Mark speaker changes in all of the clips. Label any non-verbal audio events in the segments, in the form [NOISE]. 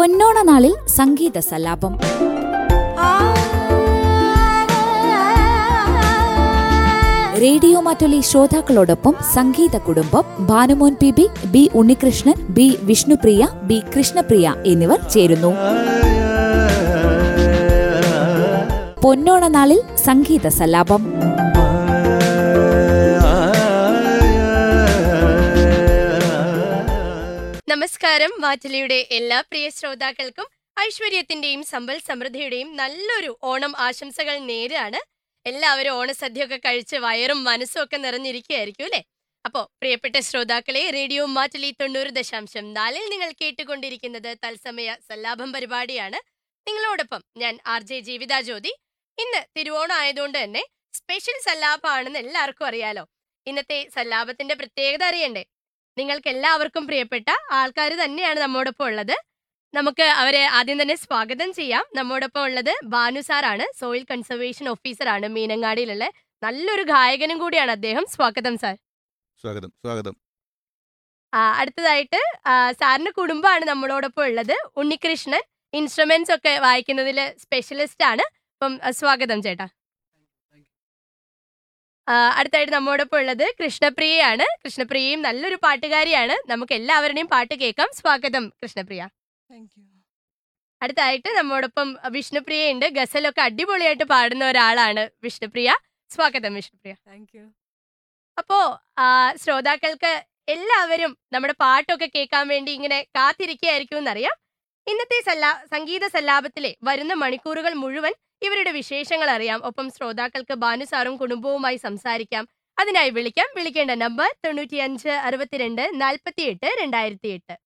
Speaker 1: പൊന്നോണ നാളിൽ സംഗീത സല്ലാപം. റേഡിയോ മാറ്റൊലി ശ്രോതാക്കളോടൊപ്പം സംഗീത കുടുംബം Bhanumon P B B Unnikrishnan B Vishnupriya B Krishnapriya എന്നിവർ ചേരുന്നു. പൊന്നോണ നാളിൽ സംഗീത സല്ലാപം.
Speaker 2: നമസ്കാരം. വാറ്റലിയുടെ എല്ലാ പ്രിയ ശ്രോതാക്കൾക്കും ഐശ്വര്യത്തിന്റെയും സമ്പൽ സമൃദ്ധിയുടെയും നല്ലൊരു ഓണം ആശംസകൾ നേരാണ്. എല്ലാവരും ഓണസദ്യയൊക്കെ കഴിച്ച് വയറും മനസ്സും ഒക്കെ നിറഞ്ഞിരിക്കുകയായിരിക്കും അല്ലേ? അപ്പോ പ്രിയപ്പെട്ട ശ്രോതാക്കളെ റേഡിയോ മാറ്റലി തൊണ്ണൂറ് ദശാംശം നാലിൽ നിങ്ങൾ കേട്ടുകൊണ്ടിരിക്കുന്നത് തത്സമയ സല്ലാഭം പരിപാടിയാണ്. നിങ്ങളോടൊപ്പം ഞാൻ ആർ ജെ ജീവിത ജ്യോതി. ഇന്ന് തിരുവോണം ആയതുകൊണ്ട് തന്നെ സ്പെഷ്യൽ സല്ലാഭമാണെന്ന് എല്ലാവർക്കും അറിയാലോ. ഇന്നത്തെ സല്ലാപത്തിന്റെ പ്രത്യേകത അറിയണ്ടേ? നിങ്ങൾക്ക് എല്ലാവർക്കും പ്രിയപ്പെട്ട ആൾക്കാർ തന്നെയാണ് നമ്മോടൊപ്പം ഉള്ളത്. നമുക്ക് അവരെ ആദ്യം തന്നെ സ്വാഗതം ചെയ്യാം. നമ്മോടൊപ്പം ഉള്ളത് ഭാനു സാറാണ്. സോയിൽ കൺസർവേഷൻ ഓഫീസറാണ് മീനങ്ങാടിയിലുള്ള നല്ലൊരു ഗായകനും കൂടിയാണ് അദ്ദേഹം. സ്വാഗതം സാർ.
Speaker 3: സ്വാഗതം സ്വാഗതം.
Speaker 2: അടുത്തതായിട്ട് സാറിന്റെ കുടുംബമാണ് നമ്മളോടൊപ്പം ഉള്ളത്. ഉണ്ണികൃഷ്ണൻ ഇൻസ്ട്രുമെന്റ്സ് ഒക്കെ വായിക്കുന്നതിൽ സ്പെഷ്യലിസ്റ്റ് ആണ്. അപ്പം സ്വാഗതം ചേട്ടാ. അടുത്തായിട്ട് നമ്മോടൊപ്പം ഉള്ളത് കൃഷ്ണപ്രിയയാണ്. കൃഷ്ണപ്രിയയും നല്ലൊരു പാട്ടുകാരിയാണ്. നമുക്ക് എല്ലാവരുടെയും പാട്ട് കേൾക്കാം. സ്വാഗതം കൃഷ്ണപ്രിയ. അടുത്തായിട്ട് നമ്മോടൊപ്പം വിഷ്ണുപ്രിയ ഉണ്ട് ഗസലൊക്കെ അടിപൊളിയായിട്ട് പാടുന്ന ഒരാളാണ് വിഷ്ണുപ്രിയ. സ്വാഗതം വിഷ്ണുപ്രിയ.
Speaker 4: താങ്ക് യു
Speaker 2: അപ്പോ ശ്രോതാക്കൾക്ക് എല്ലാവരും നമ്മുടെ പാട്ടൊക്കെ കേൾക്കാൻ വേണ്ടി ഇങ്ങനെ കാത്തിരിക്കുകയായിരിക്കും എന്നറിയാം ഇന്നത്തെ സല്ലാ സംഗീത സല്ലാപത്തിലെ വരുന്ന മണിക്കൂറുകൾ മുഴുവൻ ഇവരുടെ വിശേഷങ്ങൾ അറിയാം. ഒപ്പം ശ്രോതാക്കൾക്ക് ബാനുസാറും കുടുംബവുമായി സംസാരിക്കാം. അതിനായി വിളിക്കാം. വിളിക്കേണ്ട നമ്പർ തൊണ്ണൂറ്റിയഞ്ച് അറുപത്തിരണ്ട് നാൽപ്പത്തിയെട്ട് രണ്ടായിരത്തി എട്ട്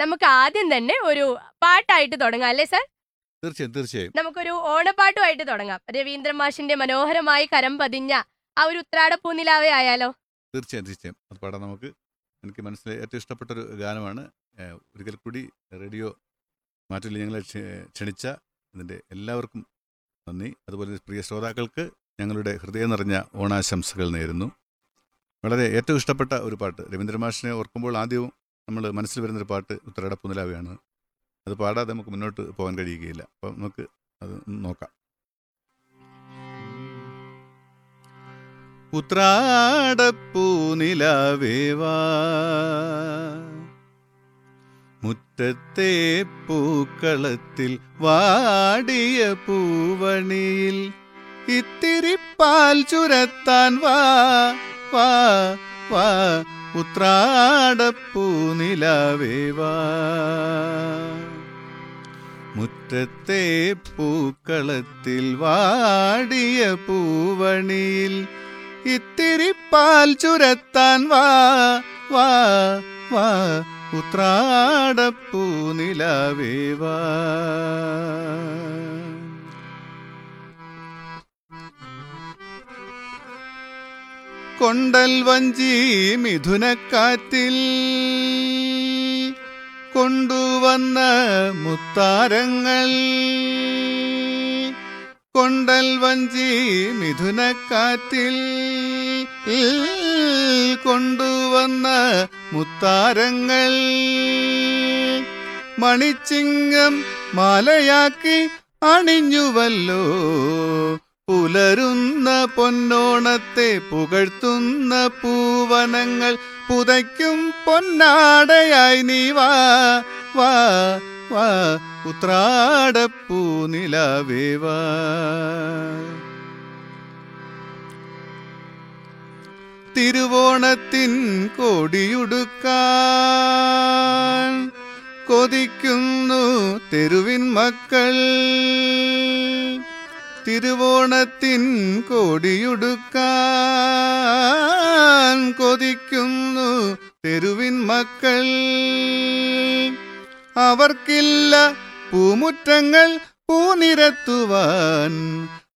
Speaker 2: നമുക്ക് ആദ്യം തന്നെ ഒരു പാട്ടായിട്ട് തുടങ്ങാം അല്ലേ സാർ?
Speaker 3: തീർച്ചയായും തീർച്ചയായും.
Speaker 2: നമുക്കൊരു ഓണപ്പാട്ടുമായിട്ട് തുടങ്ങാം. രവീന്ദ്ര മാഷിന്റെ മനോഹരമായി കരം പതിഞ്ഞ ആ ഒരു ഉത്രാടപ്പൂനിലാവേ ആയാലോ?
Speaker 3: തീർച്ചയായും തീർച്ചയായും. അത് പാടാൻ നമുക്ക് എനിക്ക് മനസ്സിൽ ഏറ്റവും ഇഷ്ടപ്പെട്ട ഒരു ഗാനമാണ് ഒരിക്കൽ കൂടി റേഡിയോ മാറ്റിൽ ഞങ്ങളെ ക്ഷ- ക്ഷണിച്ച ഇതിന്റെ എല്ലാവർക്കും നന്ദി. അതുപോലെ പ്രിയ ശ്രോതാക്കൾക്ക് ഞങ്ങളുടെ ഹൃദയം നിറഞ്ഞ ഓണാശംസകൾ നേരുന്നു. വളരെ ഏറ്റവും ഇഷ്ടപ്പെട്ട ഒരു പാട്ട് രവീന്ദ്രമാഷിനെ ഓർക്കുമ്പോൾ ആദ്യവും നമ്മൾ മനസ്സിൽ വരുന്നൊരു പാട്ട് ഉത്തരട പുനലാവിയാണ് അത് പാടാതെ നമുക്ക് മുന്നോട്ട് പോകാൻ കഴിയുകയില്ല. അപ്പോൾ നമുക്ക് അത് നോക്കാം. ഉത്രാടപ്പൂ ഉത്രാടപ്പൂനിലവേവാ മുറ്റത്തെ പൂക്കളത്തിൽ വാടിയ പൂവണിയിൽ ഇത്തിരി പാൽ ചുരത്താൻ വാ വാ വാ ഉത്രാടപ്പൂനിലവേവാ മുറ്റത്തെ പൂക്കളത്തിൽ വാടിയ പൂവണിയിൽ ഇത്തിരി പാൽ ചുരത്താൻ വാ വാ വാ ഉത്രാടപ്പൂനിലവേവാ കൊണ്ടൽ വഞ്ചി മിഥുനക്കാറ്റിൽ കൊണ്ടുവന്ന മുത്താരങ്ങൾ. കൊണ്ടൽ വഞ്ചി മിഥുനക്കാറ്റിൽ കൊണ്ടുവന്ന മുത്താരങ്ങൾ മണിച്ചിങ്ങം മാലയാക്കി അണിഞ്ഞുവല്ലോ. പുലരുന്ന പൊന്നോണത്തെ പുകഴ്ത്തുന്ന പൂവനങ്ങൾ പുതയ്ക്കും പൊന്നാടയായി നീ വാ വാ വാ. ഉത്രാടപ്പൂ നിലവേവാ തിരുവോണത്തിൻ കൊടിയുടുക്കാൻ കൊതിക്കുന്നു തെരുവിൻ മക്കൾ. തിരുവോണത്തിൻ കൊടിയുടുക്കാൻ കൊതിക്കുന്നു തെരുവിൻ മക്കൾ. അവർക്കില്ല പൂമുറ്റങ്ങൾ പൂനിരത്തുവാൻ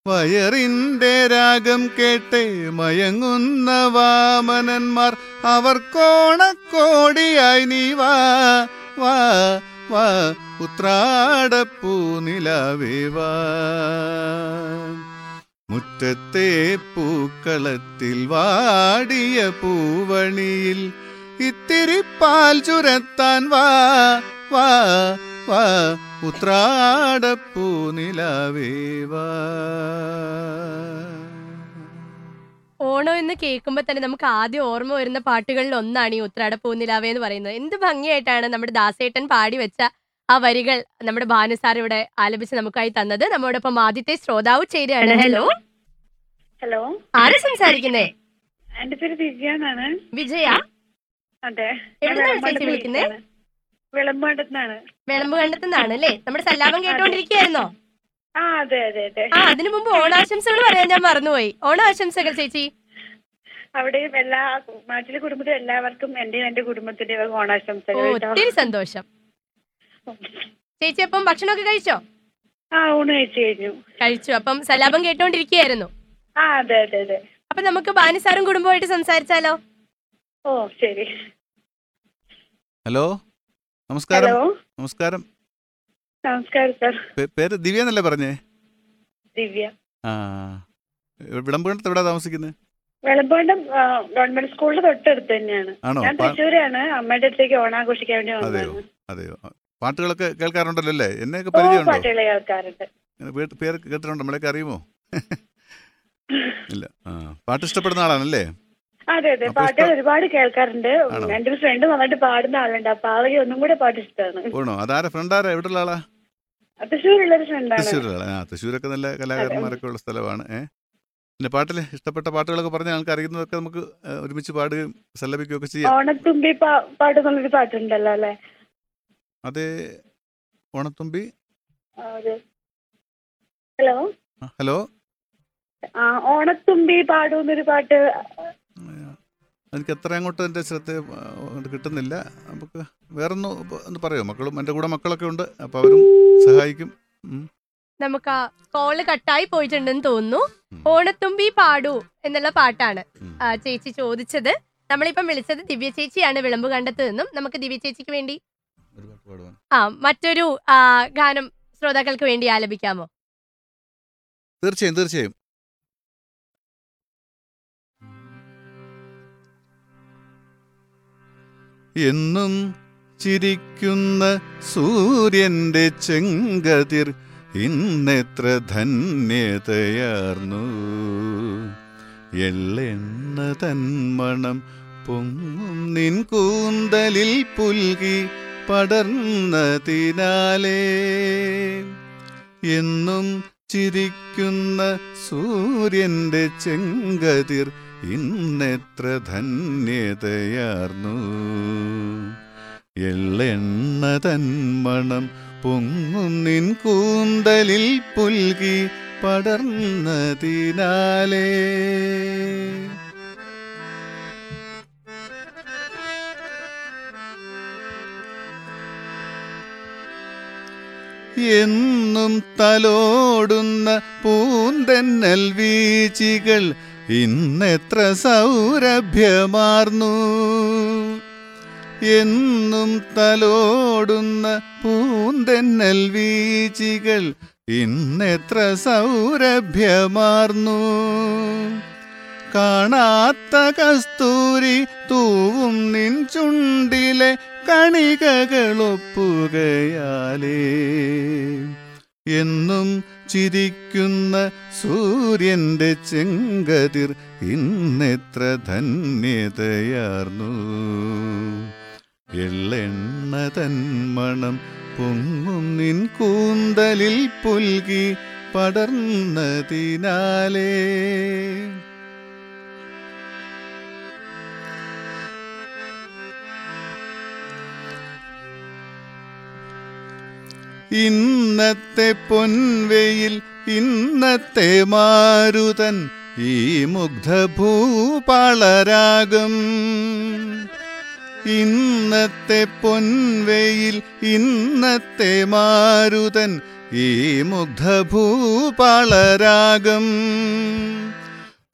Speaker 3: വയറിന്റെ രാഗം കേട്ട് മയങ്ങുന്ന വാമനന്മാർ അവർ കോണക്കോടിയായി നീ വാ വാ വാ ഉത്രാടപ്പൂ നിലവേവാ മുറ്റത്തെ പൂക്കളത്തിൽ വാടിയ പൂവണിയിൽ ഇത്തിരി പാൽ ചുരത്താൻ വാ വാ വാ ഉത്രാടപ്പൂ നിലാവേ വാ
Speaker 2: ഓണം എന്ന് കേൾക്കുമ്പോൾ തന്നെ നമുക്ക് ആദ്യം ഓർമ്മ വരുന്ന പാട്ടുകളിൽ ഒന്നാണ് ഈ ഉത്രാട പൂനിലാവേ എന്ന് പറയുന്നത്. എന്ത് ഭംഗിയായിട്ടാണ് നമ്മുടെ ദാസേട്ടൻ പാടി വെച്ച ആ വരികൾ നമ്മുടെ ഭാനുസാർ ഇവിടെ ആലപിച്ച് നമുക്കായി തന്നത്. നമ്മോടൊപ്പം ആദ്യത്തെ ശ്രോതാവ് ചേരുകയാണ്. ഹലോ
Speaker 4: ഹലോ
Speaker 2: ആര് സംസാരിക്കുന്നേ?
Speaker 4: എന്റെ പേര് വിജയ എന്നാണ്.
Speaker 2: വിജയ?
Speaker 4: അതെ.
Speaker 2: എവിടുന്നാണ് ചേച്ചി വിളമ്പ് കണ്ടെത്തുന്നതാണ്. അല്ലേ? നമ്മുടെ സല്ലാപം കേട്ടോണ്ടിരിക്കുകയായിരുന്നോ
Speaker 4: ആ അതെ അതെ അതെ.
Speaker 2: ആ അതിനു മുമ്പ് ഓണാശംസകൾ പറയാൻ ഞാൻ മറന്നുപോയി. ഓണാശംസകൾ ചേച്ചി.
Speaker 4: അവിടെയും എല്ലാ മാറ്റിലെ കുടുംബത്തിലെ എല്ലാവർക്കും എന്റെയും എന്റെ കുടുംബത്തിന്റെയും
Speaker 2: ഓ
Speaker 4: ഓണാശംസകൾ
Speaker 2: ഒത്തിരി സന്തോഷം. ചേച്ചി അപ്പം ഭക്ഷണമൊക്കെ കഴിച്ചോ?
Speaker 4: ആ ഊണ് കഴിച്ചു കഴിഞ്ഞു.
Speaker 2: കഴിച്ചു. അപ്പം സലാപം കേട്ടോണ്ടിരിക്കുകയായിരുന്നു
Speaker 4: ആ അതെ അതെ അതെ.
Speaker 2: അപ്പൊ നമുക്ക് ബാനിസാറും കുടുംബമായിട്ട് സംസാരിച്ചാലോ?
Speaker 4: ഓ ശരി.
Speaker 3: ഹലോ? നമസ്കാരം. നമസ്കാരം.
Speaker 4: നമസ്കാരം സർ.
Speaker 3: പേര് ദിവ്യ എന്നല്ലേ പറഞ്ഞേ?
Speaker 4: ദിവ്യ.
Speaker 3: ആ വിളമ്പുകണ്ടത്ത് എവിടെ താമസിക്കുന്നത്
Speaker 4: വിളമ്പാണ്ടം ഗവൺമെന്റ് തൊട്ടടുത്ത് തന്നെയാണ്.
Speaker 3: ആണോ?
Speaker 4: ഞാൻ
Speaker 3: പാ-
Speaker 4: തൃശ്ശൂരാണ്. അമ്മയുടെ അടുത്തേക്ക് ഓണാഘോഷിക്കാൻ വേണ്ടി
Speaker 3: അതെയോ
Speaker 4: വന്നതാണ്.
Speaker 3: അതെയോ പാട്ടുകളൊക്കെ കേൾക്കാറുണ്ടല്ലോ അല്ലേ എന്നെയൊക്കെ
Speaker 4: ഓ
Speaker 3: പരിചയമുണ്ടോ?
Speaker 4: കേൾക്കാറുണ്ട്.
Speaker 3: ഇങ്ങനെ വീട്ട് പേര് കേട്ടിട്ടുണ്ടോ? നമ്മളെയൊക്കെ അറിയുമോ? ഇല്ല. ആ പാട്ട് ഇഷ്ടപ്പെടുന്ന ആളാണല്ലേ?
Speaker 4: അതെ അതെ. പാട്ടുകൾ ഒരുപാട് കേൾക്കാറുണ്ട്? എന്റെ ഒരു ഫ്രണ്ട് നന്നായിട്ട് പാടുന്ന ആളുണ്ട്. അപ്പൊ ആളുകൾ ഒന്നും കൂടെ പാട്ട് ഇഷ്ടമാണ്.
Speaker 3: ഓണോ അതാരാ? ഫ്രണ്ട് ആരാ? എവിടെയുള്ള ആളാ?
Speaker 4: തൃശ്ശൂരുള്ള ഒരു ഫ്രണ്ടാണ്
Speaker 3: തൃശ്ശൂരിലുള്ള ആ തൃശ്ശൂരൊക്കെ നല്ല കലാകാരന്മാരൊക്കെ ഉള്ള സ്ഥലമാണ്. ഏഹ് പിന്നെ പാട്ടിൽ ഇഷ്ടപ്പെട്ട പാട്ടുകളൊക്കെ പറഞ്ഞ ആൾക്ക് അറിയുന്നതൊക്കെ നമുക്ക് ഒരുമിച്ച് പാടുകയും സല്ലപിക്കുകയും ഒക്കെ ചെയ്യാം.
Speaker 4: ഓണത്തുമ്പി പാട്ട് പാട്ടുണ്ടല്ലോ അല്ലേ?
Speaker 3: അത് ഓണത്തുമ്പി.
Speaker 4: ഹലോ?
Speaker 3: ഹലോ?
Speaker 4: ഓണത്തുമ്പി പാടുന്നൊരു പാട്ട്
Speaker 3: എനിക്ക് എത്ര അങ്ങോട്ട് എന്റെ ശ്രദ്ധ കിട്ടുന്നില്ല. നമുക്ക് വേറൊന്ന് ഒന്ന് പറയോ? മക്കളും എന്റെ കൂടെ മക്കളൊക്കെ ഉണ്ട് അപ്പോൾ അവരും സഹായിക്കും.
Speaker 2: നമുക്ക് ആ കോൾ കട്ടായി പോയിട്ടുണ്ടെന്ന് തോന്നുന്നു. ഓണത്തുമ്പി പാടൂ എന്നുള്ള പാട്ടാണ് ചേച്ചി ചോദിച്ചത്. നമ്മളിപ്പം വിളിച്ചത് ദിവ്യ ചേച്ചിയാണ് വിളമ്പ് കണ്ടത്ത് നിന്നും. നമുക്ക് ദിവ്യ ചേച്ചിക്ക് വേണ്ടി
Speaker 3: ഒരു പാട്ട് പാടുവാൻ.
Speaker 2: ആ മറ്റൊരു ഗാനം ശ്രോതാക്കൾക്ക് വേണ്ടി ആലപിക്കാമോ?
Speaker 3: തീർച്ചയായും തീർച്ചയായും. എന്നും ചിരിക്കുന്ന സൂര്യന്റെ ചെങ്കതിർ ഇന്നെത്ര ധന്യതയാർന്നു. എള്ളെണ്ണ തന്മണം പൊങ്ങും നിൻ കൂന്തലിൽ പുൽകി പടർന്നതിനാലേ. എന്നും ചിരിക്കുന്ന സൂര്യന്റെ ചെങ്കതിർ ഇന്നെത്ര ധന്യതയാർന്നു. എള്ളെണ്ണ തന്മണം പൊങ്ങും നിൻ കൂന്തലിൽ പുൽകി പടർന്നതിനാലേ. എന്നും തലോടുന്ന പൂന്തന്നൽ വീച്ചികൾ ഇന്നെത്ര സൗരഭ്യമാർന്നു. എന്നും തലോടുന്ന പൂന്തെന്നൽ വീച്ചികൾ ഇന്നെത്ര സൗരഭ്യമാർന്നു. കാണാത്ത കസ്തൂരി തൂവും നിൻ ചുണ്ടിലെ കണികകളൊപ്പുകയാലേ. എന്നും ചിരിക്കുന്ന സൂര്യന്റെ ചെങ്കതിർ ഇന്നെത്ര ധന്യതയാർന്നു. എള്ളെണ്ണ തന്മണം പൊങ്ങും നിൻ കൂന്തലിൽ പുൽകി പടർന്നതിനാലേ. ഇന്നത്തെ പൊൻവെയിൽ ഇന്നത്തെ മാരുതൻ ഈ മുഗ്ധഭൂപാളരാഗം ഇന്നത്തെ പൊൻവെയിൽ ഇന്നത്തെ മാരുതൻ ഈ മുഗ്ധഭൂപാളരാഗം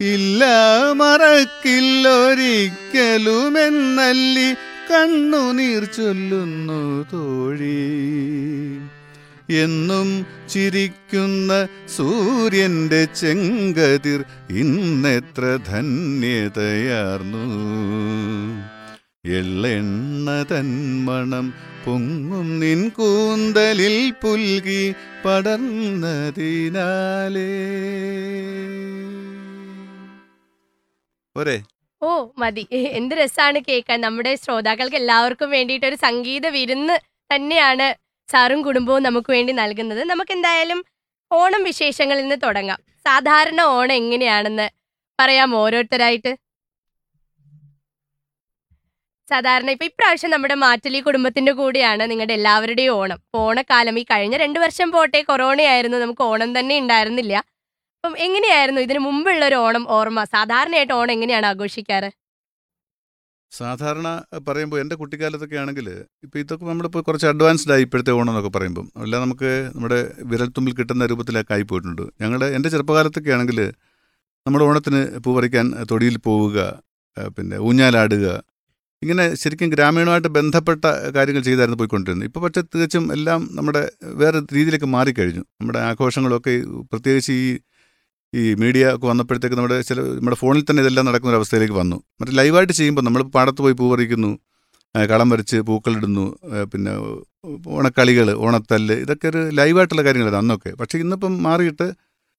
Speaker 3: ഇല്ല മറക്കില്ലൊരിക്കലുമെന്നല്ലി കണ്ണുനീർ ചൊല്ലുന്നു തോഴി. എന്നും ചിരിക്കുന്ന സൂര്യന്റെ ചെങ്കതിർ ഇന്നെത്ര ധന്യതയാർന്നു. എള്ളെണ്ണ തന്മണം പൊങ്ങും നിൻ കൂന്തലിൽ പുൽകി പടർന്നതിനാലേ. ഒരേ
Speaker 2: ഓ മതി. എന്ത് രസമാണ് കേൾക്കാൻ. നമ്മുടെ ശ്രോതാക്കൾക്ക് എല്ലാവർക്കും വേണ്ടിയിട്ട് ഒരു സംഗീത വിരുന്ന് തന്നെയാണ് സാറും കുടുംബവും നമുക്ക് വേണ്ടി നൽകുന്നത്. നമുക്ക് എന്തായാലും ഓണം വിശേഷങ്ങളിൽ നിന്ന് തുടങ്ങാം. സാധാരണ ഓണം എങ്ങനെയാണെന്ന് പറയാം ഓരോരുത്തരായിട്ട്. സാധാരണ ഇപ്പൊ ഇപ്രാവശ്യം നമ്മുടെ മാറ്റലി കുടുംബത്തിന്റെ കൂടിയാണ് നിങ്ങളുടെ എല്ലാവരുടെയും ഓണം. ഓണക്കാലം ഈ കഴിഞ്ഞ രണ്ടു വർഷം പോട്ടെ കൊറോണ ആയിരുന്നു നമുക്ക് ഓണം തന്നെ ഉണ്ടായിരുന്നില്ല. അപ്പം എങ്ങനെയായിരുന്നു ഇതിനു മുമ്പുള്ള ഒരു ഓണം ഓർമ്മ? സാധാരണയായിട്ട് ഓണം എങ്ങനെയാണ് ആഘോഷിക്കാറ്?
Speaker 3: സാധാരണ പറയുമ്പോൾ എന്റെ കുട്ടിക്കാലത്തൊക്കെ ആണെങ്കിൽ ഇപ്പോൾ ഇതൊക്കെ നമ്മളിപ്പോൾ കുറച്ച് അഡ്വാൻസ്ഡ് ആയി ഇപ്പോഴത്തെ ഓണം എന്നൊക്കെ പറയുമ്പം എല്ലാം നമുക്ക് നമ്മുടെ വിരൽത്തുമ്പിൽ കിട്ടുന്ന രൂപത്തിലൊക്കെ ആയി പോയിട്ടുണ്ട്. ഞങ്ങളുടെ എന്റെ ചെറുപ്പകാലത്തൊക്കെ ആണെങ്കിൽ നമ്മുടെ ഓണത്തിന് പൂ പറിക്കാൻ തൊടിയിൽ പോവുക പിന്നെ ഊഞ്ഞാലാടുക ഇങ്ങനെ ശരിക്കും ഗ്രാമീണമായിട്ട് ബന്ധപ്പെട്ട കാര്യങ്ങൾ ചെയ്തായിരുന്നു പോയിക്കൊണ്ടിരുന്നത്. ഇപ്പോൾ പക്ഷേ തികച്ചും എല്ലാം നമ്മുടെ വേറെ രീതിയിലേക്ക് മാറിക്കഴിഞ്ഞു. നമ്മുടെ ആഘോഷങ്ങളൊക്കെ പ്രത്യേകിച്ച് ഈ ഈ മീഡിയ ഒക്കെ വന്നപ്പോഴത്തേക്ക് നമ്മുടെ ചില നമ്മുടെ ഫോണിൽ തന്നെ ഇതെല്ലാം നടക്കുന്ന ഒരു അവസ്ഥയിലേക്ക് വന്നു. മറ്റേ ലൈവായിട്ട് ചെയ്യുമ്പോൾ നമ്മൾ പാടത്ത് പോയി പൂ പറിക്കുന്നു കളം വരച്ച് പൂക്കളിടുന്നു പിന്നെ ഓണക്കളികൾ ഓണത്തല്ല് ഇതൊക്കെ ഒരു ലൈവായിട്ടുള്ള കാര്യങ്ങളാണ് അന്നൊക്കെ. പക്ഷേ ഇന്നിപ്പം മാറിയിട്ട്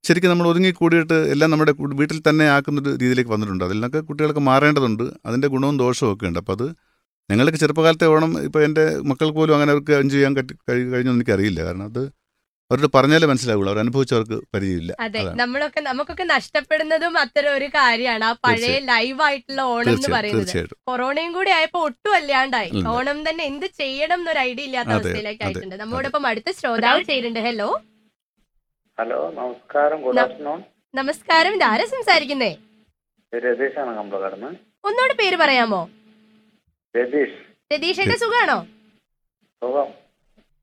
Speaker 3: ശരിക്കും നമ്മൾ ഒതുങ്ങി കൂടിയിട്ട് എല്ലാം നമ്മുടെ വീട്ടിൽ തന്നെ ആക്കുന്നൊരു രീതിയിലേക്ക് വന്നിട്ടുണ്ട്. അതിലൊക്കെ കുട്ടികൾക്ക് മാറേണ്ടതുണ്ട് അതിന്റെ ഗുണവും ദോഷവും ഒക്കെ ഉണ്ട്. അപ്പോൾ അത് ഞങ്ങൾക്ക് ചെറുപ്പകാലത്തെ ഓണം ഇപ്പോൾ എന്റെ മക്കൾക്ക് പോലും അങ്ങനെ അവർക്ക് എൻജോയ് ചെയ്യാൻ പറ്റി കഴി- എനിക്കറിയില്ല. കാരണം അത് അവരോട് പറഞ്ഞാലേ മനസ്സിലാവുള്ളൂ. അവർ അനുഭവിച്ചവർക്ക് പരിചയമില്ല.
Speaker 2: അതെ. നമ്മളൊക്കെ നമുക്കൊക്കെ നഷ്ടപ്പെടുന്നതും അത്തരം ഒരു കാര്യമാണ്. ആ പഴയ ലൈവ് ആയിട്ടുള്ള ഓണം എന്ന് പറയുന്നത്. കൊറോണയും കൂടി ആയപ്പോ ഒട്ടും അല്ലാണ്ടായി. ഓണം തന്നെ എന്ത് ചെയ്യണം എന്നൊരു ഐഡിയ ഇല്ലാത്ത അവസ്ഥയിലേക്ക് ആയിട്ടുണ്ട് നമ്മോടൊപ്പം അടുത്ത ശ്രോതാവ് ചെയ്യുന്നുണ്ട് ഹലോ
Speaker 5: ഹലോ നമസ്കാരം. ഗുഡ് ആഫ്റ്റർനൂൺ
Speaker 2: നമസ്കാരം. ഇതാരാ സംസാരിക്കുന്നേ?
Speaker 5: രതീഷാണ്
Speaker 2: ഒന്നുകൂടി പേര് പറയാമോ?
Speaker 5: രതീഷ്.
Speaker 2: രതീഷിന്റെ സുഖാണോ?
Speaker 5: സുഖം.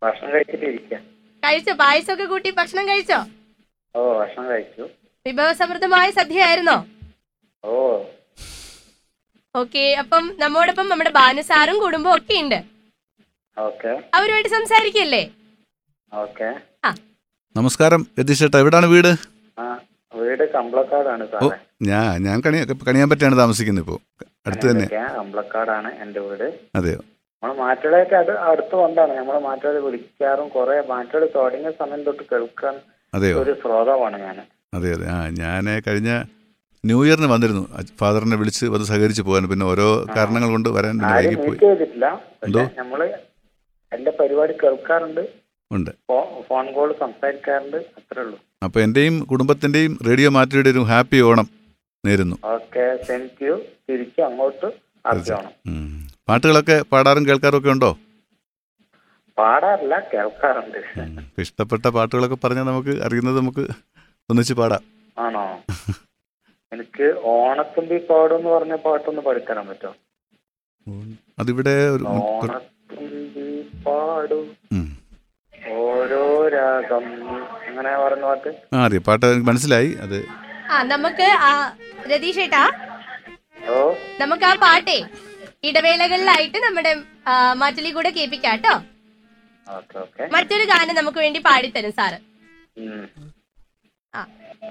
Speaker 5: ഭക്ഷണം
Speaker 2: കഴിച്ചോ? പായസമൊക്കെ കൂട്ടി ഭക്ഷണം കഴിച്ചോ?
Speaker 5: ഓ ഭക്ഷണം കഴിച്ചു.
Speaker 2: വിഭവസമൃദ്ധമായ സദ്യയായിരുന്നോ?
Speaker 5: ഓ.
Speaker 2: ഓക്കെ അപ്പം നമ്മോടൊപ്പം നമ്മുടെ ബാനുസാറും കുടുംബവും ഒക്കെ ഉണ്ട്.
Speaker 5: ഓക്കെ.
Speaker 2: അവരുമായിട്ട് സംസാരിക്കല്ലേ?
Speaker 5: ഓക്കെ.
Speaker 3: നമസ്കാരം രതീഷ് ചേട്ടാ എവിടാണ് വീട്?
Speaker 5: ആ വീട് കമ്പളക്കാടാണ്
Speaker 3: ഞാൻ ഞാൻ കണി കണിയാൻ പറ്റിയാണ് താമസിക്കുന്നത് ഇപ്പോ. അടുത്ത് തന്നെ.
Speaker 5: കമ്പളക്കാടാണ് എന്റെ വീട്.
Speaker 3: അതെയോ?
Speaker 5: നമ്മൾ മാറ്റുകളൊക്കെ അത് അടുത്ത് കൊണ്ടാണ്. നമ്മൾ മാറ്റുകൾ വിളിക്കാറും കുറെ മാറ്റുകൾ തുടങ്ങിയ സമയം തൊട്ട് കേൾക്കാൻ ഒരു ശ്രോതാവാണ് ഞാൻ
Speaker 3: അതെ അതെ. ആ ഞാൻ കഴിഞ്ഞ ന്യൂ ഇയറിന് വന്നിരുന്നു. ഫാദറിനെ വിളിച്ച് വന്ന് സഹകരിച്ചു പോകാൻ. പിന്നെ ഓരോ കാരണങ്ങൾ കൊണ്ട് വരാൻ
Speaker 5: ചെയ്തിട്ടില്ല. നമ്മൾ എന്റെ പരിപാടി കേൾക്കാറുണ്ട്.
Speaker 3: ഉണ്ട്.
Speaker 5: ഫോൺ കോൾ സംസാരിക്കാറുണ്ട്. അത്രേ ഉള്ളൂ.
Speaker 3: അപ്പൊ എന്റെയും കുടുംബത്തിന്റെയും റേഡിയോ മാറ്റിയുടെ ഒരു ഹാപ്പി ഓണം നേരുന്നു.
Speaker 5: ഓക്കെ താങ്ക് യു തിരിച്ചു അങ്ങോട്ട്
Speaker 3: ഉം. പാട്ടുകളൊക്കെ പാടാറും കേൾക്കാറും ഒക്കെ ഉണ്ടോ?
Speaker 5: പാടാറില്ല കേൾക്കാറുണ്ട്.
Speaker 3: ഇഷ്ടപ്പെട്ട പാട്ടുകളൊക്കെ പറഞ്ഞാൽ നമുക്ക് അറിയുന്നത് നമുക്ക് ഒന്നിച്ച് പാടാം.
Speaker 5: ആണോ? എനിക്ക് ഓണത്തുമ്പി പാടും എന്ന് പറഞ്ഞ പാട്ടൊന്ന് പഠിത്തരാൻ പറ്റുമോ
Speaker 3: അതിവിടെ ഒരു
Speaker 5: ഓണത്തുമ്പി പാടും. ഓരോ രാഗം. അങ്ങനെ പറഞ്ഞ പാട്ട്?
Speaker 3: ആ അറിയാം. പാട്ട് എനിക്ക് മനസ്സിലായി. അത്
Speaker 2: ആ നമുക്ക് ആ രതീഷ് ഏട്ടാ? നമുക്ക് ആ പാട്ടേ ഇടവേളകളിലായിട്ട് നമ്മുടെ മാറ്റലി കൂടെ കേൾപ്പിക്കാം കേട്ടോ മറ്റൊരു ഗാനം നമുക്ക് വേണ്ടി പാടിത്തരും സാറ്.
Speaker 5: ആ
Speaker 2: ആ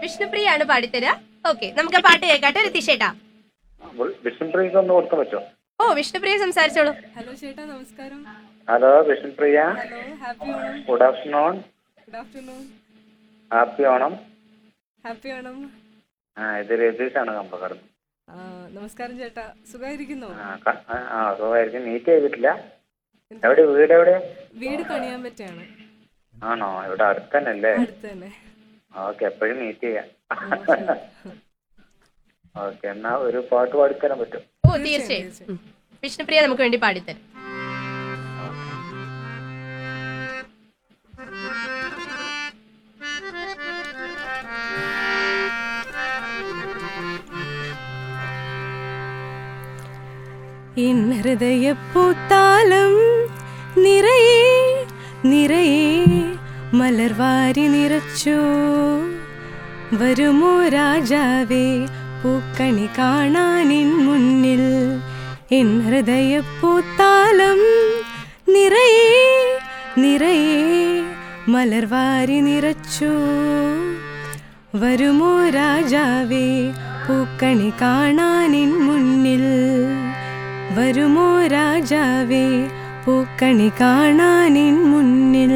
Speaker 2: വിഷ്ണുപ്രിയാണ് പാടിത്തരാ. ഓക്കെ നമുക്ക് ആ പാട്ട് കേൾക്കാട്ടോ
Speaker 5: രതീഷേട്ടാ.
Speaker 2: ഓ വിഷ്ണുപ്രിയ സംസാരിച്ചോളൂ.
Speaker 6: ഹലോ ചേട്ടാ നമസ്കാരം.
Speaker 5: Hello Vishnupriya.
Speaker 6: Hello happy Onam.
Speaker 5: Good afternoon.
Speaker 6: Good afternoon.
Speaker 5: Happy Onam.
Speaker 6: Happy Onam.
Speaker 5: ആ ഇത് രതീഷാണ് കമ്പക്കടന്ന്
Speaker 6: ആ, നമസ്കാരം ചേട്ടാ.
Speaker 5: സുഖായിരിക്കുന്നു സുഖമായിരിക്കും മീറ്റ് ചെയ്തിട്ടില്ല. എവിടെ വീട് എവിടെ?
Speaker 6: വീട് പണിയാൻ പറ്റാണ്
Speaker 5: ആണോ? ഇവിടെ അടുത്ത് തന്നെ അല്ലേ
Speaker 6: അടുത്ത് തന്നെ
Speaker 5: ഓക്കെ എപ്പോഴും മീറ്റ് ചെയ്യാം. ഓക്കെ എന്നാ ഒരു പാട്ട് പാടിത്തരാൻ പറ്റും.
Speaker 2: ഓ തീർച്ചയായും. വിഷ്ണുപ്രിയ നമുക്ക് വേണ്ടി പാടിത്തരും.
Speaker 6: ഹൃദയപ്പൂത്താലം നിറയെ നിറയെ മലർവാരി നിറച്ചു. വരുമോ രാജാവേ പൂക്കണി കാണാനിൻ മുന്നിൽ. എൻ ഹൃദയപ്പൂത്താലം നിറയെ നിറയെ മലർവാരി നിറച്ചു. വരുമോ രാജാവേ പൂക്കണി കാണാനിൻ മുന്നിൽ. വരുമോ രാജാവേ? പൂക്കണി കാണാനിൻ മുന്നിൽ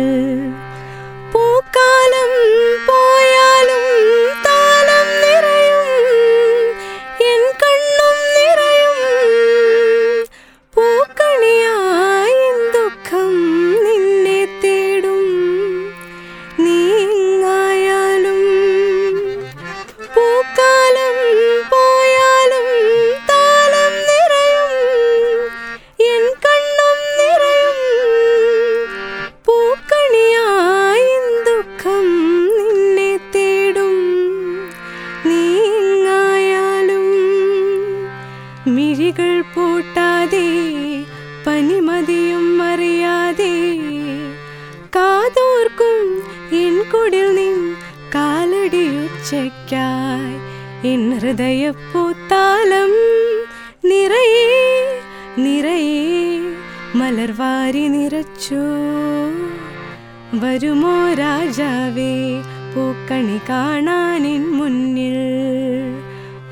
Speaker 6: വരുമോ രാജാവേ? പൂക്കണി കാണാനിൻ മുന്നിൽ.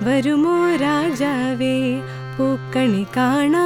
Speaker 6: വരുമോ രാജാവേ? പൂക്കണി കാണാനിൻ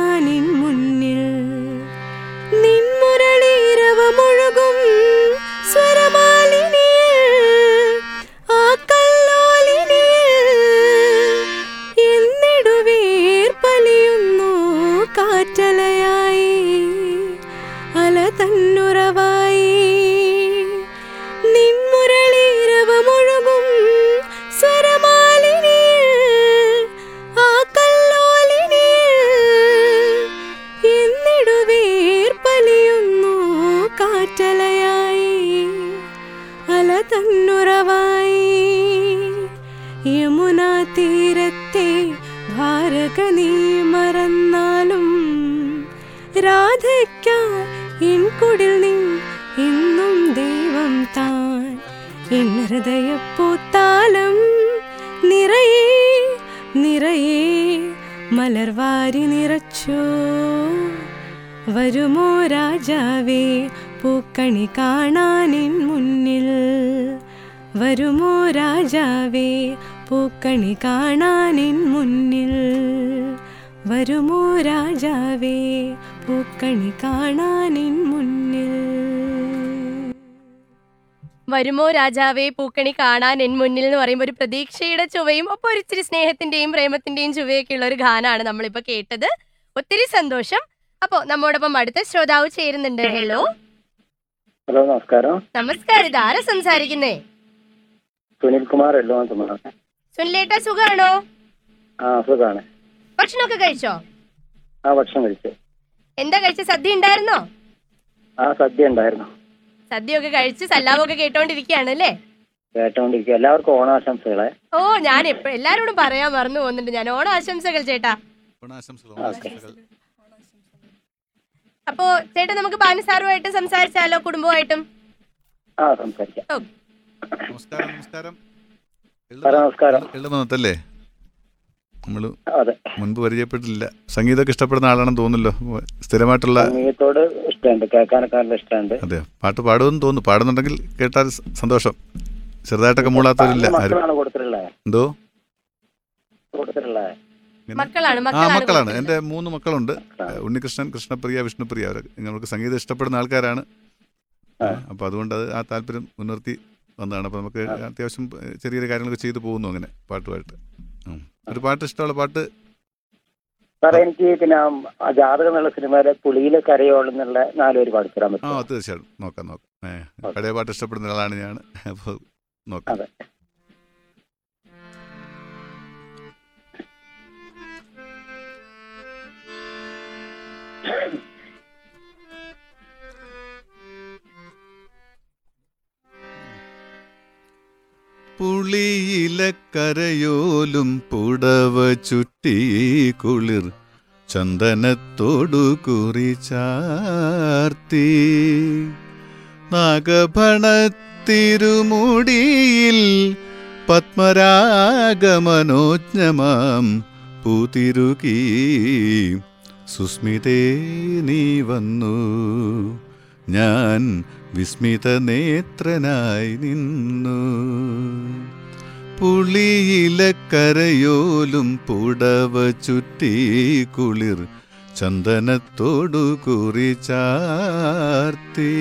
Speaker 6: വരുമോ രാജാവേ പൂക്കണി
Speaker 2: കാണാൻ എൻ മുന്നിൽ എന്ന് പറയുമ്പോൾ ഒരു പ്രതീക്ഷയുടെ ചുവയും ഒപ്പം ഒരു ഇച്ചിരി സ്നേഹത്തിന്റെയും പ്രേമത്തിന്റെയും ചുവയൊക്കെ ഉള്ള ഒരു ഗാനാണ് നമ്മളിപ്പോ കേട്ടത്. ഒത്തിരി സന്തോഷം. അപ്പോ നമ്മോടൊപ്പം അടുത്ത ശ്രോതാവ് ചേരുന്നുണ്ട്. ഹലോ
Speaker 7: ഹലോ നമസ്കാരം.
Speaker 2: നമസ്കാരം. ഇതാരാ സംസാരിക്കുന്നേ?
Speaker 7: സുനിൽ കുമാർ
Speaker 2: സുനിലേട്ട സുഖാണോ?
Speaker 7: ആ സുഖാണ്.
Speaker 2: ഭക്ഷണമൊക്കെ കഴിച്ചോ?
Speaker 7: ആ ഭക്ഷണം കഴിച്ചു.
Speaker 2: എന്താ കഴിച്ച? സദ്യ ഉണ്ടായിരുന്നോ?
Speaker 7: ആ സദ്യ ഉണ്ടായിരുന്നു.
Speaker 2: സദ്യയൊക്കെ കഴിച്ച് സല്ലാമൊക്കെ കേട്ടോണ്ടിരിക്കുകയാണ് അല്ലേ
Speaker 7: കേട്ടോണ്ടിരിക്കുക എല്ലാവർക്കും ഓണാശംസകളെ
Speaker 2: ഓ ഞാൻ എപ്പോ എല്ലാരോടും പറയാൻ മറന്നു പോകുന്നുണ്ട് ഞാൻ ഓണാശംസകൾ ചേട്ടാ അപ്പോ ചേട്ടാ നമുക്ക് ബാനുസാറുമായിട്ട് സംസാരിച്ചാലോ കുടുംബമായിട്ടും
Speaker 7: ആ സംസാരിക്കാം
Speaker 2: ഓ
Speaker 3: നമസ്കാരം നമസ്കാരം
Speaker 7: നമസ്കാരം
Speaker 3: നമ്മൾ
Speaker 7: അതെ.
Speaker 3: മുൻപ് പരിചയപ്പെട്ടില്ല സംഗീതമൊക്കെ ഇഷ്ടപ്പെടുന്ന ആളാണെന്ന് തോന്നുന്നല്ലോ. സ്ഥിരമായിട്ടുള്ള
Speaker 7: സംഗീതത്തോട് ഇഷ്ടമുണ്ട്. കേൾക്കാനൊക്കെ നല്ല ഇഷ്ടമുണ്ട്.
Speaker 3: അതെ പാട്ട് പാടുമെന്ന് തോന്നുന്നു. പാടുന്നുണ്ടെങ്കിൽ കേട്ടാൽ സന്തോഷം. ചെറുതായിട്ടൊക്കെ മൂളാത്തവരില്ല ആരും. എന്തോ? ആ
Speaker 2: മക്കളാണ് എന്റെ
Speaker 3: എന്റെ മൂന്ന് മക്കളുണ്ട്. ഉണ്ണികൃഷ്ണൻ കൃഷ്ണപ്രിയ വിഷ്ണുപ്രിയ. അവർ ഞങ്ങൾക്ക് സംഗീതം ഇഷ്ടപ്പെടുന്ന ആൾക്കാരാണ്.
Speaker 7: അപ്പൊ
Speaker 3: അപ്പോൾ അതുകൊണ്ട് അത് ആ താല്പര്യം മുൻനിർത്തി വന്നതാണ്. അപ്പോൾ നമുക്ക് അത്യാവശ്യം ചെറിയ കാര്യങ്ങളൊക്കെ ചെയ്തു പോകുന്നു അങ്ങനെ പാട്ടുമായിട്ട്. ഒരു പാട്ട് ഇഷ്ടമുള്ള പാട്ട്?
Speaker 7: സാറേ എനിക്ക് പിന്നെ ജാതകം എന്നുള്ള സിനിമയിലെ പുളിയിലെ കരയോളെന്നുള്ള നാലുപേര് പാടിത്തരാൻ
Speaker 3: ആ
Speaker 7: പറ്റും
Speaker 3: തീർച്ചയായിട്ടും. നോക്കാം നോക്കാം. പഴയ പാട്ട് ഇഷ്ടപ്പെടുന്ന ഒരാളാണ് ഞാൻ. അപ്പോൾ നോക്കാം. പുളിയിലക്കരയോലും പുടവ ചുറ്റി കുളിർ ചന്ദനത്തോടു കുറി ചാർത്തി. നാഗഭണത്തിരുമുടിയിൽ പത്മരാഗമനോജ്ഞമാം പൂതിരുകി. സുസ്മിതേ നീ വന്നു. ഞാൻ വിസ്മിത നേത്രനായി നിന്നു. പുളിയിലക്കരയോലും പുടവ ചുറ്റി കുളിർ ചന്ദനത്തോടു കുറി ചാർത്തി.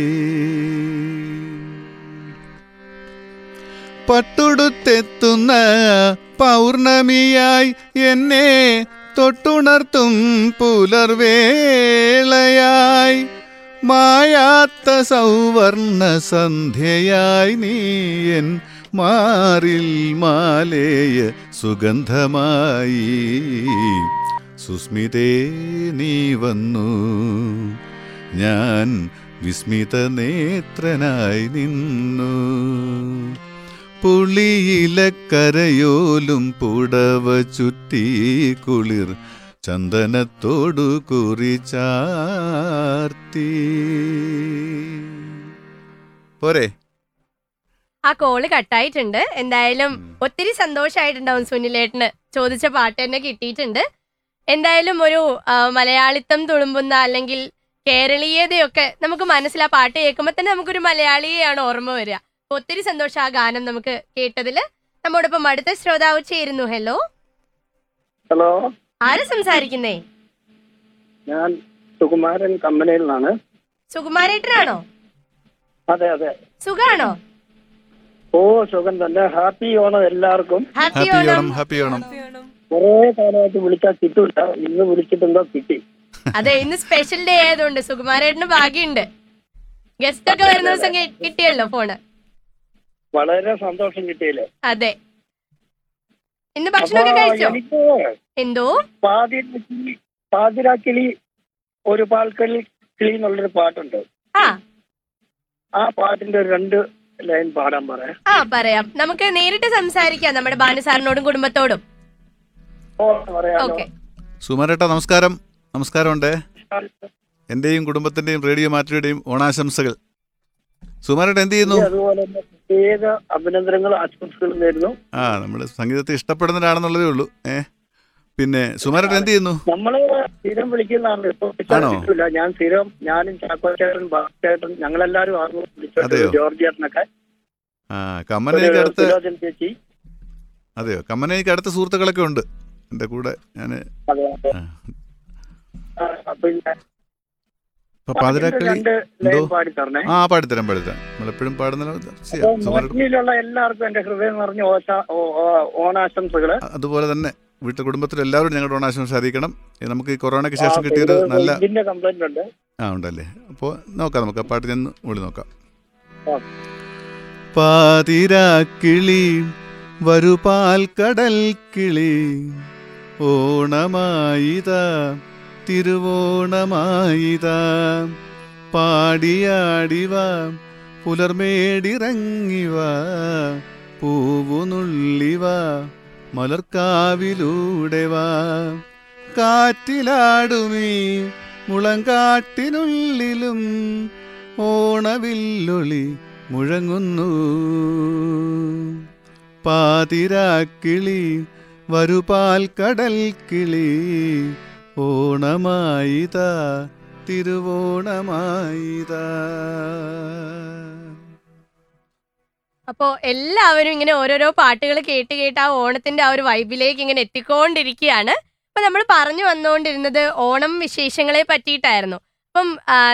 Speaker 3: പട്ടുടുത്തെത്തുന്ന പൗർണമിയായി എന്നെ തൊട്ടുണർത്തും പുലർവേളയായി. മായാത്ത സൗവർണ സന്ധ്യയായി നീയൻ മാറിൽ മാലേയ സുഗന്ധമായി. സുസ്മിതേ നീ വന്നു. ഞാൻ വിസ്മിത നേത്രനായി നിന്നു. പുളിയിലക്കരയോലും പുടവ ചുറ്റി കുളിർ ചന്ദനത്തോടു കുറിച്ചാർത്തി പോരെ.
Speaker 2: ആ കോൾ കട്ടായിട്ടുണ്ട്. എന്തായാലും. ഒത്തിരി സന്തോഷമായിട്ടുണ്ടാവും സുനിലേട്ടന്. ചോദിച്ച പാട്ട് തന്നെ കിട്ടിയിട്ടുണ്ട്. എന്തായാലും ഒരു മലയാളിത്തം തുളുമ്പുന്ന അല്ലെങ്കിൽ കേരളീയതയൊക്കെ നമുക്ക് മനസ്സിൽ ആ പാട്ട് കേൾക്കുമ്പോൾ തന്നെ നമുക്കൊരു മലയാളിയെയാണ് ഓർമ്മ വരിക. ഒത്തിരി സന്തോഷം ആ ഗാനം നമുക്ക് കേട്ടതിൽ. നമ്മോടൊപ്പം അടുത്ത ശ്രോതാവ് ചേരുന്നു. ഹലോ
Speaker 8: ഹലോ
Speaker 2: ആര് സംസാരിക്കുന്നേ?
Speaker 8: ഞാൻ സുകുമാരൻ കമ്പനിയിൽ നിന്നാണ്
Speaker 2: സുകുമാരേട്ടനാണോ?
Speaker 8: അതെ അതെ.
Speaker 2: സുഖാണോ?
Speaker 8: ഓ സുഖം തന്നെ. ഹാപ്പി ഓണം എല്ലാവർക്കും.
Speaker 2: ഹാപ്പി ഓണം.
Speaker 3: ഹാപ്പി ഓണം.
Speaker 8: കുറെ കാലമായിട്ട് വിളിച്ചാൽ കിട്ടൂല. ഇന്ന് വിളിച്ചിട്ടുണ്ടോ കിട്ടി?
Speaker 2: അതെ ഇന്ന് സ്പെഷ്യൽ ഡേ ആയതുകൊണ്ട് സുകുമാരേട്ടന് ഭാഗ്യമുണ്ട്. ഗസ്റ്റ് ഒക്കെ വരുന്ന ദിവസം കിട്ടിയല്ലോ ഫോണ്
Speaker 8: വളരെ സന്തോഷം കിട്ടിയല്ലേ?
Speaker 2: അതെ. ഇന്ന് ഭക്ഷണമൊക്കെ കഴിച്ചോ? എന്തോ?
Speaker 8: പാതിരാക്കിളി പാതിരാക്കിളി ഒരു പാൽക്കളി കിളി എന്നുള്ളൊരു പാട്ടുണ്ട്.
Speaker 2: ആ.
Speaker 8: ആ പാട്ടിന്റെ ഒരു രണ്ട് ലൈൻ പാടാൻ പറയാം.
Speaker 2: ആ പറയാം. നമുക്ക് നേരിട്ട് സംസാരിക്കാം നമ്മുടെ ബാനു സാറിനോടും കുടുംബത്തോടും.
Speaker 8: ഓ പറയാലോ.
Speaker 2: ഓക്കെ.
Speaker 3: സുമാരേട്ടാ നമസ്കാരം. നമസ്കാരമുണ്ട്. എന്റെയും കുടുംബത്തിന്റെയും റേഡിയോ മാറ്റിയുടെയും ഓണാശംസകൾ. സുമരേട്ട എന്ത് ചെയ്യുന്നു?
Speaker 8: അതുപോലെ തന്നെ പ്രത്യേക അഭിനന്ദനങ്ങളും ആശംസകളും നേരുന്നു.
Speaker 3: ആ നമ്മൾ സംഗീതത്തെ ഇഷ്ടപ്പെടുന്നവരാണെന്നുള്ളതേ ഉള്ളൂ. ഏ? പിന്നെ സുമാരൻ എന്ത് ചെയ്യുന്നു
Speaker 8: നമ്മൾ സ്ഥിരം വിളിക്കുന്നതാണ്. ഇപ്പൊ വിളിച്ചാൽ ഞാൻ സ്ഥിരം ഞാനും ചാക്കോച്ചേട്ടൻ ബാക്കേട്ടൻ ഞങ്ങളെല്ലാരും ആർന്നു
Speaker 3: അതെയോ?
Speaker 8: ജോർജ് ചേട്ടനൊക്കെ.
Speaker 3: കമ്മനയ്ക്ക് അടുത്ത്
Speaker 8: ചേച്ചി.
Speaker 3: അതെയോ? കമ്മനയ്ക്ക് അടുത്ത സുഹൃത്തുക്കളൊക്കെ ഉണ്ട് എന്റെ കൂടെ ഞാൻ.
Speaker 8: ആ,
Speaker 3: പാടിത്തരാം പാടിത്തരാം. നമ്മളെപ്പോഴും പാടുന്ന
Speaker 8: എല്ലാവർക്കും എന്റെ ഹൃദയം നിറഞ്ഞ ഓണാശംസകൾ.
Speaker 3: അതുപോലെ തന്നെ. വീട്ടിൽ കുടുംബത്തിൽ എല്ലാവരും ഞങ്ങളുടെ ഓണാശംസ അറിയിക്കണം നമുക്ക് ഈ കൊറോണയ്ക്ക് ശേഷം കിട്ടിയത് നല്ല ആ ഉണ്ടല്ലേ. അപ്പോൾ നോക്കാം നമുക്ക് ആ പാട്ട് ഞാൻ വിളി നോക്കാം. പാതിരാക്കിളി വരുപാൽ കടൽ കിളി ഓണമായിത തിരുവോണമായിത. പാടിയാടിവ പുലർമേടിറങ്ങിവ പൂവുനുള്ളിവ. മലർക്കാവിലൂടെ വാ. കാറ്റിലാടുമീ മുളങ്കാട്ടിനുള്ളിലും ഓണവില്ലൊളി മുഴങ്ങുന്നു. പാതിരാക്കിളി വരുപാൽ കടൽ കിളി ഓണമായിതാ തിരുവോണമായിത.
Speaker 2: അപ്പോ എല്ലാവരും ഇങ്ങനെ ഓരോരോ പാട്ടുകൾ കേട്ട് കേട്ട് ആ ഓണത്തിന്റെ ആ ഒരു വൈബിലേക്ക് ഇങ്ങനെ എത്തിക്കൊണ്ടിരിക്കുകയാണ് അപ്പൊ നമ്മൾ പറഞ്ഞു വന്നുകൊണ്ടിരുന്നത് ഓണം വിശേഷങ്ങളെ പറ്റിയിട്ടായിരുന്നു. അപ്പം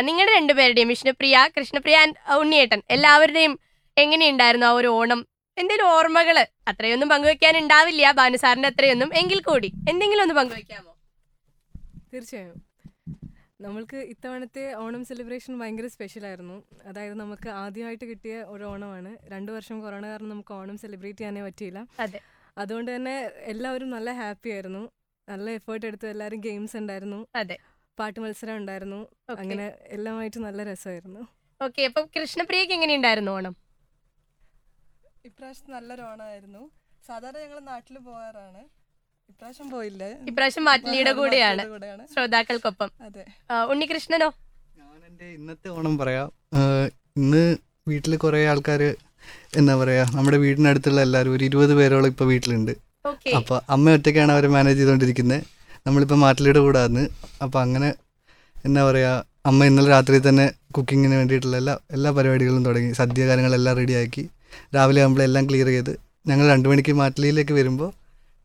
Speaker 2: നിങ്ങളുടെ രണ്ടുപേരുടെയും വിഷ്ണുപ്രിയ കൃഷ്ണപ്രിയ ആൻഡ് ഉണ്ണിയേട്ടൻ എല്ലാവരുടെയും എങ്ങനെയുണ്ടായിരുന്നു ആ ഒരു ഓണം? എന്തെങ്കിലും ഓർമ്മകൾ അത്രയൊന്നും പങ്കുവെക്കാൻ ഉണ്ടാവില്ല ബാനുസാറിന്റെ അത്രയൊന്നും. എങ്കിൽ കൂടി എന്തെങ്കിലും ഒന്ന് പങ്കുവെക്കാമോ?
Speaker 9: തീർച്ചയായും. നമ്മൾക്ക് ഇത്തവണത്തെ ഓണം സെലിബ്രേഷൻ ഭയങ്കര സ്പെഷ്യൽ ആയിരുന്നു. അതായത് നമുക്ക് ആദ്യമായിട്ട് കിട്ടിയ ഒരു ഓണമാണ്. രണ്ടു വർഷം കൊറോണ കാരണം നമുക്ക് ഓണം സെലിബ്രേറ്റ് ചെയ്യാനേ പറ്റിയില്ല.
Speaker 2: അതെ.
Speaker 9: അതുകൊണ്ട് തന്നെ എല്ലാവരും നല്ല ഹാപ്പി ആയിരുന്നു. നല്ല എഫേർട്ട് എടുത്ത് എല്ലാവരും ഗെയിംസ് ഉണ്ടായിരുന്നു.
Speaker 2: അതെ.
Speaker 9: പാട്ട് മത്സരം ഉണ്ടായിരുന്നു. അങ്ങനെ എല്ലാമായിട്ട് നല്ല രസമായിരുന്നു.
Speaker 2: ഓക്കെ അപ്പം കൃഷ്ണപ്രിയക്ക് എങ്ങനെയുണ്ടായിരുന്നു ഓണം?
Speaker 10: ഇപ്രാവശ്യം നല്ലൊരു ഓണമായിരുന്നു. സാധാരണ ഞങ്ങൾ നാട്ടിൽ പോകാറാണ്. ഇപ്രാവശ്യം പോയില്ല.
Speaker 2: ഇപ്രാവശ്യം മാറ്റിലിയുടെ കൂടെയാണ്. ശ്രോതാക്കൾക്കൊപ്പം. ഉണ്ണികൃഷ്ണനോ?
Speaker 11: ഞാൻ എന്റെ ഇന്നത്തെ ഓണം പറയാം. ഇന്ന് വീട്ടിൽ കുറെ ആൾക്കാർ എന്താ പറയാ നമ്മുടെ വീടിനടുത്തുള്ള എല്ലാവരും ഒരു ഇരുപത് പേരോളം ഇപ്പൊ വീട്ടിലുണ്ട്.
Speaker 2: അപ്പൊ
Speaker 11: അപ്പോൾ അമ്മ ഒറ്റയ്ക്കാണ് അവരെ മാനേജ് ചെയ്തുകൊണ്ടിരിക്കുന്നത് നമ്മളിപ്പോൾ മാറ്റിലിയുടെ കൂടെ ആന്ന് അപ്പൊ അങ്ങനെ എന്താ പറയാ അമ്മ ഇന്നലെ രാത്രി തന്നെ കുക്കിങ്ങിന് വേണ്ടിയിട്ടുള്ള എല്ലാ എല്ലാ പരിപാടികളും തുടങ്ങി. സദ്യ കാര്യങ്ങളെല്ലാം റെഡിയാക്കി രാവിലെ ആകുമ്പോൾ എല്ലാം ക്ലിയർ ചെയ്ത് ഞങ്ങൾ രണ്ട് മണിക്ക് മാറ്റിലയിലേക്ക് വരുമ്പോൾ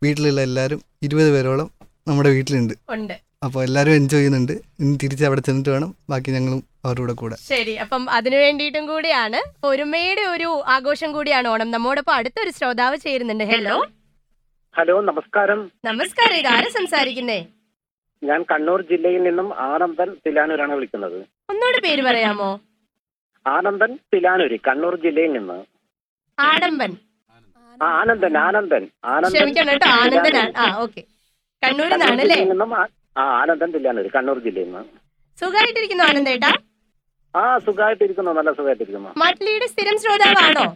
Speaker 11: വീട്ടിലുള്ള എല്ലാവരും ഇരുപത് പേരോളം നമ്മുടെ വീട്ടിലുണ്ട്.
Speaker 2: ഉണ്ട്.
Speaker 11: അപ്പോൾ എല്ലാവരും എൻജോയ് ചെയ്യുന്നുണ്ട്. ഇനി തിരിച്ച് അവിടെ ചെന്നിട്ട് വേണം. ബാക്കി ഞങ്ങളും അവരുടെ കൂടെ കൂടെ
Speaker 2: ശരി. അപ്പം അതിനു വേണ്ടിയിട്ടും കൂടിയാണ് ഒരുമയുടെ ഒരു ആഘോഷം കൂടിയാണ് ഓണം. നമ്മോടൊപ്പം അടുത്തൊരു ശ്രോതാവ് ചേരുന്നുണ്ട്. ഹലോ.
Speaker 12: ഹലോ നമസ്കാരം.
Speaker 2: നമസ്കാരം. ഇതാരാ സംസാരിക്കുന്നേ?
Speaker 12: ഞാൻ കണ്ണൂർ ജില്ലയിൽ നിന്നും ആനന്ദൻ തിലാനൂരാണ് വിളിക്കുന്നത്.
Speaker 2: ഒന്നുകൂടെ പേര് പറയാമോ?
Speaker 12: ആനന്ദൻ തിലാനൂര് കണ്ണൂർ ജില്ലയിൽ നിന്ന്.
Speaker 2: ആഡംബൻ.
Speaker 12: ആനന്ദൻ ആനന്ദൻ. ആനന്ദൻ
Speaker 2: ക്ഷമിക്കണം കേട്ടോ ആനന്ദനാണ് ആ ഓക്കെ. കണ്ണൂരിൽ നിന്നാണ് അല്ലേ?
Speaker 12: നിന്നും ആ- ആനന്ദൻ ജില്ലയാണ് കണ്ണൂർ ജില്ലയിൽ നിന്ന്.
Speaker 2: സുഖമായിട്ടിരിക്കുന്നു ആനന്ദേട്ടാ
Speaker 12: ആ സുഖമായിട്ടിരിക്കുന്നു നല്ല സുഖമായിട്ടിരിക്കുന്നു
Speaker 2: മാറ്റിലിയുടെ സ്ഥിരം ശ്രോതാവാണോ?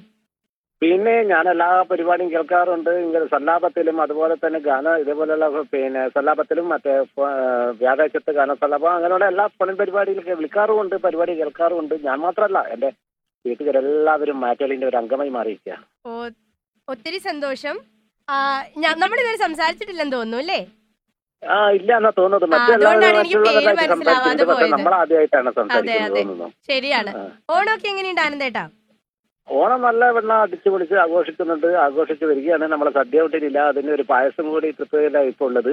Speaker 12: പിന്നെ ഞാൻ എല്ലാ പരിപാടിയും കേൾക്കാറുണ്ട് ഇങ്ങനെ സല്ലാപത്തിലും അതുപോലെ തന്നെ ഗാന ഇതേപോലെയുള്ള പിന്നെ സല്ലാപത്തിലും മറ്റേ വ്യാഴാഴ്ചത്തെ ഗാന സല്ലാപം അങ്ങനെയുള്ള എല്ലാ പണി പരിപാടിയിലൊക്കെ വിളിക്കാറുമുണ്ട് പരിപാടി കേൾക്കാറുമുണ്ട്. ഞാൻ മാത്രമല്ല എന്റെ വീട്ടുകാരെല്ലാവരും മാറ്റലിന്റെ ഒരു അംഗമായി മാറിയിരിക്കുക
Speaker 2: ഒത്തിരി സന്തോഷം. ആ, ഞാൻ നമ്മളിതുവരെ സംസാരിച്ചിട്ടില്ലെന്ന് തോന്നുന്നു അല്ലേ?
Speaker 12: ആ ഇല്ല എന്നാ തോന്നുന്നത്. നമ്മൾ സംസാരിക്കുന്നത്
Speaker 2: ശരിയാണ്. ഓണമൊക്കെ എങ്ങനെയുണ്ട് ആനന്ദേട്ടാ?
Speaker 12: ഓണം നല്ല വെണ്ണ അടിച്ചു പൊളിച്ച് ആഘോഷിക്കുന്നുണ്ട്. ആഘോഷിച്ച് വരികയാണ്. നമ്മളെ സദ്യ ഒട്ടിലില്ല അതിന് ഒരു പായസം കൂടി തൃപ്തിയിലാണ് ഇപ്പോൾ ഉള്ളത്.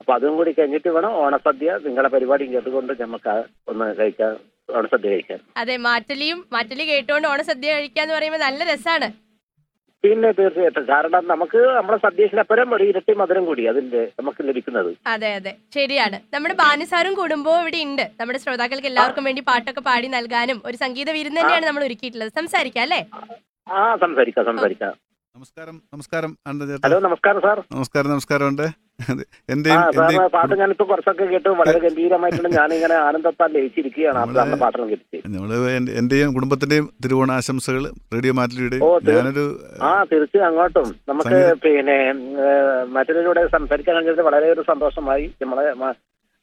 Speaker 12: അപ്പൊ അതും കൂടി കഴിഞ്ഞിട്ട് വേണം ഓണസദ്യ. നിങ്ങളെ പരിപാടി കേട്ടുകൊണ്ട് നമുക്ക് ഒന്ന് കഴിക്കാൻ ഓണസദ്യ കഴിക്കാൻ
Speaker 2: അതെ മാറ്റലിയും മാറ്റലി കേട്ടുകൊണ്ട് ഓണസദ്യ കഴിക്കാന്ന് പറയുമ്പോൾ നല്ല രസാണ്.
Speaker 12: പിന്നെ തീർച്ചയായിട്ടും. കാരണം നമുക്ക് നമ്മുടെ സദ്യയിലപ്പുറം ഒരു ഇരട്ടി മധുരം കൂടി അതിന്റെ നമുക്ക് ലഭിക്കുന്നത്.
Speaker 2: അതെ അതെ. ശരിയാണ്. നമ്മുടെ ബാനുസാറും കൂടുമ്പോ ഇവിടെ ഉണ്ട്. നമ്മുടെ ശ്രോതാക്കൾക്ക് എല്ലാവർക്കും വേണ്ടി പാട്ടൊക്കെ പാടി നൽകാനും ഒരു സംഗീത വിരുന്ന് തന്നെയാണ് നമ്മൾ ഒരുക്കിയിട്ടുള്ളത്. സംസാരിക്കാം അല്ലേ?
Speaker 12: ആ സംസാരിക്കാം സംസാരിക്കാം.
Speaker 3: നമസ്കാരം നമസ്കാരം
Speaker 12: ഹലോ നമസ്കാരം സാർ.
Speaker 3: നമസ്കാരം നമസ്കാരം ഉണ്ട് എന്റെയും
Speaker 12: പാട്ട് ഞാനിപ്പോ കുറച്ചൊക്കെ കേട്ടു വളരെ ഗംഭീരമായിട്ടുണ്ട്. ഞാനിങ്ങനെ ആനന്ദത്താൽ ലയിച്ചിരിക്കുകയാണ് പാട്ടെല്ലാം കേട്ടിട്ട്.
Speaker 3: നമ്മൾ എന്റെ- എന്റെയും കുടുംബത്തിന്റെയും തിരുവോണ ആശംസകൾ റേഡിയോ
Speaker 12: മാറ്റിലൂടെ
Speaker 3: ഞാനൊരു
Speaker 12: ആ തീർച്ചയായും അങ്ങോട്ടും. നമുക്ക് പിന്നെ മറ്റൊരു സംസാരിക്കാൻ കഴിഞ്ഞത് വളരെ ഒരു സന്തോഷമായി. നമ്മളെ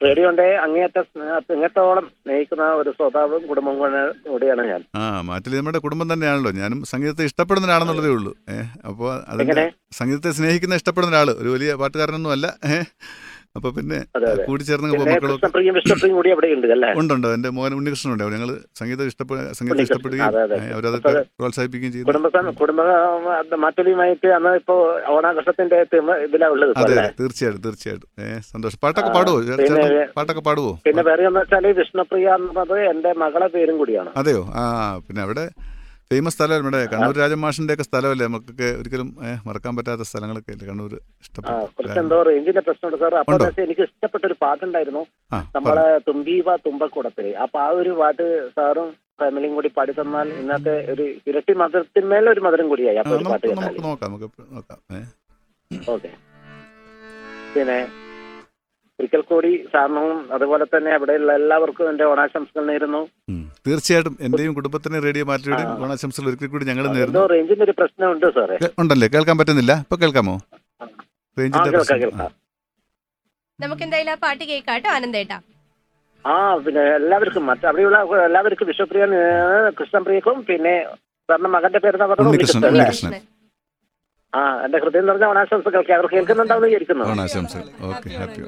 Speaker 12: റേഡിയോന്റെ അങ്ങേയറ്റ സ്നേഹ- അങ്ങേറ്റോളം സ്നേഹിക്കുന്ന ഒരു ശ്രോതാവും കുടുംബം കൂടെ- കൂടിയാണ് ഞാൻ.
Speaker 3: ആ മാറ്റിൽ നമ്മുടെ കുടുംബം തന്നെയാണല്ലോ. ഞാനും സംഗീതത്തെ ഇഷ്ടപ്പെടുന്ന ഒരാളെന്നുള്ളതേ ഉള്ളൂ. ഏഹ് അപ്പോൾ അതിന്റെ സംഗീതത്തെ സ്നേഹിക്കുന്ന ഇഷ്ടപ്പെടുന്ന ഒരാൾ ഒരു വലിയ പാട്ടുകാരനൊന്നും അല്ല ഏഹ് അപ്പൊ പിന്നെ
Speaker 12: കൂടിച്ചേർന്ന്
Speaker 3: ഉണ്ടുണ്ടോ. എന്റെ മോൻ ഉണ്ണികൃഷ്ണൻ ഉണ്ട് ഞങ്ങൾ സംഗീതം ഇഷ്ടപ്പെടുക സംഗീതം ഇഷ്ടപ്പെടുകയും അവരതൊക്കെ. പ്രോത്സാഹിപ്പിക്കുകയും ചെയ്തു.
Speaker 12: കുടുംബ അന്ന് ഇപ്പോ ഓണാഘോഷത്തിന്റെ തിമ- ഇതിലാ ഉള്ളത്
Speaker 3: അതെ തീർച്ചയായിട്ടും തീർച്ചയായിട്ടും. ഏഹ് സന്തോഷം. പാട്ടൊക്കെ പാടുവോ? പാട്ടൊക്കെ പാടുവോ?
Speaker 12: പിന്നെ വേറെ വെച്ചാൽ വിഷ്ണുപ്രിയ എന്ന് പറഞ്ഞത് എന്റെ മകളെ പേരും കൂടിയാണ്.
Speaker 3: അതെയോ? ആ പിന്നെ അവിടെ ഫേമസ് സ്ഥലമല്ലേ നമ്മുടെ കണ്ണൂർ രാജമാഷിന്റെ ഒക്കെ സ്ഥലമല്ലേ? നമുക്കൊക്കെ ഒരിക്കലും മറക്കാൻ പറ്റാത്ത സ്ഥലങ്ങളൊക്കെ അല്ലേ കണ്ണൂർ ഇഷ്ടപ്പെട്ടു
Speaker 12: കുറച്ച് എന്തോ റേഞ്ചിന്റെ പ്രശ്നമുണ്ട് സാർ അപ്പൊ എനിക്ക് ഇഷ്ടപ്പെട്ട ഒരു പാട്ടുണ്ടായിരുന്നു നമ്മളെ തുമ്പീവ തുമ്പക്കൂടത്തിൽ. അപ്പൊ ആ ഒരു പാട്ട് സാറും ഫാമിലിയും കൂടി പാടി തന്നാൽ ഇന്നത്തെ ഒരു ഇരട്ടി മധുരത്തിന്മേൽ ഒരു മധുരം കൂടിയായി. അപ്പൊ ഒരു പാട്ട്
Speaker 3: നോക്കാം നമുക്ക് നോക്കാം.
Speaker 12: ഓക്കെ. പിന്നെ ഒരിക്കൽ കൂടി സാറിനും അതുപോലെ തന്നെ അവിടെയുള്ള എല്ലാവർക്കും എന്റെ ഓണാശംസകൾ നേരുന്നു.
Speaker 3: തീർച്ചയായിട്ടും എന്റെയും കുടുംബത്തിന് റേഡിയോ
Speaker 12: മാറ്റിയുടെ
Speaker 3: ഓണാശംസകൾ ഒരിക്കൽ കൂടി ഞങ്ങൾ നേരുന്നു.
Speaker 12: റേഞ്ചിന്റെ ഒരു പ്രശ്നമുണ്ട് സാറേ.
Speaker 3: ഉണ്ടല്ലേ? കേൾക്കാൻ പറ്റുന്നില്ല? ഇപ്പൊ കേൾക്കാമോ? റേഞ്ചിന്റെ
Speaker 12: കേൾക്കാം
Speaker 3: പ്രശ്നം.
Speaker 12: കേൾക്കാം.
Speaker 2: നമുക്ക് എന്തായാലും ആ പാട്ട് കേൾക്കാട്ടോ ആനന്ദേട്ടാ
Speaker 12: ആ പിന്നെ എല്ലാവർക്കും മറ്റു അവിടെയുള്ള എല്ലാവർക്കും വിശ്വപ്രിയ കൃഷ്ണപ്രിയക്കും പിന്നെ സാറിന്റെ മകന്റെ പേര്
Speaker 3: ഉണ്ണികൃഷ്ണൻ.
Speaker 12: ആ എന്റെ ഹൃദയം നിറഞ്ഞ ഓണാശംസകൾ അവർ കേൾക്കുന്നുണ്ടാവും വിചാരിക്കുന്നു.
Speaker 3: ഓണാശംസകൾ. Okay
Speaker 9: happy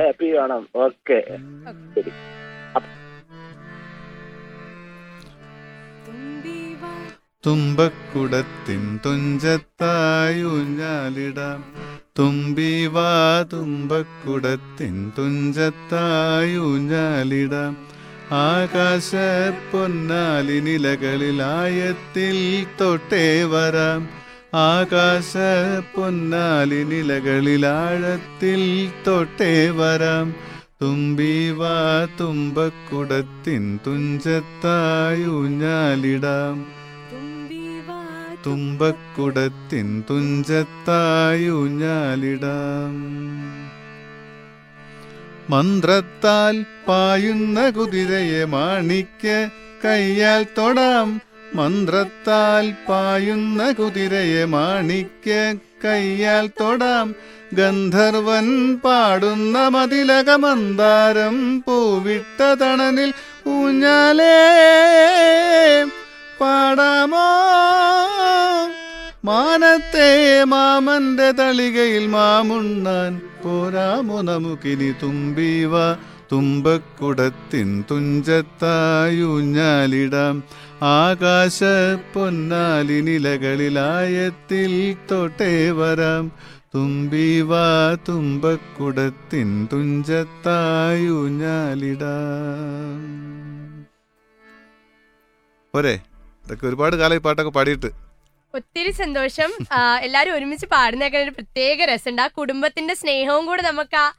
Speaker 12: happy Onam okay. ശരി.
Speaker 3: തുമ്പക്കുടത്തിൻ തുമ്പി തുമ്പിവാ തുമ്പക്കുടത്തിൻ തുഞ്ചത്തായൂഞ്ഞാലിടാം ആകാശ പൊന്നാലിനിലകളിലായത്തിൽ തൊട്ടേ വരാം. ആകാശ പൊന്നാലി നിലകളിലാഴത്തിൽ തൊട്ടേ വരാം. തുമ്പിവാ തുമ്പക്കുടത്തിൻ തുഞ്ചത്തായുഞ്ഞാലിടാം തുമ്പക്കുടത്തിൻ തുഞ്ചത്തായുഞ്ഞാലിടാം മന്ത്രത്താൽ പായുന്ന കുതിരയെ മാണിക്യ കയ്യാൽ തൊടാം. മന്ത്രത്താൽ പായുന്ന കുതിരയെ മാണിക്യ കയ്യാൽ തൊടാം. ഗന്ധർവൻ പാടുന്ന മതിലകമന്താരം പൂവിട്ട തണനിൽ ഊഞ്ഞാലേ പാടാമോ? മാനത്തെ മാമന്റെ തളികയിൽ മാമുണ്ണാൻ പോരാമോ നമുക്കിനി തുമ്പീവ. തുമ്പക്കുടത്തിൻ തുഞ്ചത്തായുഞ്ഞാലിടാം ആകാശ പൊന്നാലി നിലകളിലായത്തിൽ തൊട്ടേ വരാം. തുമ്പിവാ തുമ്പക്കുടത്തിൻ തുഞ്ചത്തായുഞ്ഞാലിടാം ഒരെ ഇതൊക്കെ ഒരുപാട് കാലം ഈ പാട്ടൊക്കെ പാടിയിട്ട്.
Speaker 2: ഒത്തിരി സന്തോഷം. എല്ലാരും ഒരുമിച്ച് പാടുന്നേക്കാൻ ഒരു പ്രത്യേക രസമുണ്ട്. ആ കുടുംബത്തിന്റെ സ്നേഹവും കൂടെ നമുക്ക് ആ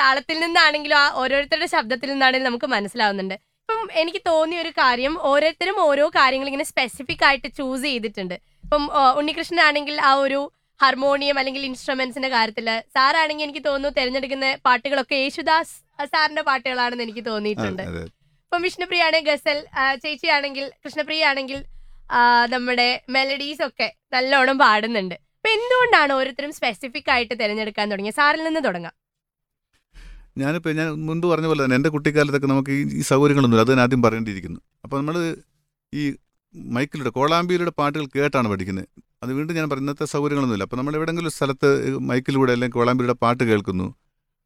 Speaker 2: താളത്തിൽ നിന്നാണെങ്കിലും ആ ഓരോരുത്തരുടെ ശബ്ദത്തിൽ നിന്നാണെങ്കിലും നമുക്ക് മനസ്സിലാവുന്നുണ്ട്. ഇപ്പം എനിക്ക് തോന്നിയ ഒരു കാര്യം ഓരോരുത്തരും ഓരോ കാര്യങ്ങൾ ഇങ്ങനെ സ്പെസിഫിക് ആയിട്ട് ചൂസ് ചെയ്തിട്ടുണ്ട്. ഇപ്പം ഉണ്ണികൃഷ്ണൻ ആണെങ്കിൽ ആ ഒരു ഹാർമോണിയം അല്ലെങ്കിൽ ഇൻസ്ട്രുമെന്റ്സിന്റെ കാര്യത്തിൽ സാറാണെങ്കിൽ എനിക്ക് തോന്നുന്നു തിരഞ്ഞെടുക്കുന്ന പാട്ടുകളൊക്കെ യേശുദാസ് സാറിന്റെ പാട്ടുകളാണെന്ന് എനിക്ക് തോന്നിയിട്ടുണ്ട്. ഇപ്പം വിഷ്ണുപ്രിയ ആണെങ്കിൽ ഗസൽ ചേച്ചി ചേച്ചിയാണെങ്കിൽ കൃഷ്ണപ്രിയ ആണെങ്കിൽ നമ്മുടെ മെലഡീസ് ഒക്കെ നല്ലോണം പാടുന്നുണ്ട്. അപ്പൊ എന്തുകൊണ്ടാണ് ഓരോരുത്തരും സ്പെസിഫിക് ആയിട്ട് തിരഞ്ഞെടുക്കാൻ തുടങ്ങിയത്? സാറിൽ നിന്ന് തുടങ്ങാം.
Speaker 3: ഞാനിപ്പോൾ ഞാൻ മുൻപ് പറഞ്ഞ പോലെ തന്നെ എന്റെ കുട്ടിക്കാലത്തൊക്കെ നമുക്ക് ഈ സൗകര്യങ്ങളൊന്നുമില്ല. അത് ഞാൻ ആദ്യം പറയേണ്ടിയിരിക്കുന്നു അപ്പോൾ നമ്മൾ ഈ മൈക്കിലൂടെ കോളാമ്പിയിലൂടെ പാട്ടുകൾ കേട്ടാണ് പഠിക്കുന്നത് അത് വീണ്ടും ഞാൻ പറയുന്നത് ഇന്നത്തെ സൗകര്യങ്ങളൊന്നുമില്ല. അപ്പോൾ നമ്മൾ എവിടെയെങ്കിലും ഒരു സ്ഥലത്ത് മൈക്കിലൂടെ അല്ലെങ്കിൽ കോളാമ്പിയുടെ പാട്ട് കേൾക്കുന്നു.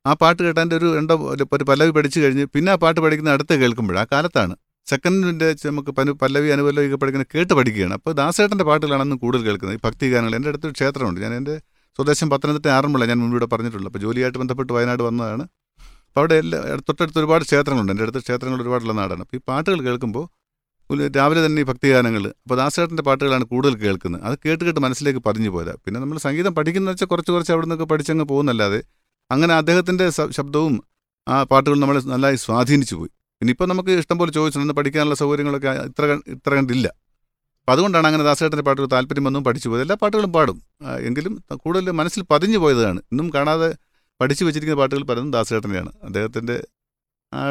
Speaker 3: ആ പാട്ട് കേട്ടാന്റെ ഒരു രണ്ടോ ഒരു പല്ലവി പഠിച്ചു കഴിഞ്ഞ് പിന്നെ ആ പാട്ട് പഠിക്കുന്ന അടുത്ത് കേൾക്കുമ്പോൾ ആ കാലത്താണ്. സെക്കൻഡിന്റെ നമുക്ക് പനു പല്ലവി ഒക്കെ പഠിക്കുന്ന കേട്ട് പഠിക്കുകയാണ്. അപ്പോൾ ദാസേട്ടന്റെ പാട്ടുകളാണ് അന്ന് കൂടുതൽ കേൾക്കുന്നത്. ഈ ഭക്തി ഗാനങ്ങൾ. എന്റെ അടുത്തൊരു ക്ഷേത്രമുണ്ട്. ഞാൻ എന്റെ സ്വദേശം പത്തനംതിട്ട ആറന്മുള ഞാൻ മുൻപിവിടെ പറഞ്ഞിട്ടുള്ളൂ അപ്പോൾ ജോലിയായിട്ട് ബന്ധപ്പെട്ട് വയനാട് വന്നതാണ്. അപ്പോൾ അവിടെ എല്ലാ തൊട്ടടുത്ത് ഒരുപാട് ക്ഷേത്രങ്ങളുണ്ട്. എന്റെ അടുത്ത് ക്ഷേത്രങ്ങൾ ഒരുപാടുള്ള നാടാണ്. അപ്പോൾ ഈ പാട്ടുകൾ കേൾക്കുമ്പോൾ രാവിലെ തന്നെ ഈ ഭക്തിഗാനങ്ങൾ അപ്പോൾ ദാസേട്ടന്റെ പാട്ടുകളാണ് കൂടുതൽ കേൾക്കുന്നത്. അത് കേട്ട് കേട്ട് മനസ്സിലേക്ക് പതിഞ്ഞു പോരാ. പിന്നെ നമ്മൾ സംഗീതം പഠിക്കുന്ന വെച്ചാൽ കുറച്ച് കുറച്ച് അവിടെ നിന്നൊക്കെ പഠിച്ചങ്ങ് പോകുന്നല്ലാതെ അങ്ങനെ അദ്ദേഹത്തിന്റെ ശബ്ദവും ആ പാട്ടുകൾ നമ്മളെ നന്നായി സ്വാധീനിച്ചു പോയി. പിന്നെ ഇപ്പോൾ നമുക്ക് ഇഷ്ടം പോലെ ചോദിച്ചിട്ടുണ്ട് പഠിക്കാനുള്ള സൗകര്യങ്ങളൊക്കെ ഇത്ര ഇത്ര കണ്ടില്ല. അപ്പോൾ അതുകൊണ്ടാണ് അങ്ങനെ ദാസേട്ടന്റെ പാട്ടുകൾ താല്പര്യം വന്നും പഠിച്ചു പോയത്. എല്ലാ പാട്ടുകളും പാടും. എങ്കിലും കൂടുതൽ മനസ്സിൽ പതിഞ്ഞു പോയതാണ്. ഇന്നും കാണാതെ പഠിച്ചു വെച്ചിരിക്കുന്ന പാട്ടുകൾ പലതും ദാസേട്ടനെയാണ് അദ്ദേഹത്തിന്റെ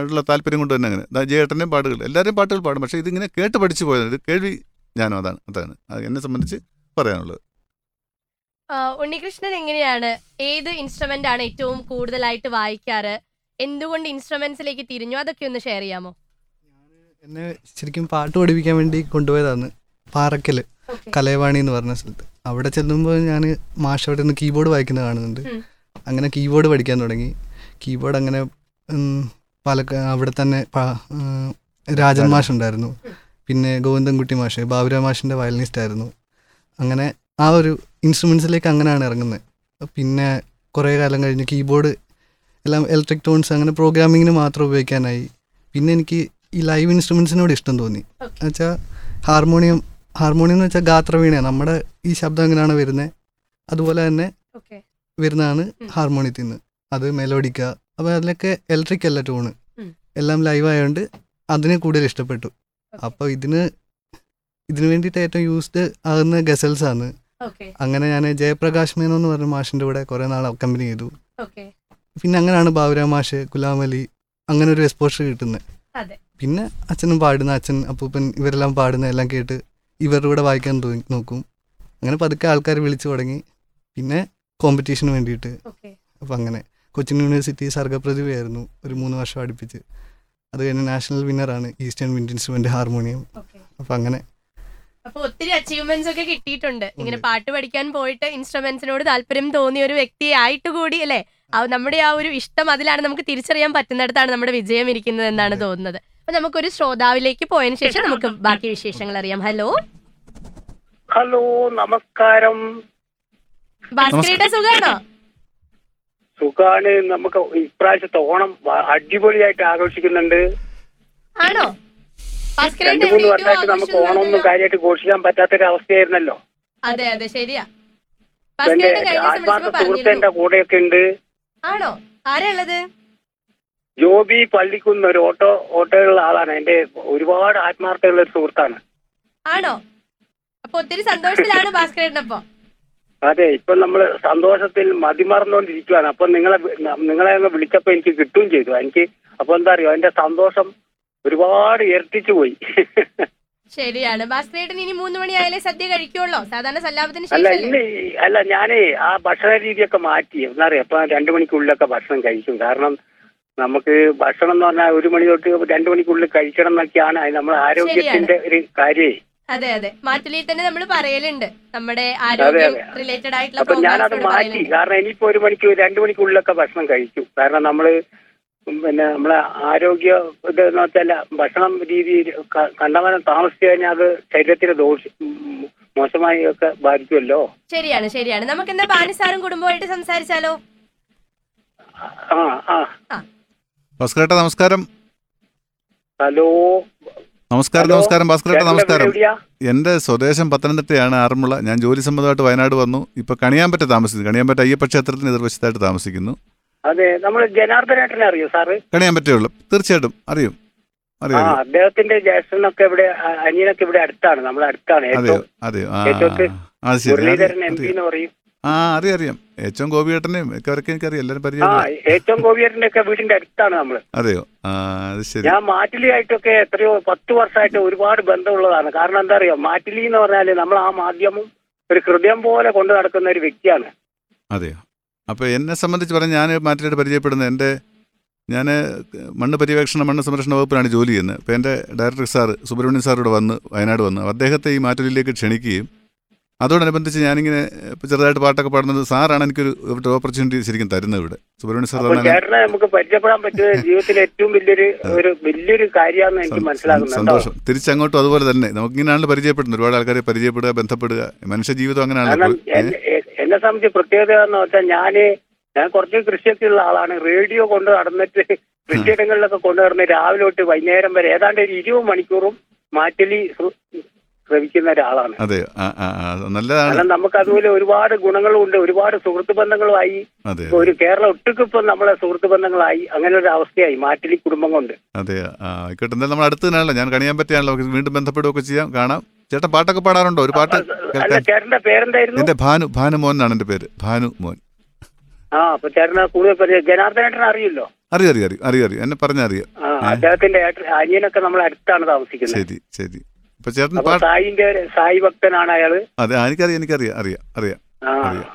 Speaker 3: ഉള്ള താല്പര്യം കൊണ്ട് തന്നെ അങ്ങനെ. ജയേട്ടന്റെയും പാട്ടുകൾ. എല്ലാവരെയും പാട്ടുകൾ പാടും. പക്ഷേ ഇതിങ്ങനെ കേട്ട് പഠിച്ചു പോയത് ഇത് കേൾവി ഞാനും അതാണ്. അതാണ്. അത് എന്നെ സംബന്ധിച്ച് പറയാനുള്ളത്.
Speaker 2: ഉണ്ണികൃഷ്ണൻ എങ്ങനെയാണ്? ഏത് ഇൻസ്ട്രുമെന്റ് ആണ് ഏറ്റവും കൂടുതലായിട്ട് വായിക്കാറ്? എന്തുകൊണ്ട് ഇൻസ്ട്രുമെന്റ്സിലേക്ക് തിരിഞ്ഞു? അതൊക്കെ ഒന്ന് ഷെയർ ചെയ്യാമോ?
Speaker 11: എന്നെ ശരിക്കും പാട്ട് പഠിപ്പിക്കാൻ വേണ്ടി കൊണ്ടുപോയതാണ്. പാറക്കൽ കലയവാണി എന്ന് പറഞ്ഞ സ്ഥലത്ത്. അവിടെ ചെല്ലുമ്പോൾ ഞാൻ മാഷ് അവിടെ നിന്ന് കീബോർഡ് വായിക്കുന്നത് കാണുന്നുണ്ട്. അങ്ങനെ കീബോർഡ് പഠിക്കാൻ തുടങ്ങി. കീബോർഡ് അങ്ങനെ പല അവിടെ തന്നെ രാജൻ മാഷ് ഉണ്ടായിരുന്നു പിന്നെ ഗോവിന്ദൻകുട്ടി മാഷ് ബാബുര മാഷിന്റെ വയലിനിസ്റ്റ് ആയിരുന്നു അങ്ങനെ ആ ഒരു ഇൻസ്ട്രുമെൻസിലേക്ക് അങ്ങനെയാണ് ഇറങ്ങുന്നത് പിന്നെ കുറേ കാലം കഴിഞ്ഞ് കീബോർഡ് എല്ലാം ഇലക്ട്രിക് ടോൺസ് അങ്ങനെ പ്രോഗ്രാമിങ്ങിന് മാത്രം ഉപയോഗിക്കാനായി. പിന്നെ എനിക്ക് ഈ ലൈവ് ഇൻസ്ട്രുമെൻസിനോട് ഇഷ്ടം തോന്നി. എന്നുവെച്ചാൽ ഹാർമോണിയം ഹാർമോണിയം എന്ന് വെച്ചാൽ ഗാത്രവീണയാണ്. നമ്മുടെ ഈ ശബ്ദം എങ്ങനെയാണ് വരുന്നത് അതുപോലെ തന്നെ
Speaker 2: ഓക്കെ
Speaker 11: വരുന്നതാണ്. ഹാർമോണിയത്തിൽ നിന്ന്. അത് മെലോഡിക്ക അപ്പോൾ അതിലൊക്കെ ഇലക്ട്രിക് അല്ല ടൂണ് എല്ലാം ലൈവ് ആയതുകൊണ്ട് അതിനെ കൂടുതൽ ഇഷ്ടപ്പെട്ടു. അപ്പോൾ ഇതിന് ഇതിന് വേണ്ടിയിട്ട് ഏറ്റവും യൂസ്ഡ് ആകുന്ന ഗസൽസ് ആണ്. അങ്ങനെ ഞാൻ ജയപ്രകാശ് മേനോ എന്ന് പറഞ്ഞ മാഷിന്റെ കൂടെ കുറേ നാൾ കമ്പനി ചെയ്തു. പിന്നെ അങ്ങനെയാണ് ബാബുരാ മാഷ് ഗുലാം അലി അങ്ങനെ ഒരു എക്സ്പോഷർ കിട്ടുന്നത് പിന്നെ അച്ഛനും പാടുന്ന അച്ഛൻ അപ്പൂപ്പൻ ഇവരെല്ലാം പാടുന്ന എല്ലാം കേട്ട് ഇവരുടെ കൂടെ വായിക്കാൻ നോക്കും. അങ്ങനെ പതുക്കെ ആൾക്കാർ വിളിച്ചു തുടങ്ങി. പിന്നെ കോമ്പറ്റീഷന് വേണ്ടിയിട്ട്.
Speaker 2: ഓക്കെ
Speaker 11: അപ്പം അങ്ങനെ. കൊച്ചിൻ യൂണിവേഴ്സിറ്റി സർഗപ്രതിഭയായിരുന്നു ഒരു മൂന്ന് വർഷം അടുപ്പിച്ച് അത് കഴിഞ്ഞ് national വിന്നറാണ് eastern wind instrument harmonium
Speaker 2: okay
Speaker 11: അപ്പം അങ്ങനെ.
Speaker 2: അപ്പൊ ഒത്തിരി അച്ചീവ്മെന്റ്സ് ഒക്കെ കിട്ടിയിട്ടുണ്ട്. ഇങ്ങനെ പാട്ട് പഠിക്കാൻ പോയിട്ട് ഇൻസ്ട്രുമെന്റ്സിനോട് താല്പര്യം തോന്നിയ ഒരു വ്യക്തിയായിട്ട് കൂടി അല്ലേ? നമ്മുടെ ആ ഒരു ഇഷ്ടം അതിലാണ് നമുക്ക് തിരിച്ചറിയാൻ പറ്റുന്നിടത്താണ് നമ്മുടെ വിജയം ഇരിക്കുന്നത് എന്നാണ്. തോന്നുന്നത്. അപ്പൊ നമുക്കൊരു ശ്രോതാവിലേക്ക് പോയതിനു ശേഷം നമുക്ക് ബാക്കി വിശേഷങ്ങൾ അറിയാം. ഹലോ
Speaker 7: ഹലോ നമസ്കാരം.
Speaker 2: ഭാസ്കരയുടെ സുഖാണോ?
Speaker 7: സുഖാണ്. നമുക്ക് ഇപ്രാവശ്യത്തെ ഓണം അടിപൊളിയായിട്ട് ആഘോഷിക്കുന്നുണ്ട്.
Speaker 2: ആണോ?
Speaker 7: രണ്ടു മൂന്ന് വർഷമായിട്ട് നമുക്ക് ഓണം
Speaker 2: ഒന്നും.
Speaker 7: കാര്യമായിട്ട് ഘോഷിക്കാൻ പറ്റാത്തൊരു അവസ്ഥയായിരുന്നല്ലോ
Speaker 2: അതെ അതെ ശരിയാ.
Speaker 7: എന്റെ
Speaker 2: കഴിഞ്ഞ ദിവസം
Speaker 7: ആത്മാർത്ഥ
Speaker 2: വിളിച്ചപ്പോ
Speaker 7: സുഹൃത്ത്
Speaker 2: പറഞ്ഞിരുന്നു.
Speaker 7: എന്റെ കൂടെയൊക്കെ ഉണ്ട്.
Speaker 2: ആണോ? ആരാ ഉള്ളത്
Speaker 7: ജോബി പള്ളിക്കുന്ന ഒരു ഓട്ടോ ഓട്ടോയുള്ള ആളാണ്. എന്റെ ഒരുപാട് ആത്മാർത്ഥമുള്ള ഒരു സുഹൃത്താണ്.
Speaker 2: ആണോ? അപ്പൊ ഒത്തിരി സന്തോഷത്തിലാണ് ഭാസ്കരേട്ടനപ്പോ.
Speaker 7: അതെ ഇപ്പൊ നമ്മൾ സന്തോഷത്തിൽ മതിമറന്നുകൊണ്ടിരിക്കുകയാണ് അപ്പൊ നിങ്ങളെ നിങ്ങളെ അങ്ങ് വിളിച്ചപ്പോ എനിക്ക് കിട്ടുകയും ചെയ്തു. എനിക്ക് അപ്പൊ എന്താ അറിയോ? എന്റെ സന്തോഷം ഒരുപാട് ഇരട്ടിച്ചു പോയി.
Speaker 2: ശരിയാണ്. ഭാസ്കരേട്ടൻ ഇനി മൂന്ന് മണി ആയാലേ സദ്യ കഴിക്കുള്ളൂ? സാധാരണ സല്ലാപത്തിന്
Speaker 7: അല്ല ഇന്ന് അല്ല ഞാനേ ആ ഭക്ഷണ രീതിയൊക്കെ മാറ്റി. എന്താ പറയാ അപ്പൊ രണ്ടു മണിക്കുള്ളിലൊക്കെ ഭക്ഷണം കഴിക്കും. കാരണം നമുക്ക് ഭക്ഷണം എന്ന് പറഞ്ഞാൽ ഒരു മണി തൊട്ട് രണ്ടു മണിക്കുള്ളിൽ കഴിക്കണം എന്നൊക്കെയാണ് അത് നമ്മുടെ ആരോഗ്യത്തിന്റെ ഒരു കാര്യേ.
Speaker 2: അതെ അതെ. മാറ്റുലിയിൽ തന്നെ നമ്മൾ പറയലുണ്ട്. നമ്മുടെ ആരോഗ്യം റിലേറ്റഡ് ആയിട്ടുള്ള
Speaker 7: അപ്പൊ ഞാനത് മാറ്റി. കാരണം ഇനിയിപ്പോ ഒരു മണിക്ക് രണ്ടു മണിക്കുള്ളിലൊക്കെ ഭക്ഷണം കഴിക്കും. കാരണം നമ്മൾ പിന്നെ നമ്മളെ ആരോഗ്യ ഇത് എന്ന് വെച്ചാൽ ഭക്ഷണം രീതി കണ്ടവനം കണ്ടമാനം താമസിച്ചു കഴിഞ്ഞാൽ അത് ശരീരത്തിന് ദോഷ മോശമായി ഒക്കെ ബാധിക്കുമല്ലോ
Speaker 2: ശരിയാണ് ശരിയാണ്. നമുക്ക് എന്താ പാനിസാരം കുടുംബമായിട്ട് സംസാരിച്ചാലോ?
Speaker 7: ആ ആ.
Speaker 3: നമസ്കാരം.
Speaker 7: ഹലോ.
Speaker 3: നമസ്കാരം നമസ്കാരം ഭാസ്കരേട്ട നമസ്കാരം
Speaker 7: എന്റെ
Speaker 3: എന്റെ സ്വദേശം പത്തനംതിട്ടയാണ് ആറന്മുള ഞാൻ ജോലി സംബന്ധമായിട്ട് വയനാട് വന്നു ഇപ്പോൾ കണിയാമ്പറ്റ താമസിക്കുന്നു കണിയാമ്പറ്റ അയ്യപ്പ ക്ഷേത്രത്തിന് എതിർവശത്തായിട്ട് താമസിക്കുന്നു
Speaker 7: അതെ നമ്മൾ ജനാർദ്ദനേട്ടനെ അറിയോ സാറ്
Speaker 3: കണിയാമ്പറ്റേ ഉള്ളൂ തീർച്ചയായിട്ടും അറിയും
Speaker 7: ആ. അദ്ദേഹത്തിന്റെ ജ്യേഷ്ഠനൊക്കെ ഇവിടെ അനിയനൊക്കെ ഇവിടെ അടുത്താണ് നമ്മൾ അടുത്താണ്
Speaker 3: അതെ ഏറ്റവും
Speaker 7: മുരളീധരൻ എം പി എന്ന് പറയും
Speaker 3: ആ അറിയാം അറിയാം. ഏറ്റവും ഗോപിയേട്ടനെയും ഒക്കെ അവരൊക്കെ എനിക്കറിയാം. എല്ലാവരും
Speaker 7: ആ
Speaker 3: പരിചയം
Speaker 7: ഏറ്റവും ഗോപിയേട്ടന്റെ ഒക്കെ വീടിന്റെ അടുത്താണ് നമ്മൾ.
Speaker 3: അതെയോ? ആ അത് ശരി.
Speaker 7: ഞാൻ മാറ്റിലിയായിട്ടൊക്കെ എത്രയോ പത്ത് വർഷമായിട്ട് ഒരുപാട് ബന്ധമുള്ളതാണ്. കാരണം എന്താ അറിയോ? മാറ്റിലി എന്ന് പറഞ്ഞാൽ നമ്മൾ ആ മാധ്യമം ഒരു ഹൃദയം പോലെ കൊണ്ടു നടക്കുന്ന ഒരു വ്യക്തിയാണ്.
Speaker 3: അതെയോ? അപ്പൊ എന്നെ സംബന്ധിച്ച് പറഞ്ഞാൽ ഞാൻ മാറ്റിലിയുടെ പരിചയപ്പെടുന്നത് എന്റെ ഞാൻ മണ്ണ് പര്യവേക്ഷണ മണ്ണ് സംരക്ഷണ വകുപ്പിലാണ് ജോലി ചെയ്യുന്നത്. അപ്പോൾ എന്റെ ഡയറക്ടർ സാർ സുബ്രഹ്മണ്യൻ സാർ ഇവിടെ വന്ന് വയനാട് വന്ന്. അദ്ദേഹത്തെ ഈ മാറ്റൂരിലേക്ക് ക്ഷണിക്കുകയും അതോടനുബന്ധിച്ച് ഞാനിങ്ങനെ ചെറുതായിട്ട് പാട്ടൊക്കെ പാടുന്നത് സാറാണ് എനിക്കൊരു ഓപ്പർച്യൂണിറ്റി ശരിക്കും തരുന്നത് ഇവിടെ. സുബ്രഹ്മണ്യ
Speaker 7: ചേട്ടനെ നമുക്ക് പരിചയപ്പെടാൻ പറ്റിയത് [LAUGHS] ജീവിതത്തിലെ ഏറ്റവും വലിയൊരു ഒരു വലിയൊരു കാര്യമാണെന്ന് എനിക്ക് മനസ്സിലാകുന്നത്
Speaker 3: സന്തോഷം. തിരിച്ചങ്ങോട്ടും അതുപോലെ തന്നെ. നമുക്ക് ഇങ്ങനെയാണ് പരിചയപ്പെടുന്നത്. ഒരുപാട് ആൾക്കാരെ പരിചയപ്പെടുക ബന്ധപ്പെടുക. മനുഷ്യ ജീവിതം
Speaker 7: അങ്ങനെയാണ് എന്നെ സംബന്ധിച്ച് പ്രത്യേകത എന്ന് വെച്ചാൽ ഞാൻ ഞാൻ കുറച്ച് കൃഷിയൊക്കെ ഉള്ള ആളാണ്. റേഡിയോ കൊണ്ട് നടന്നിട്ട് കൃഷിയിടങ്ങളിലൊക്കെ കൊണ്ടു നടന്ന് രാവിലെ തൊട്ട് വൈകുന്നേരം വരെ ഏതാണ്ട് ഒരു ഇരുപത് മണിക്കൂറും മാറ്റലി ശ്ര- ശ്രവിക്കുന്ന ഒരാളാണ്.
Speaker 3: അതെ നല്ലതാണ്.
Speaker 7: നമുക്ക് അതുപോലെ ഒരുപാട് ഗുണങ്ങളും ഉണ്ട് ഒരുപാട് സുഹൃത്ത് ബന്ധങ്ങളുമായി. ഒരു കേരളം ഒട്ടുക്ക് ഇപ്പം നമ്മളെ സുഹൃത്ത് ബന്ധങ്ങളായി. അങ്ങനെ ഒരു അവസ്ഥയായി മാറ്റിലി കുടുംബം കൊണ്ട്
Speaker 3: അതെ ആയിക്കോട്ടെ. എന്തായാലും നമ്മൾ അടുത്ത് തന്നെയാണല്ലോ. ഞാൻ കണിയാൻ പറ്റിയാണല്ലോ. വീണ്ടും ബന്ധപ്പെടുകയൊക്കെ ചെയ്യാം. കാണാം. ചേട്ടൻ പാട്ടൊക്കെ പാടാറുണ്ടോ? ഒരു പാട്ട്
Speaker 7: ചേട്ടന്റെ പേരെന്തായിരുന്നു?
Speaker 3: എന്റെ ഭാനു ഭാനു മോൻ എന്നാണ് എന്റെ പേര്. ഭാനു മോൻ.
Speaker 7: ആ അപ്പൊ ചേട്ടനെ കൂടുതൽ ജനാർദ്ദനേട്ടനെ അറിയില്ലോ?
Speaker 3: അറിയാം അറിയാം അറിയാം അറിയാം. അറിയാം. എന്നെ പറഞ്ഞറിയാം
Speaker 7: അദ്ദേഹത്തിന്റെ അനിയനൊക്കെ നമ്മൾ അടുത്താണ് താമസിക്കുന്നത്.
Speaker 3: ശരി ശരി. ചേട്ടൻ
Speaker 7: സായിന്റെ സായി ഭക്തനാണ് അയാൾ.
Speaker 3: അതെ എനിക്കറിയാം എനിക്കറിയാം അറിയാം അറിയാം അറിയാം.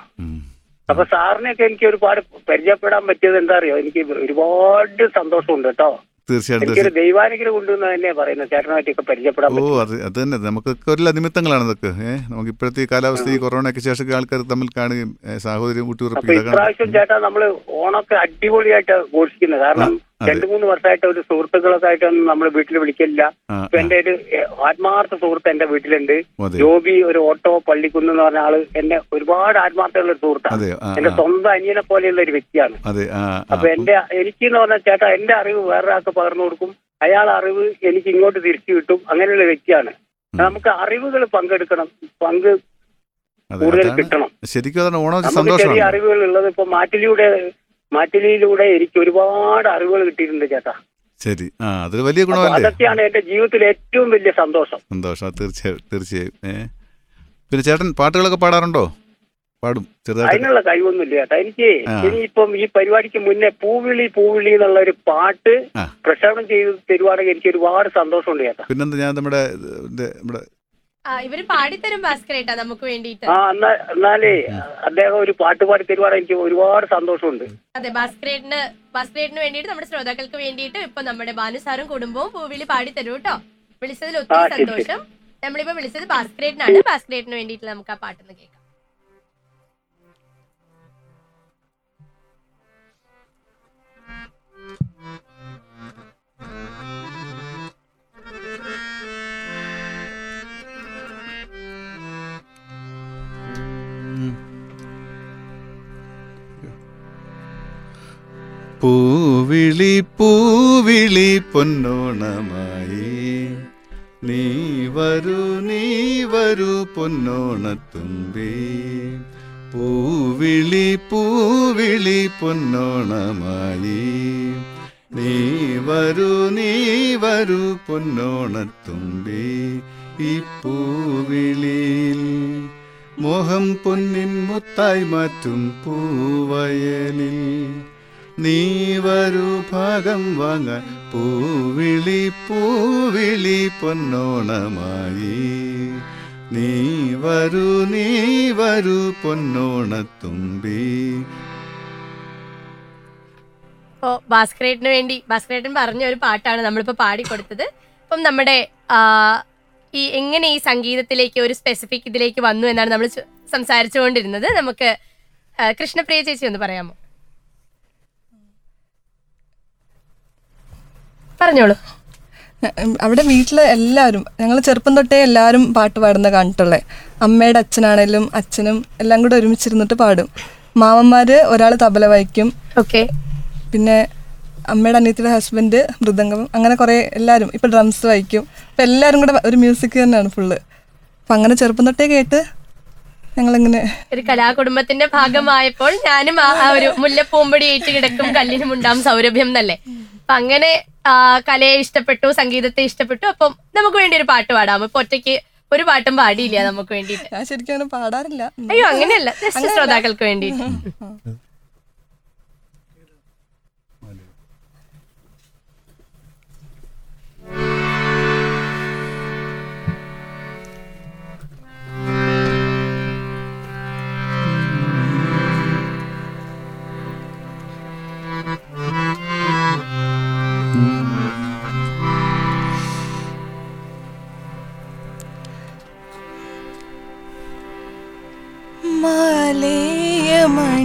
Speaker 7: അപ്പൊ സാറിനെയൊക്കെ എനിക്ക് ഒരുപാട് പരിചയപ്പെടാൻ പറ്റിയത് എന്താ അറിയോ എനിക്ക് ഒരുപാട് സന്തോഷമുണ്ട് കേട്ടോ.
Speaker 3: തീർച്ചയായിട്ടും
Speaker 7: ദൈവാനുഗ്രഹം ഉണ്ടെന്ന് തന്നെ പറയുന്നത്. ചേട്ടനായിട്ടൊക്കെ പരിചയപ്പെടാൻ
Speaker 3: ഓ അത് അത് തന്നെ. നമുക്കൊക്കെ ഒരു നിമിത്തങ്ങളാണ് ഇതൊക്കെ. ഏഹ് നമുക്ക് ഇപ്പോഴത്തെ ഈ കാലാവസ്ഥ ഈ കൊറോണയ്ക്ക് ശേഷം ആൾക്കാർ തമ്മിൽ കാണുകയും സാഹോദര്യം കൂട്ടി
Speaker 7: ഇപ്രാവശ്യം ചേട്ടാ നമ്മൾ ഓണൊക്കെ അടിപൊളിയായിട്ട് ഘോഷിക്കുന്നത്. കാരണം. രണ്ടു മൂന്ന് വർഷമായിട്ട് ഒരു സുഹൃത്തുക്കളൊക്കെ ആയിട്ടൊന്നും നമ്മൾ വീട്ടിൽ വിളിക്കില്ല. ഇപ്പൊ എന്റെ ഒരു ആത്മാർത്ഥ സുഹൃത്ത് എന്റെ വീട്ടിലുണ്ട്. ജോബി ഒരു ഓട്ടോ പള്ളിക്കുന്ന് എന്ന് പറഞ്ഞ ആൾ എന്നെ ഒരുപാട് ആത്മാർത്ഥമുള്ള ഒരു സുഹൃത്താണ് എന്റെ സ്വന്തം അനിയനെ പോലെയുള്ള ഒരു വ്യക്തിയാണ്. അപ്പൊ എന്റെ എനിക്ക് എന്ന് പറഞ്ഞ ചേട്ടാ എന്റെ അറിവ് വേറൊരാൾക്ക് പകർന്നു കൊടുക്കും. അയാൾ അറിവ് എനിക്ക് ഇങ്ങോട്ട് തിരിച്ചു കിട്ടും. അങ്ങനെയുള്ള വ്യക്തിയാണ്. നമുക്ക് അറിവുകൾ പങ്കെടുക്കണം. പങ്ക് കൂടുതൽ കിട്ടണം.
Speaker 3: ശരിക്കും
Speaker 7: അറിവുകൾ ഉള്ളത് ഇപ്പൊ മാറ്റിലിയുടെ മാറ്റിലിയിലൂടെ എനിക്ക് ഒരുപാട് അറിവുകൾ കിട്ടിയിട്ടുണ്ട് ചേട്ടാ.
Speaker 3: ശരി. ആ അതൊരു വലിയ ഗുണമല്ലേ?
Speaker 7: അതൊക്കെയാണ് എന്റെ ജീവിതത്തിൽ ഏറ്റവും വലിയ സന്തോഷം.
Speaker 3: സന്തോഷം അത് തീർച്ചയായും. തീർച്ചയായും പിന്നെ ചേട്ടൻ പാട്ടുകളൊക്കെ പാടാറുണ്ടോ? പാടും ചെറുതായിട്ട്?
Speaker 7: അതിനുള്ള കഴിവൊന്നുമില്ല ചേട്ടാ. എനിക്ക്. ഇനിയിപ്പം ഈ പരിപാടിക്ക് മുന്നേ പൂവിളി പൂവിളി എന്നുള്ള ഒരു പാട്ട്. പ്രക്ഷേപണം ചെയ്ത് തരുവാണെങ്കിൽ എനിക്ക് ഒരുപാട് സന്തോഷമുണ്ട് ചേട്ടാ.
Speaker 3: പിന്നെന്താ ഞാൻ നമ്മുടെ നമ്മുടെ
Speaker 2: ഇവർ പാടിത്തരും ഭാസ്കരേട്ടാ നമുക്ക് വേണ്ടിയിട്ട്.
Speaker 7: ആ എന്നാ എന്നാലേ അദ്ദേഹം ഒരു പാട്ട് പാടി തരുവാണ്. എനിക്ക് ഒരുപാട് സന്തോഷമുണ്ട്.
Speaker 2: അതെ ഭാസ്കരേട്ടിന് ഭാസ്കരേട്ടിന് വേണ്ടിയിട്ട് നമ്മുടെ ശ്രോതാക്കൾക്ക് വേണ്ടിയിട്ട് ഇപ്പൊ നമ്മുടെ ബാനുസാറും കുടുംബവും പൂവിളി പാടി തരൂ കേട്ടോ. വിളിച്ചതിൽ ഒത്തിരി. സന്തോഷം. നമ്മളിപ്പോ വിളിച്ചത് ഭാസ്കരേട്ടനാണ് ഭാസ്കരേട്ടിന് വേണ്ടിയിട്ട് നമുക്ക് ആ പാട്ടൊന്ന് കേൾക്കാം.
Speaker 3: പൂവിളി പൂവിളി പൊന്നോണമായി. നീ വരൂ നീ വരൂ പൊന്നോണത്തുമ്പി. പൂവിളി പൂവിളി പൊന്നോണമായി. നീ വരൂ നീ വരൂ പൊന്നോണത്തുമ്പി. ഈ പൂവിളിയിൽ മോഹം പൊന്നിൻ മുത്തായി മാറ്റും പൂവയലിൽ. നീ വരൂ ഭാഗം വാങ്ങ പൂവിളി പൂവിളി പൊന്നോണമായി. നീ വരൂ നീ വരൂ പൊന്നോണത്തുമ്പി.
Speaker 2: ഓ ഭാസ്കരേട്ടന് വേണ്ടി ഭാസ്കരേട്ടൻ പറഞ്ഞ ഒരു പാട്ടാണ് നമ്മളിപ്പോൾ പാടിക്കൊടുത്തത്. അപ്പം നമ്മുടെ ഈ എങ്ങനെ ഈ സംഗീതത്തിലേക്ക് ഒരു സ്പെസിഫിക് ഇതിലേക്ക് വന്നു എന്നാണ് നമ്മൾ സംസാരിച്ചുകൊണ്ടിരുന്നത്. നമുക്ക് കൃഷ്ണപ്രിയ ചേച്ചി ഒന്ന് പറയാമോ? പറഞ്ഞോളൂ.
Speaker 6: അവിടെ വീട്ടിലെ എല്ലാവരും ഞങ്ങൾ ചെറുപ്പം തൊട്ടേ എല്ലാവരും പാട്ട് പാടുന്ന കണ്ടിട്ടുള്ളത് അമ്മയുടെ അച്ഛനാണേലും അച്ഛനും എല്ലാം കൂടെ ഒരുമിച്ചിരുന്നിട്ട് പാടും. മാമന്മാര് ഒരാൾ തബല വായിക്കും.
Speaker 2: ഓക്കെ.
Speaker 6: പിന്നെ അമ്മയുടെ അനിയത്തിയുടെ ഹസ്ബൻഡ് മൃദംഗം അങ്ങനെ കുറേ എല്ലാവരും ഇപ്പം ഡ്രംസ് വായിക്കും. അപ്പം എല്ലാവരും കൂടെ ഒരു മ്യൂസിക് തന്നെയാണ് ഫുള്ള്. അപ്പം അങ്ങനെ ചെറുപ്പം തൊട്ടേ കേട്ട് ഞങ്ങളിങ്ങനെ
Speaker 2: ഒരു കലാകുടുംബത്തിന്റെ ഭാഗമായപ്പോൾ ഞാനും ആ ഒരു മുല്ലപ്പൂമ്പടി ഏറ്റ് കിടക്കും കല്ലിനും ഉണ്ടാവും സൗരഭ്യം എന്നല്ലേ? അപ്പൊ അങ്ങനെ കലയെ ഇഷ്ടപ്പെട്ടു സംഗീതത്തെ ഇഷ്ടപ്പെട്ടു. അപ്പം നമുക്ക് വേണ്ടി ഒരു പാട്ട് പാടാം. ഇപ്പൊ ഒറ്റയ്ക്ക് ഒരു പാട്ടും പാടിയില്ല നമുക്ക് വേണ്ടിയിട്ട്.
Speaker 6: ഞാൻ ശരിക്കും പാടാറില്ല.
Speaker 2: അയ്യോ അങ്ങനെയല്ല. ശ്രോതാക്കൾക്ക് വേണ്ടിയിട്ട്.
Speaker 6: മാലേയമണിയും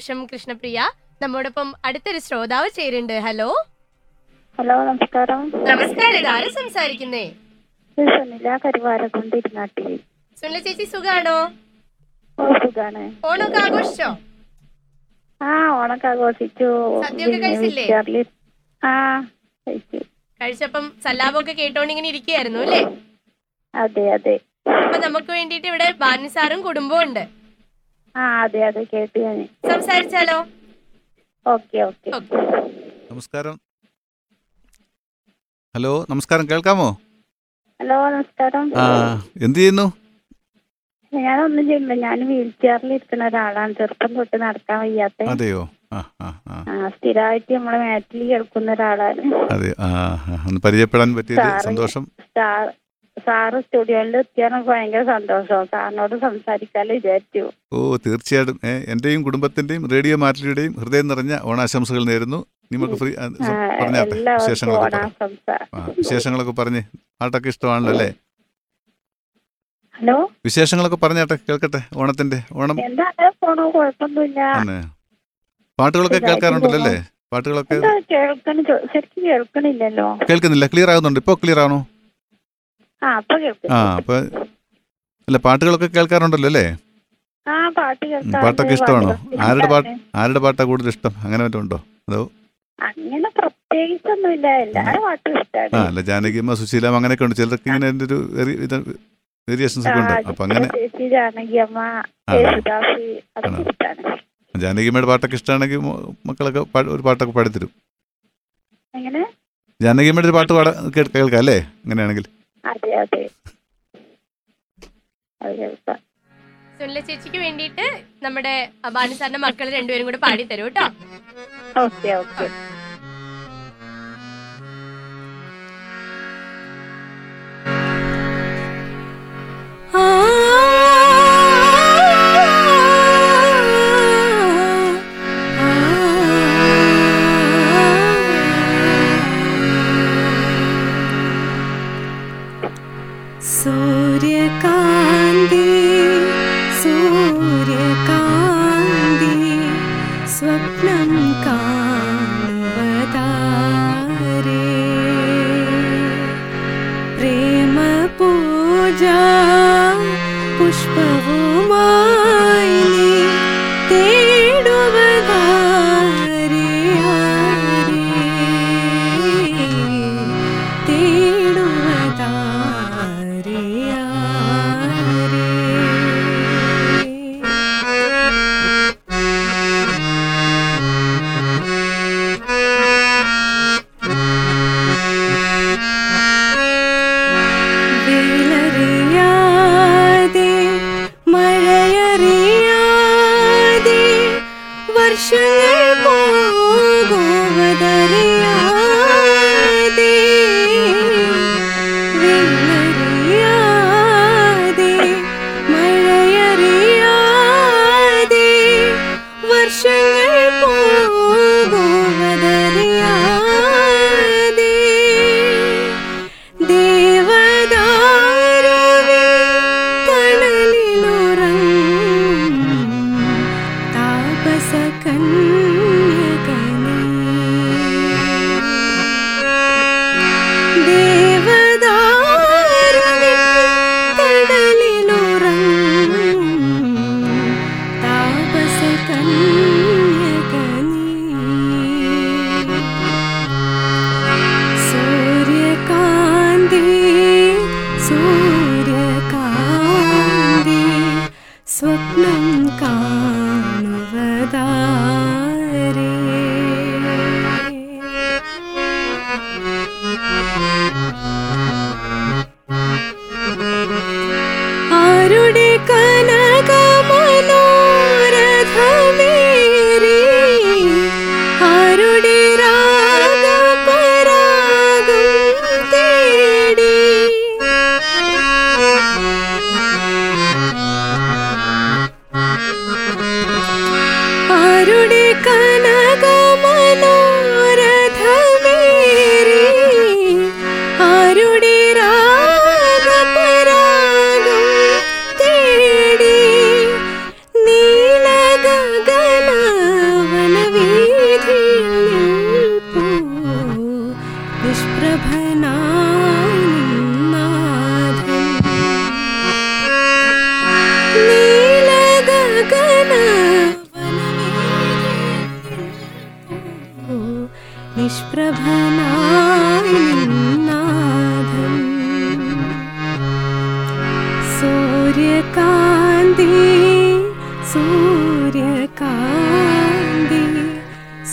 Speaker 2: സന്തോഷം കൃഷ്ണപ്രിയ. നമ്മോടൊപ്പം അടുത്തൊരു ശ്രോതാവ് ചേരുന്നുണ്ട്. ഹലോ?
Speaker 13: ഹലോ നമസ്കാരം.
Speaker 2: നമസ്കാരം. ഇതാരാ സംസാരിക്കുന്നേ?
Speaker 13: സുനില കരുവാരക്കുണ്ട് ഇരുന്നാട്ടിൽ
Speaker 2: സുനില ചേച്ചി സുഖാണോ?
Speaker 13: ഓ സുഖാണ്.
Speaker 2: ഓണൊക്കെ ആഘോഷിച്ചോ?
Speaker 13: ആ ഓണൊക്കെ ആഘോഷിച്ചു.
Speaker 2: സദ്യയൊക്കെ
Speaker 13: പിന്നെ
Speaker 2: കഴിച്ചില്ലേ?
Speaker 13: ആ കഴിച്ചു.
Speaker 2: കഴിച്ചപ്പം സല്ലാപമൊക്കെ കേട്ടോണ്ട് ഇങ്ങനെ ഇരിക്കുകയായിരുന്നു അല്ലേ?
Speaker 13: അതെ അതെ.
Speaker 2: അപ്പൊ നമുക്ക് വേണ്ടിയിട്ട് ഇവിടെ ബാനിസാറും കുടുംബവും ഉണ്ട്.
Speaker 13: ആ അതെ അതെ കേട്ടു ഞാൻ.
Speaker 2: സംസാരിച്ചാലോ?
Speaker 13: Okay okay.
Speaker 2: ഓക്കെ.
Speaker 3: നമസ്കാരം. ഹലോ നമസ്കാരം കേൾക്കാമോ?
Speaker 13: ഹലോ നമസ്കാരം.
Speaker 3: ആ എന്ത് ചെയ്യുന്നു?
Speaker 13: ഞാനൊന്നും ചെയ്യില്ല ഞാൻ വീൽ ചെയറിൽ ഇരിക്കുന്ന ഒരാളാണ്. ചെറുപ്പം തൊട്ട് നടക്കാൻ വയ്യാത്ത.
Speaker 3: അതെയോ? ആ ആ ആ.
Speaker 13: ആ സ്ഥിരമായിട്ട് നമ്മളെ മാറ്റിൽ കേൾക്കുന്ന ഒരാളാണ്.
Speaker 3: അതെ ഒന്ന് പരിചയപ്പെടാൻ പറ്റിയത് സന്തോഷം.
Speaker 13: സാർ സാറ് സ്റ്റുഡിയോയിൽ നമുക്ക് ഭയങ്കര സന്തോഷം സാറിനോട് സംസാരിക്കാല്ലോ വിചാരിച്ചു.
Speaker 3: ഓ തീർച്ചയായിട്ടും. എന്റെയും കുടുംബത്തിന്റെയും റേഡിയോ മാറ്റിയുടെയും ഹൃദയം നിറഞ്ഞ ഓണാശംസകൾ നേരുന്നു. നിങ്ങൾക്ക് ഫ്രീ വിശേഷങ്ങളൊക്കെ പറഞ്ഞ് ആട്ടൊക്കെ ഇഷ്ടമാണല്ലോ അല്ലേ?
Speaker 13: ഹലോ?
Speaker 3: വിശേഷങ്ങളൊക്കെ പറഞ്ഞാട്ടെ കേൾക്കട്ടെ ഓണത്തിന്റെ ഓണം. പാട്ടുകളൊക്കെ കേൾക്കാറുണ്ടല്ലോ അല്ലേ? പാട്ടുകളൊക്കെ
Speaker 13: കേൾക്കണില്ലല്ലോ.
Speaker 3: കേൾക്കുന്നില്ല. ക്ലിയർ ആകുന്നുണ്ട്. ഇപ്പൊ ക്ലിയർ ആണോ?
Speaker 13: ആ അപ്പൊ
Speaker 3: അല്ല പാട്ടുകളൊക്കെ കേൾക്കാറുണ്ടല്ലോ അല്ലേ? പാട്ടൊക്കെ ഇഷ്ടമാണോ? ആരുടെ പാട്ട് ആരുടെ പാട്ടാ കൂടുതൽ ഇഷ്ടം? അങ്ങനെ മറ്റോ ഉണ്ടോ? അതോ?
Speaker 13: അങ്ങനെ പ്രത്യേകിച്ചൊന്നുമില്ല. എല്ലാരും പാട്ടും
Speaker 3: ആ
Speaker 13: ഇഷ്ടമാണ്
Speaker 3: അല്ല ജാനകിയമ്മ സുശീലാമ്മ അങ്ങനെയൊക്കെ ഉണ്ട്. ചിലർക്ക് ഇങ്ങനെ എന്റെ ഒരു വേരിയേഷൻസ് ഒക്കെ ഉണ്ട്. അപ്പൊ അങ്ങനെ ജാനകിയമ്മയുടെ പാട്ടൊക്കെ ഇഷ്ടമാണെങ്കിൽ മക്കളൊക്കെ ഒരു പാട്ടൊക്കെ പാടിത്തരും.
Speaker 13: ജാനകി
Speaker 3: ജാനകിയമ്മയുടെ ഒരു പാട്ട് പാടാ കേൾ- കേൾക്കാം അല്ലേ? അങ്ങനെയാണെങ്കിൽ
Speaker 13: അതെ അതെ.
Speaker 2: സുനില ചേച്ചിക്ക് വേണ്ടിയിട്ട് നമ്മുടെ ബാനു സാറിന്റെ മക്കൾ രണ്ടുപേരും കൂടെ പാടി തരും കേട്ടോ.
Speaker 4: Okay okay.
Speaker 6: സൂര്യകാന്തി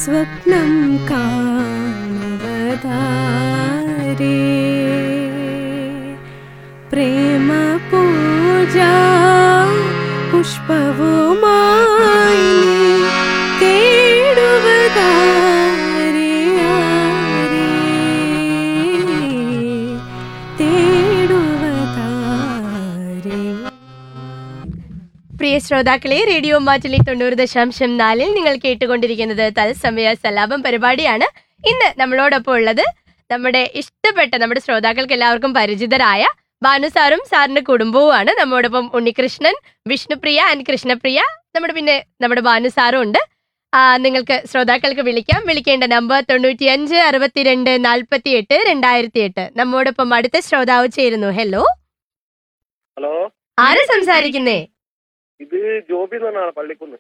Speaker 6: स्वप्नं कामवदारे। प्रेमपूजा
Speaker 2: पुष्पवो ശ്രോതാക്കളെ റേഡിയോ മാറ്റിലി തൊണ്ണൂറ് ദശാംശം നാലിൽ നിങ്ങൾ കേട്ടുകൊണ്ടിരിക്കുന്നത് തത്സമയ സലാപം പരിപാടിയാണ്. ഇന്ന് നമ്മളോടൊപ്പം ഉള്ളത് നമ്മുടെ ഇഷ്ടപ്പെട്ട നമ്മുടെ ശ്രോതാക്കൾക്ക് എല്ലാവർക്കും പരിചിതരായ ഭാനു സാറും സാറിന്റെ കുടുംബവുമാണ്. നമ്മോടൊപ്പം ഉണ്ണികൃഷ്ണൻ വിഷ്ണുപ്രിയ ആൻഡ് കൃഷ്ണപ്രിയ. നമ്മുടെ പിന്നെ നമ്മുടെ ഭാനു സാറും ഉണ്ട്. ആ, നിങ്ങൾക്ക് ശ്രോതാക്കൾക്ക് വിളിക്കാം. വിളിക്കേണ്ട നമ്പർ തൊണ്ണൂറ്റി അഞ്ച് അറുപത്തിരണ്ട് നാൽപ്പത്തി എട്ട് രണ്ടായിരത്തി എട്ട് നമ്മോടൊപ്പം അടുത്ത ശ്രോതാവ് ചേരുന്നു. ഹലോ
Speaker 7: ഹലോ
Speaker 2: ആര് സംസാരിക്കുന്നേ?
Speaker 7: ഇത് ജോബി എന്ന് പള്ളിക്കുന്ന്.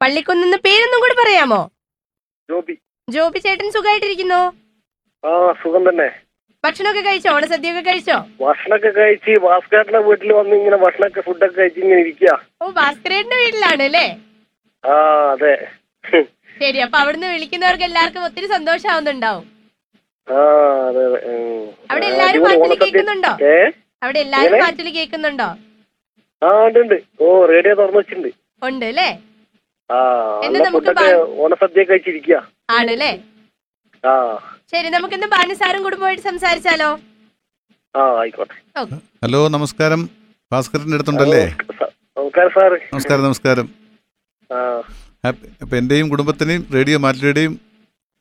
Speaker 2: പള്ളിക്കുന്ന് പേരൊന്നും കൂടി പറയാമോ?
Speaker 7: ജോബി.
Speaker 2: ജോബി ചേട്ടൻ സുഖമായിട്ടിരിക്കുന്നോ
Speaker 7: ആ സുഖം തന്നെ.
Speaker 2: ഭക്ഷണമൊക്കെ കഴിച്ചോ? ഓണസദ്യയൊക്കെ കഴിച്ചോ?
Speaker 7: ഭക്ഷണമൊക്കെ കഴിച്ച് ഭാസ്കരന്റെ വീട്ടിൽ വന്ന് ഇങ്ങനെ ഭക്ഷണമൊക്കെ ഫുഡൊക്കെ കഴിച്ച് ഇങ്ങനെ ഇരിക്കുക
Speaker 2: ഓ ഭാസ്കരേട്ടന്റെ വീട്ടിലാണ് അല്ലേ?
Speaker 7: ആ അതെ.
Speaker 2: ശരി അപ്പൊ അവിടുന്ന് വിളിക്കുന്നവർക്ക് എല്ലാവർക്കും ഒത്തിരി സന്തോഷാവുന്നുണ്ടാവും
Speaker 7: ആ അതെ അതെ. ഉം.
Speaker 2: അവിടെ
Speaker 7: ആ,
Speaker 2: എല്ലാരും
Speaker 7: അടിപൊളി
Speaker 2: പാട്ടിൽ
Speaker 7: ഓണസദ്യ.
Speaker 2: കേൾക്കുന്നുണ്ടോ?
Speaker 7: ഏ?
Speaker 2: അവിടെ എല്ലാരും
Speaker 7: എങ്ങനെ?
Speaker 2: പാട്ടിൽ കേൾക്കുന്നുണ്ടോ?
Speaker 8: ആ ഉണ്ട് ഉണ്ട് ഓ റേഡിയോ തുറന്നു വെച്ചിട്ടുണ്ട്.
Speaker 2: ഉണ്ട് അല്ലേ?
Speaker 8: ആ
Speaker 2: എന്നാ നമുക്ക്
Speaker 8: ഫുഡൊക്കെ ഓണസദ്യ കഴിച്ചിരിക്കുക
Speaker 2: ആണല്ലേ
Speaker 8: ആ.
Speaker 2: ശരി നമുക്കിന്ന് ബാനു സാറും കുടുംബമായിട്ട് സംസാരിച്ചാലോ?
Speaker 8: ആ ആയിക്കോട്ടെ.
Speaker 3: ഹലോ നമസ്കാരം. ഭാസ്കരന്റെ അടുത്തുണ്ടല്ലേ?
Speaker 8: സ- നമസ്കാരം സാറ്.
Speaker 3: നമസ്കാരം നമസ്കാരം.
Speaker 8: ആ.
Speaker 3: ഹാപ്പി അപ്പം എന്റെയും കുടുംബത്തിനെയും റേഡിയോ മാറ്റിയുടെയും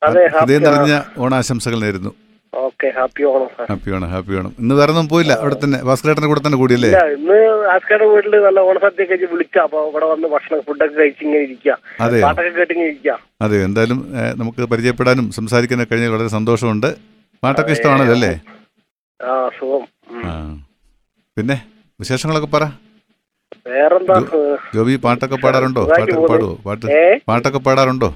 Speaker 8: അതെ
Speaker 3: ഹൃദയം
Speaker 8: ഹാപ്പി
Speaker 3: നിറഞ്ഞ ഓണാശംസകൾ നേരുന്നു.
Speaker 8: Okay happy Onam
Speaker 3: happy Onam happy വേണം ഇന്ന് വേറെ ഒന്നും പോയില്ല അവിടെ തന്നെ ഭാസ്കരേട്ടന്റെ കൂടെ തന്നെ കൂടിയല്ലേ?
Speaker 8: ഇന്ന് ആസ്കാരുടെ വീട്ടിൽ നല്ല ഓണസദ്യ കഴിച്ച് വിളിച്ചാ അപ്പൊ ഇവിടെ വന്ന് ഭക്ഷണം ഫുഡൊക്കെ കഴിച്ച് ഇങ്ങനെ
Speaker 3: ഇരിക്കാം.
Speaker 8: പാട്ടൊക്കെ കേട്ടിങ്ങനെ ഇരിക്കുക
Speaker 3: അതെ എന്തായാലും നമുക്ക് പരിചയപ്പെടാനും സംസാരിക്കാനൊക്കെ കഴിഞ്ഞാൽ വളരെ സന്തോഷമുണ്ട്. പാട്ടൊക്കെ ഇഷ്ടമാണല്ലോ അല്ലേ?
Speaker 8: ആ സുഖം.
Speaker 3: പിന്നെ വിശേഷങ്ങളൊക്കെ പറ.
Speaker 8: വേറെന്താ
Speaker 3: ജോബി പാട്ടൊക്കെ പാടാറുണ്ടോ?
Speaker 8: പാട്ടൊക്കെ.
Speaker 3: പാടുവോ? പാട്ട് പാട്ടൊക്കെ പാടാറുണ്ടോ?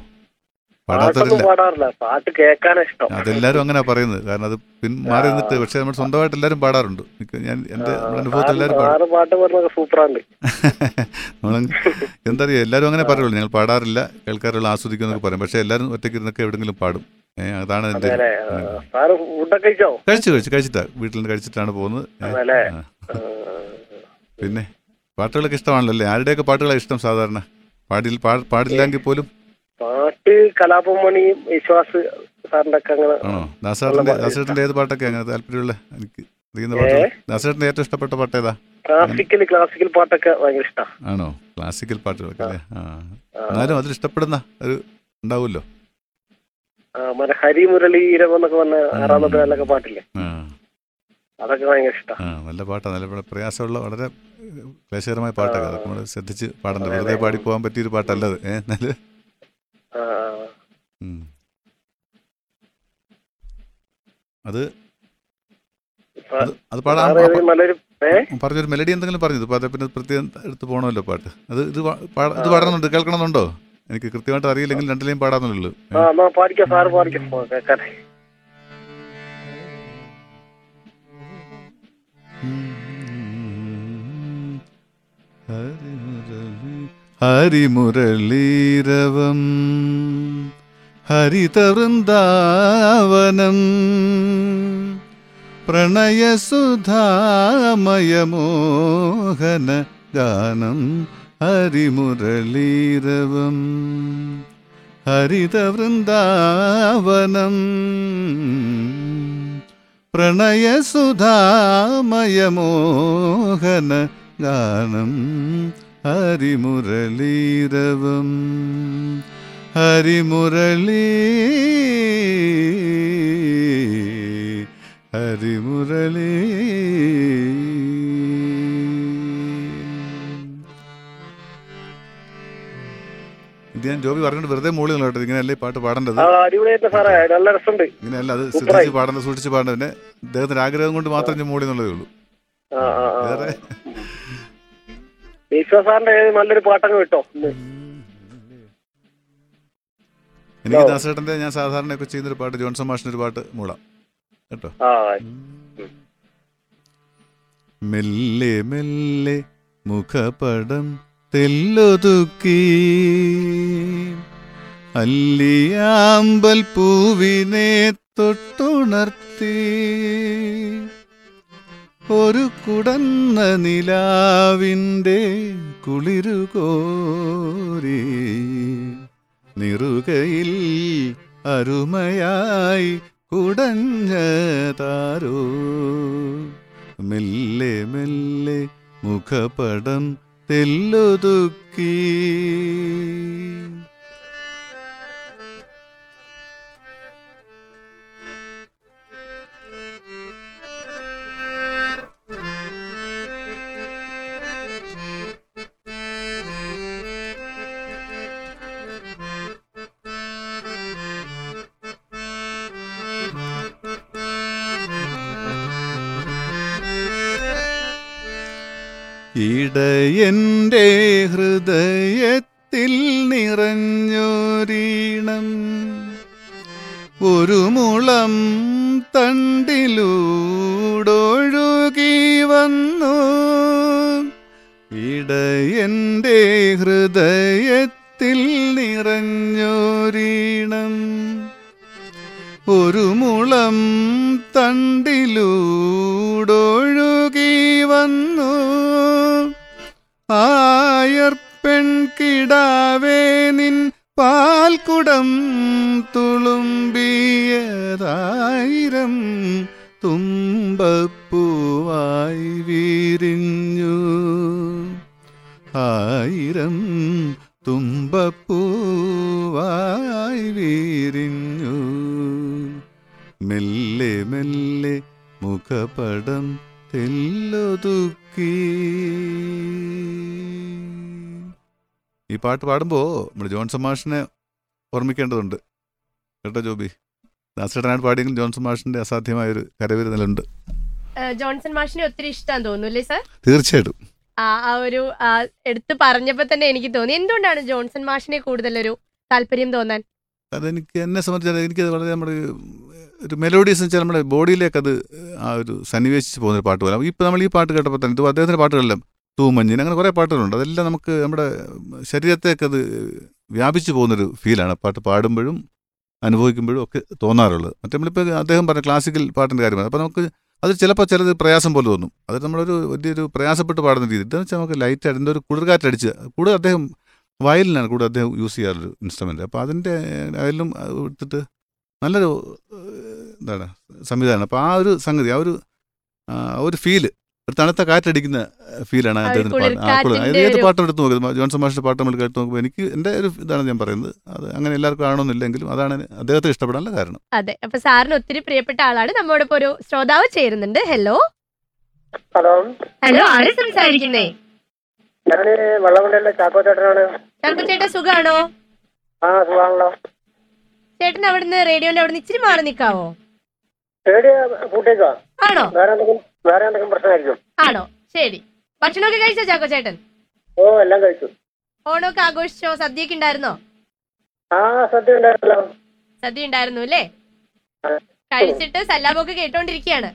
Speaker 3: പാടാത്തവരില്ല
Speaker 8: പാടാറില്ല. പാട്ട് കേൾക്കാനാ ഇഷ്ടം.
Speaker 3: അതെല്ലാരും അങ്ങനെ പറയുന്നത്. കാരണം അത് പിൻ മാറി നിന്നിട്ട് പക്ഷെ നമ്മൾ സ്വന്തമായിട്ട് എല്ലാരും പാടാറുണ്ട്. ഞാൻ എന്റെ അനുഭവത്തിൽ എല്ലാരും പാടും.
Speaker 8: പാട്ട് സൂപ്പറാണ്. [LAUGHS]
Speaker 3: നമ്മൾ എന്താ പറയുക എല്ലാവരും അങ്ങനെ പറയുള്ളൂ ഞങ്ങൾ പാടാറില്ല കേൾക്കാറുള്ള ആസ്വദിക്കുന്നൊക്കെ പറയും. പക്ഷെ എല്ലാരും ഒറ്റയ്ക്ക് ഇരുന്നൊക്കെ എവിടെങ്കിലും പാടും. ഏഹ് അതാണ്
Speaker 8: ഫുഡൊക്കെ കഴിച്ചോ?
Speaker 3: കഴിച്ചു കഴിച്ചു കഴിച്ചിട്ടാ. വീട്ടിൽ നിന്ന് കഴിച്ചിട്ടാണ് പോകുന്നത്. പിന്നെ പാട്ടുകളൊക്കെ ഇഷ്ടമാണല്ലോ അല്ലേ? ആരുടെയൊക്കെ പാട്ടുകളാണ് ഇഷ്ടം സാധാരണ? പാടിൽ പാ- പാടില്ലെങ്കിൽ പോലും?
Speaker 8: പാട്ട് കലാപം മണിയും വിശ്വാസ് സാറിന്റെ ഒക്കെ അങ്ങനെ
Speaker 3: ഏത് പാട്ടൊക്കെ അങ്ങനെ താല്പര്യമുള്ള? എനിക്ക് ദാസേട്ടന്റെ ഏറ്റവും ഇഷ്ടപ്പെട്ട പാട്ട് ഏതാ?
Speaker 8: ക്ലാസിക്കൽ ക്ലാസിക്കൽ പാട്ടൊക്കെ ഭയങ്കര ഇഷ്ടമാണ്
Speaker 3: ആണോ? ക്ലാസിക്കൽ പാട്ടുകളൊക്കെ അല്ലേ? ആ. എന്നാലും അതിൽ ഇഷ്ടപ്പെടുന്ന ഒരു ഉണ്ടാവുമല്ലോ?
Speaker 8: മറ്റേ ഹരിമുരളീരം എന്നൊക്കെ പറഞ്ഞ ആറാമത്തെ കാലൊക്കെ പാട്ടില്ലേ? അതൊക്കെ ഭയങ്കര ഇഷ്ടാ.
Speaker 3: നല്ല പാട്ടാണ് നല്ല പ്രയാസമുള്ള വളരെ ക്ലേശകരമായ പാട്ടൊക്കെ. അതൊക്കെ നമ്മൾ ശ്രദ്ധിച്ച് പാടണ്ട. വെറുതെ പാടി പോകാൻ പറ്റിയൊരു പാട്ടല്ലത്. ഏഹ് എന്നാലും. അത് അത്
Speaker 8: പാടാം.
Speaker 3: പറഞ്ഞൊരു മെലഡി എന്തെങ്കിലും പറഞ്ഞു ഇപ്പൊ പിന്നെ പ്രത്യേകം എടുത്ത് പോകണമല്ലോ പാട്ട്. അത് ഇത് ഇത് പാടണമെന്നുണ്ട് കേൾക്കണമെന്നുണ്ടോ? എനിക്ക് കൃത്യമായിട്ട് അറിയില്ലെങ്കിൽ രണ്ടിലെയും പാടാന്നുള്ളൂ
Speaker 8: ആ സാർ പാടിക്കാം പാടിക്കോ.
Speaker 3: ഹരിമുരളീരവം ഹരിതവൃന്ദാവനം പ്രണയസുധാമയമോഹന ഗാനം ഹരിമുരളീരവം ഹരിതവൃന്ദാവനം പ്രണയസുധാമയമോഹന ഗാനം ഹരിമുരളീരവം. ഹരിമുരളീ ഹരിമുരളീ. ഇത് ഞാൻ ജോബി പറഞ്ഞിട്ട് വെറുതെ മൂളി കേട്ടോ ഇങ്ങനെയല്ലേ പാട്ട് പാടേണ്ടത്? ഇങ്ങനെയല്ല അത്. ശ്രദ്ധിച്ച് പാടേണ്ടത് സൂക്ഷിച്ച് പാടേണ്ടത് പിന്നെ അദ്ദേഹത്തിന്റെ ആഗ്രഹം കൊണ്ട് മാത്രം ഞാൻ മൂളി എന്നുള്ളതേ ഉള്ളൂ. വേറെ
Speaker 8: വിശ്വാസ് സാറിന്റെ നല്ലൊരു പാട്ടങ്ങ് കിട്ടോ.
Speaker 3: എനിക്ക്. ദാസേട്ടന്റെ ഞാൻ സാധാരണ ഒക്കെ ചെയ്യുന്ന ഒരു പാട്ട് ജോൺസൺ മാഷിന്റെ ഒരു പാട്ട് മൂളാം കേട്ടോ? മെല്ലെ മെല്ലെ മുഖപടം തെല്ലൊതുക്കി. അല്ലിയാമ്പൽ പൂവിനെ തൊട്ടുണർത്തി. ഒരു കുടന്ന നിലാവിന്റെ കുളിരുകോരി നിറുകയിൽ അരുമയായി കുടഞ്ഞ താരോ. മെല്ലെ മെല്ലെ മുഖപടം തെല്ലൊതുക്കി. ഇടയന്റെ ഹൃദയത്തിൽ നിറഞ്ഞൊരീണം. ഒരു മുളം തണ്ടിലൂടൊഴുകി വന്നു. ഇടയന്റെ ഹൃദയത്തിൽ നിറഞ്ഞൊരീണം. ഒരു മുളം തണ്ടിലൂടൊഴുകി വന്നു. ആയർ പെൺകിടാവേ നിൻ പാൽക്കുടം തുളുമ്പിയതായിരം തുമ്പപ്പൂവായി വിരിഞ്ഞു. ആയിരം തുമ്പപ്പൂവായി വിരിഞ്ഞു. മെല്ലെ മെല്ലെ മുഖപടം തെല്ലൊതുക്കി. ഈ പാട്ട് പാടുമ്പോൾ നമ്മുടെ ജോൺസൺ മാഷിനെ ഓർമ്മിക്കേണ്ടതുണ്ട്. കേട്ടോ ജോബി? ദാസേട്ടനായിട്ട് പാടിയെങ്കിലും ജോൺസൺ മാഷിന്റെ അസാധ്യമായൊരു കരവിരുന്നലുണ്ട്
Speaker 2: ജോൺസൺ മാഷിനെ ഒത്തിരി ഇഷ്ടം തോന്നുന്നു സർ?
Speaker 3: തീർച്ചയായിട്ടും.
Speaker 2: ആ ഒരു എടുത്ത് പറഞ്ഞപ്പോ തന്നെ എനിക്ക് തോന്നി. എന്തുകൊണ്ടാണ് ജോൺസൺ മാഷിനെ കൂടുതൽ ഒരു താല്പര്യം തോന്നാൻ?
Speaker 3: അതെനിക്ക് എന്നെ സംബന്ധിച്ചാൽ എനിക്കത് വളരെ നമ്മുടെ ഒരു മെലോഡീസ് എന്ന് വെച്ചാൽ നമ്മുടെ ബോഡിയിലേക്ക് അത് ആ ഒരു സന്നിവേശിച്ച് പോകുന്ന ഒരു പാട്ട് പോലെ. ഇപ്പോൾ നമ്മൾ ഈ പാട്ട് കേട്ടപ്പോൾ തന്നെ ഇത് അദ്ദേഹത്തിന്റെ പാട്ടുകളെല്ലാം തൂമഞ്ഞിന് അങ്ങനെ കുറേ പാട്ടുകളുണ്ട്. അതെല്ലാം നമുക്ക് നമ്മുടെ ശരീരത്തേക്ക് അത് വ്യാപിച്ചു പോകുന്നൊരു ഫീലാണ്. പാട്ട് പാടുമ്പോഴും അനുഭവിക്കുമ്പോഴും ഒക്കെ തോന്നാറുള്ളത്. മറ്റേ നമ്മളിപ്പോൾ അദ്ദേഹം പറഞ്ഞ ക്ലാസിക്കൽ പാട്ടിന്റെ കാര്യമാണ് അപ്പോൾ നമുക്ക് അത് ചിലപ്പോൾ ചിലത് പ്രയാസം പോലെ തോന്നും. അത് നമ്മളൊരു വലിയൊരു പ്രയാസപ്പെട്ട് പാടുന്ന രീതി എന്താണെന്ന് വെച്ചാൽ നമുക്ക് ലൈറ്റ് അതിന്റെ ഒരു കുളിർകാറ്റടിച്ച് കൂടുതൽ അദ്ദേഹം വയലിനാണ് കൂടുതൽ അദ്ദേഹം യൂസ് ചെയ്യാറൊരു ഇൻസ്ട്രുമെന്റ് അപ്പോൾ അതിന്റെ അതിലും എടുത്തിട്ട് നല്ലൊരു എന്താണ് സംവിധാനം അപ്പോൾ ആ ഒരു സംഗതി ആ ഒരു ആ ഒരു ഫീൽ ഒരു തണുത്ത കാറ്റടിക്കുന്ന ഫീലാണ്
Speaker 2: അദ്ദേഹത്തിന്റെ
Speaker 3: അദ്ദേഹത്തിന് പാട്ട്. ആ ഏത് പാട്ടും എടുത്ത് നോക്കുന്നത് ജോൺസൺ മാഷിന്റെ പാട്ട് നമ്മൾ കേട്ട് നോക്കുമ്പോൾ എനിക്ക് എന്റെ ഒരു ഇതാണ് ഞാൻ പറയുന്നത്. അത് അങ്ങനെ എല്ലാവർക്കും ആണോന്നില്ലെങ്കിലും അതാണ് അദ്ദേഹത്തെ ഇഷ്ടപ്പെടാനുള്ള കാരണം.
Speaker 2: അതെ. അപ്പൊ സാറിന് ഒത്തിരി പ്രിയപ്പെട്ട ആളാണ്. നമ്മോടൊപ്പം ഒരു ശ്രോതാവ് ചേരുന്നുണ്ട്. ഹലോ.
Speaker 14: ഹലോ.
Speaker 2: ഹലോ ആര് സംസാരിക്കുന്നേ?
Speaker 14: ഞാൻ വെള്ളമുണ്ടല്ലേ ചാക്കോ
Speaker 2: ചേട്ടൻ സുഖാണോ?
Speaker 14: ആ സുഖാണല്ലോ.
Speaker 2: ചേട്ടൻ അവിടുന്ന് റേഡിയോന്റെ അവിടുന്ന് ഇച്ചിരി മാറി നിൽക്കാവോ?
Speaker 14: റേഡിയോ കൂട്ടേക്കോ
Speaker 2: ആണോ?
Speaker 14: വേറെ എന്തെങ്കിലും വേറെ എന്തെങ്കിലും പ്രശ്നമായിരിക്കും.
Speaker 2: ആണോ? ശരി. ഭക്ഷണമൊക്കെ കഴിച്ചോ ചാക്കോ ചേട്ടൻ
Speaker 14: ഓ എല്ലാം കഴിച്ചു.
Speaker 2: ഓണമൊക്കെ ആഘോഷിച്ചോ? സദ്യയൊക്കെ ഉണ്ടായിരുന്നോ?
Speaker 14: ആ സദ്യ ഉണ്ടായിരുന്നല്ലോ.
Speaker 2: സദ്യ ഉണ്ടായിരുന്നു അല്ലേ? കഴിച്ചിട്ട് സല്ലാബൊക്കെ കേട്ടോണ്ടിരിക്കുകയാണ്.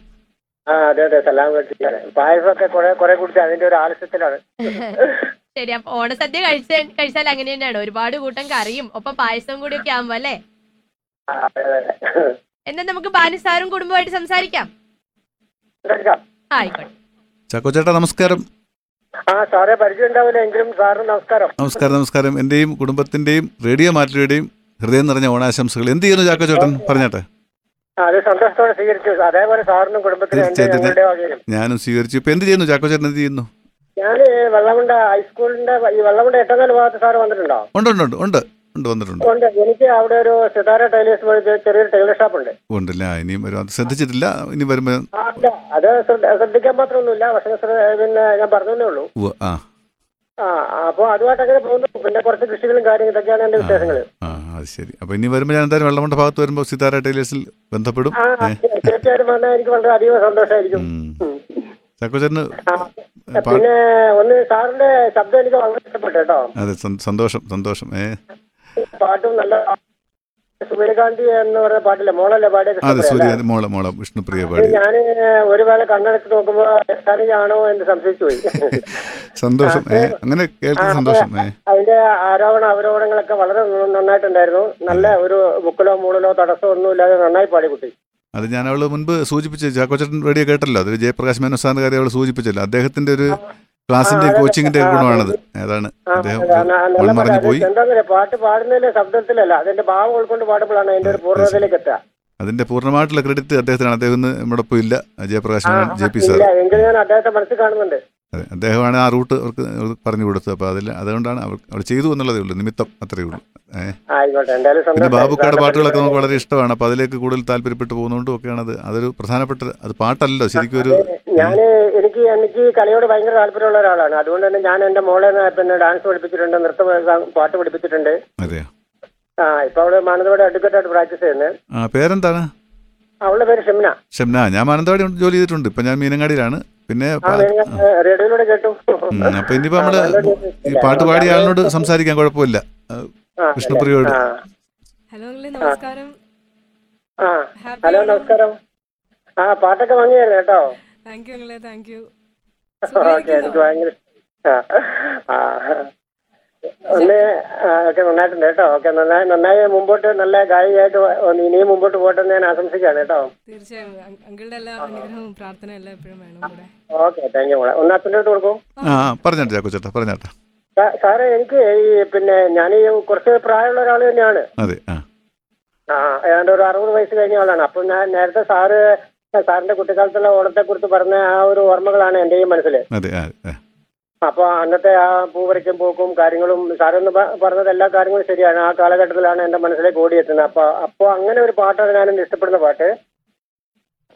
Speaker 14: ആ അതെ അതെ സലാം കഴിച്ചിട്ടാണ് പായസമൊക്കെ കുറെ കുറെ കുടിച്ച് അതിന്റെ ഒരു ആലസ്യത്തിലാണ്. [LAUGHS]
Speaker 2: ശരി അപ്പൊ ഓണസദ്യ കഴിച്ച കഴിച്ചാൽ അങ്ങനെ തന്നെയാണ്. ഒരുപാട് കൂട്ടം കറിയും ഒപ്പം പായസവും കൂടി ഒക്കെ ആവുമ്പോ അല്ലേ. എന്നാ നമുക്ക് ബാനുസാറും കുടുംബമായിട്ട് സംസാരിക്കാം. ആയിക്കോട്ടെ.
Speaker 3: ചാക്കോ ചേട്ടാ നമസ്കാരം.
Speaker 14: ആ സാറെ പരിചയം ഉണ്ടാവില്ല എങ്കിലും സാറിന് നമസ്കാരം.
Speaker 3: നമസ്കാരം നമസ്കാരം. എന്റെയും കുടുംബത്തിന്റെയും റേഡിയോ മാറ്റിയുടെയും ഹൃദയം നിറഞ്ഞ ഓണാശംസകൾ. എന്ത് ചെയ്യുന്നു ചാക്കോ ചേട്ടൻ പറഞ്ഞാട്ടെ.
Speaker 14: അത് സന്തോഷത്തോടെ സ്വീകരിച്ചു. അതേപോലെ സാറിനും കുടുംബത്തിനും.
Speaker 3: ഞാനും സ്വീകരിച്ചു. ഇപ്പൊ എന്ത് ചെയ്യുന്നു? ചാക്കോ ചേട്ടൻ എന്ത് ചെയ്യുന്നു?
Speaker 14: ഞാൻ വെള്ളമുണ്ട ഹൈസ്കൂളിന്റെ ഈ വെള്ളമുണ്ട എട്ടാം ഭാഗത്ത് സാർ വന്നിട്ടുണ്ടോ?
Speaker 3: ഉണ്ട് ഉണ്ട് ഉണ്ട് ഉണ്ട് വന്നിട്ടുണ്ട്.
Speaker 14: ഉണ്ട്. എനിക്ക് അവിടെ ഒരു സിതാര ടൈലേഴ്സ് വഴി ചെറിയൊരു ടൈലർ ഷോപ്പ് ഉണ്ട്
Speaker 3: ഉണ്ടല്ല ഇനിയും വരും. ശ്രദ്ധിച്ചിട്ടില്ല. ഇനി
Speaker 14: ഇല്ല. അത് ശ്രദ്ധ- ശ്രദ്ധിക്കാൻ മാത്രമൊന്നുമില്ല. പക്ഷേ പിന്നെ ഞാൻ പറഞ്ഞേ ഉള്ളൂ.
Speaker 3: ആ.
Speaker 14: ആ അപ്പോൾ അതുമായിട്ട് പോകുന്നു. പിന്നെ കുറച്ച് കൃഷികളും കാര്യങ്ങളും ഇതൊക്കെയാണ് എന്റെ വിശേഷങ്ങൾ
Speaker 3: ആ അത് ശരി. അപ്പോൾ ഇനി വരുമ്പോൾ ഞാൻ എന്തായാലും വെള്ളമുണ്ട ഭാഗത്ത് വരുമ്പോൾ സിതാര ടൈലേഴ്സിൽ ബന്ധപ്പെടും.
Speaker 14: ആ തീർച്ചയായിട്ടും വന്നാൽ എനിക്ക് വളരെ അധികം സന്തോഷമായിരിക്കും
Speaker 3: ഉം.
Speaker 14: ഉം.
Speaker 3: ചാക്കോ ചേട്ടന്
Speaker 14: ആ,
Speaker 3: പാ-
Speaker 14: പിന്നെ ഒന്ന് സാറിന്റെ ശബ്ദം എനിക്ക് വളരെ ഇഷ്ടപ്പെട്ടു കേട്ടോ.
Speaker 3: അതെ സന്തോഷം സന്തോഷം. ഏ?
Speaker 14: പാട്ടും നല്ല സൂര്യകാന്തി എന്ന് പറഞ്ഞ പാട്ടില്ല? മോളല്ലേ പാടിയത്?
Speaker 3: അതെ സൂര്യ? മോളെ മോളെ വിഷ്ണുപ്രിയ പാടി
Speaker 14: ഞാൻ ഒരു വേള കണ്ണടച്ച് നോക്കുമ്പോ ആണോ എന്ന് സംശയിച്ചു പോയി.
Speaker 3: സന്തോഷം. അങ്ങനെ കേൾക്കാൻ സന്തോഷം.
Speaker 14: അതിന്റെ ആരോപണ അവരോപണങ്ങളൊക്കെ വളരെ നന്നായിട്ടുണ്ടായിരുന്നു. നല്ല ഒരു മുക്കലോ മൂളിലോ തടസ്സമോ ഒന്നും ഇല്ലാതെ നന്നായി പാടി കുട്ടി.
Speaker 3: അത് ഞാൻ അവൾ മുൻപ് സൂചിപ്പിച്ചു ചാക്കോച്ചൻ റേഡിയോ കേട്ടല്ലോ. അത് ജയപ്രകാശ് മേനോസാറിന്റെ കാര്യം അവൾ സൂചിപ്പിച്ചല്ലോ. അദ്ദേഹത്തിന്റെ ഒരു ക്ലാസിന്റെ കോച്ചിങ്ങിന്റെ ഗുണമാണത്. അതാണ് അദ്ദേഹം മൺമറഞ്ഞു പോയി.
Speaker 14: പാട്ട് പാടുന്നതിന്റെ ശബ്ദത്തിലല്ല അതിന്റെ ഭാവം ഉൾക്കൊണ്ട് പാടുമ്പോഴാണ് അതിന്റെ ഒരു പൂർണതയിലേക്ക് എത്തുക.
Speaker 3: അതിന്റെ പൂർണമായിട്ടുള്ള ക്രെഡിറ്റ് അദ്ദേഹത്തിനാണ്. അദ്ദേഹം നമ്മുടെ ഒപ്പം ഇല്ല. ജയപ്രകാശ് ജെ പി സാർ അദ്ദേഹമാണ് ആ റൂട്ട് അവർക്ക് പറഞ്ഞു കൊടുത്തത്. അപ്പൊ അതിൽ അതുകൊണ്ടാണ് അവർ ചെയ്തു എന്നുള്ളതേ ഉള്ളൂ. നിമിത്തം അത്രയേ ഉള്ളൂ. പിന്നെ
Speaker 14: ബാബുക്കാട്
Speaker 3: പാട്ടുകളൊക്കെ നമുക്ക് വളരെ ഇഷ്ടമാണ്. അപ്പൊ അതിലേക്ക് കൂടുതൽ താല്പര്യപ്പെട്ട് പോകുന്നതുകൊണ്ടും ഒക്കെയാണ് അത് അതൊരു പ്രധാനപ്പെട്ട അത് പാട്ടല്ലോ ശരിക്കും ഒരു
Speaker 14: എനിക്ക് എനിക്ക് കലയോട് ഭയങ്കര താല്പര്യമുള്ള ഒരാളാണ്. അതുകൊണ്ട് തന്നെ ഞാൻ എന്റെ മോളെ പിന്നെ ഡാൻസ് പഠിപ്പിച്ചിട്ടുണ്ട് നൃത്ത പാട്ട് പഠിപ്പിച്ചിട്ടുണ്ട്.
Speaker 3: അതെയോ?
Speaker 14: ആ ഇപ്പൊ അവൾ മാനന്തവാടി അഡ്വക്കേറ്റ് ആയിട്ട് പ്രാക്ടീസ് ചെയ്യുന്നത്
Speaker 3: ആ പേരെന്താണ്?
Speaker 14: അവളുടെ പേര് ഷെമിന.
Speaker 3: ഷംന ഞാൻ മാനന്തവാടി ജോലി ചെയ്തിട്ടുണ്ട്. ഇപ്പൊ ഞാൻ മീനങ്ങാടിയിലാണ്. പിന്നെ
Speaker 14: റേഡിയോയിലൂടെ കേട്ടു.
Speaker 3: അപ്പൊ ഇനിയിപ്പോ
Speaker 14: നമ്മൾ
Speaker 3: ഈ പാട്ട് പാടിയ ആളിനോട് സംസാരിക്കാൻ കുഴപ്പമില്ല.
Speaker 14: വിഷ്ണുപ്രിയോട്
Speaker 9: ഹലോ നമസ്കാരം.
Speaker 14: ആ. ഹലോ നമസ്കാരം. ആ പാട്ടൊക്കെ വാങ്ങിയായിരുന്നു കേട്ടോ.
Speaker 9: താങ്ക് യു അങ്കിളെ താങ്ക് യു
Speaker 14: ഓക്കെ എനിക്ക് ഭയങ്കര ആ, ആ. ഒന്ന് ആ, ഒക്കെ നന്നായിട്ടുണ്ട് കേട്ടോ. ഓക്കെ നന്നായി നന്നായി മുമ്പോട്ട് നല്ല ഗായികയായിട്ട് ഇനിയും മുമ്പോട്ട് പോട്ടെ ഞാൻ ആശംസിക്കാണ് കേട്ടോ.
Speaker 9: തീർച്ചയായും. അങ്- അങ്കിളുടെ എല്ലാ അനുഗ്രഹവും പ്രാർത്ഥനയും എല്ലാം എപ്പോഴും വേണം കൂടെ.
Speaker 14: ഓക്കെ താങ്ക് യു ഒന്ന് അച്ഛന്റെ അടുത്ത് കൊടുക്കും.
Speaker 3: ആ. ആ, പറഞ്ഞാട്ടെ
Speaker 14: സാറേ എനിക്ക് ഈ പിന്നെ ഞാൻ ഈ കുറച്ച് പ്രായമുള്ള ഒരാൾ തന്നെയാണ്.
Speaker 3: അതെ ആ
Speaker 14: ഏതാണ്ട് ഒരു അറുപത് വയസ്സ് കഴിഞ്ഞ ആളാണ്. അപ്പൊ ഞാൻ നേരത്തെ സാറ് സാറിന്റെ കുട്ടിക്കാലത്തുള്ള ഓണത്തെ കുറിച്ച് പറഞ്ഞ ആ ഒരു ഓർമ്മകളാണ് എന്റെയും മനസ്സിൽ. അപ്പൊ അന്നത്തെ ആ പൂവരയ്ക്കും പൂക്കും കാര്യങ്ങളും സാറൊന്ന് പറഞ്ഞത് എല്ലാ കാര്യങ്ങളും ശരിയാണ്. ആ കാലഘട്ടത്തിലാണ് എന്റെ മനസ്സിലേക്ക് ഓടിയെത്തുന്നത്. അപ്പൊ അപ്പൊ അങ്ങനെ ഒരു പാട്ടാണ് ഞാൻ ഇഷ്ടപ്പെടുന്ന പാട്ട്.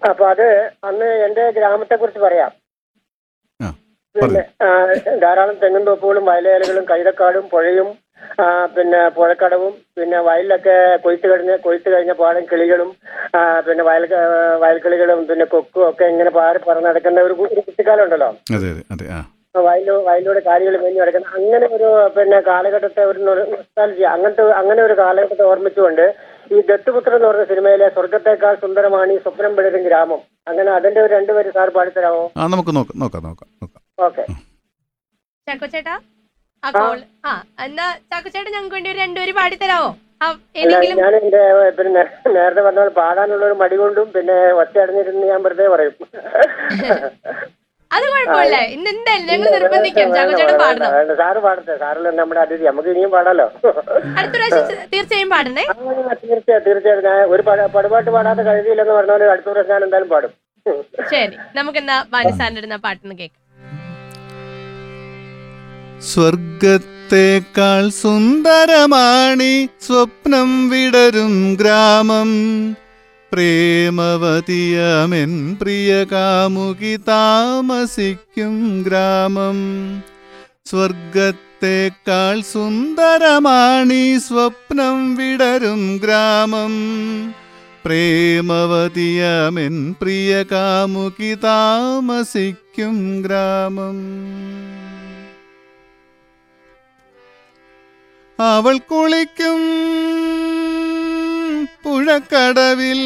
Speaker 14: അപ്പൊ അത് അന്ന് എന്റെ ഗ്രാമത്തെ കുറിച്ച് പറയാം. പിന്നെ ധാരാളം തെങ്ങും തോപ്പുകളും വയലേലകളും കൈതക്കാടും പുഴയും പിന്നെ പുഴക്കടവും പിന്നെ വയലിലൊക്കെ കൊയ്ത്ത് കഴിഞ്ഞ കൊയ്ത്ത് കഴിഞ്ഞ പാടം കിളികളും പിന്നെ വയൽ വയൽക്കിളികളും പിന്നെ കൊക്കും ഒക്കെ ഇങ്ങനെ പാറി പറന്ന് നടക്കുന്ന ഒരു കുട്ടിക്കാലം ഉണ്ടല്ലോ?
Speaker 3: വയലോ അതെ അതെ ആ.
Speaker 14: വയലു വയലിലൂടെ കാര്യങ്ങൾ മേഞ്ഞു നടക്കുന്ന അങ്ങനെ ഒരു പിന്നെ കാലഘട്ടത്തെ ഒരു നൊസ്റ്റാലജി അങ്ങനത്തെ അങ്ങനെ ഒരു കാലഘട്ടത്തെ ഓർമ്മിച്ചുകൊണ്ട് ഈ ദത്തുപുത്രൻ എന്ന് പറഞ്ഞ സിനിമയിലെ സ്വർഗത്തേക്കാൾ സുന്ദരമാണ് ഈ സ്വപ്നം പെടുന്ന ഗ്രാമം. അങ്ങനെ അതിന്റെ ഒരു രണ്ടുപേര് സാർ പാടിത്തരാമോ?
Speaker 3: ആ നമുക്ക് നോക്കാം നോക്കാം നോക്കാം നോക്കാം.
Speaker 14: ഓക്കെ.
Speaker 2: ചേട്ടാ? ആ കോൾ ആ എന്നാ ചാക്കോ ചേട്ടാ ഞങ്ങൾക്ക് വേണ്ടി ഒരു രണ്ടുപേര് പാടിത്തരാവോ? ഏതെങ്കിലും
Speaker 14: ഞാൻ എന്റെ പിന്നെ നേരത്തെ പറഞ്ഞ പോലെ പാടാനുള്ള ഒരു മടി കൊണ്ടും പിന്നെ ഒറ്റ അടഞ്ഞിരുന്ന് ഞാൻ വെറുതെ പറയും.
Speaker 2: അത് കുഴപ്പമില്ല. ഇന്ന് എന്തായാലും ഞങ്ങൾ നിർബന്ധിക്കാം. ചാക്കോ ചേട്ടൻ പാടണം.
Speaker 14: സാറ് പാടത്തെ സാറല്ലേ നമ്മുടെ അതിഥി. നമുക്ക് ഇനിയും പാടാലോ?
Speaker 2: അടുത്ത പ്രാവശ്യം തീർച്ചയായും പാടണേ.
Speaker 14: തീർച്ചയായും തീർച്ചയായും ഞാൻ ഒരു പട- പടുപാട്ട് പാടാത്ത കഴിവില്ലെന്ന് പറഞ്ഞാൽ അടുത്ത പ്രാവശ്യം ഞാൻ എന്തായാലും പാടും.
Speaker 2: ശരി. നമുക്ക് എന്നാ അടുത്ത് ആ കേൾക്കാം.
Speaker 3: സ്വർഗത്തേക്കാൾ സുന്ദരമാണി സ്വപ്നം വിടരും ഗ്രാമം. പ്രേമവതിയമെൻ പ്രിയ കാമുകി താമസിക്കും ഗ്രാമം. സ്വർഗത്തേക്കാൾ സുന്ദരമാണി സ്വപ്നം വിടരും ഗ്രാമം. പ്രേമവതിയമെൻ പ്രിയ കാമുകി താമസിക്കും ഗ്രാമം. അവൾ കുളിക്കും പുഴക്കടവിൽ.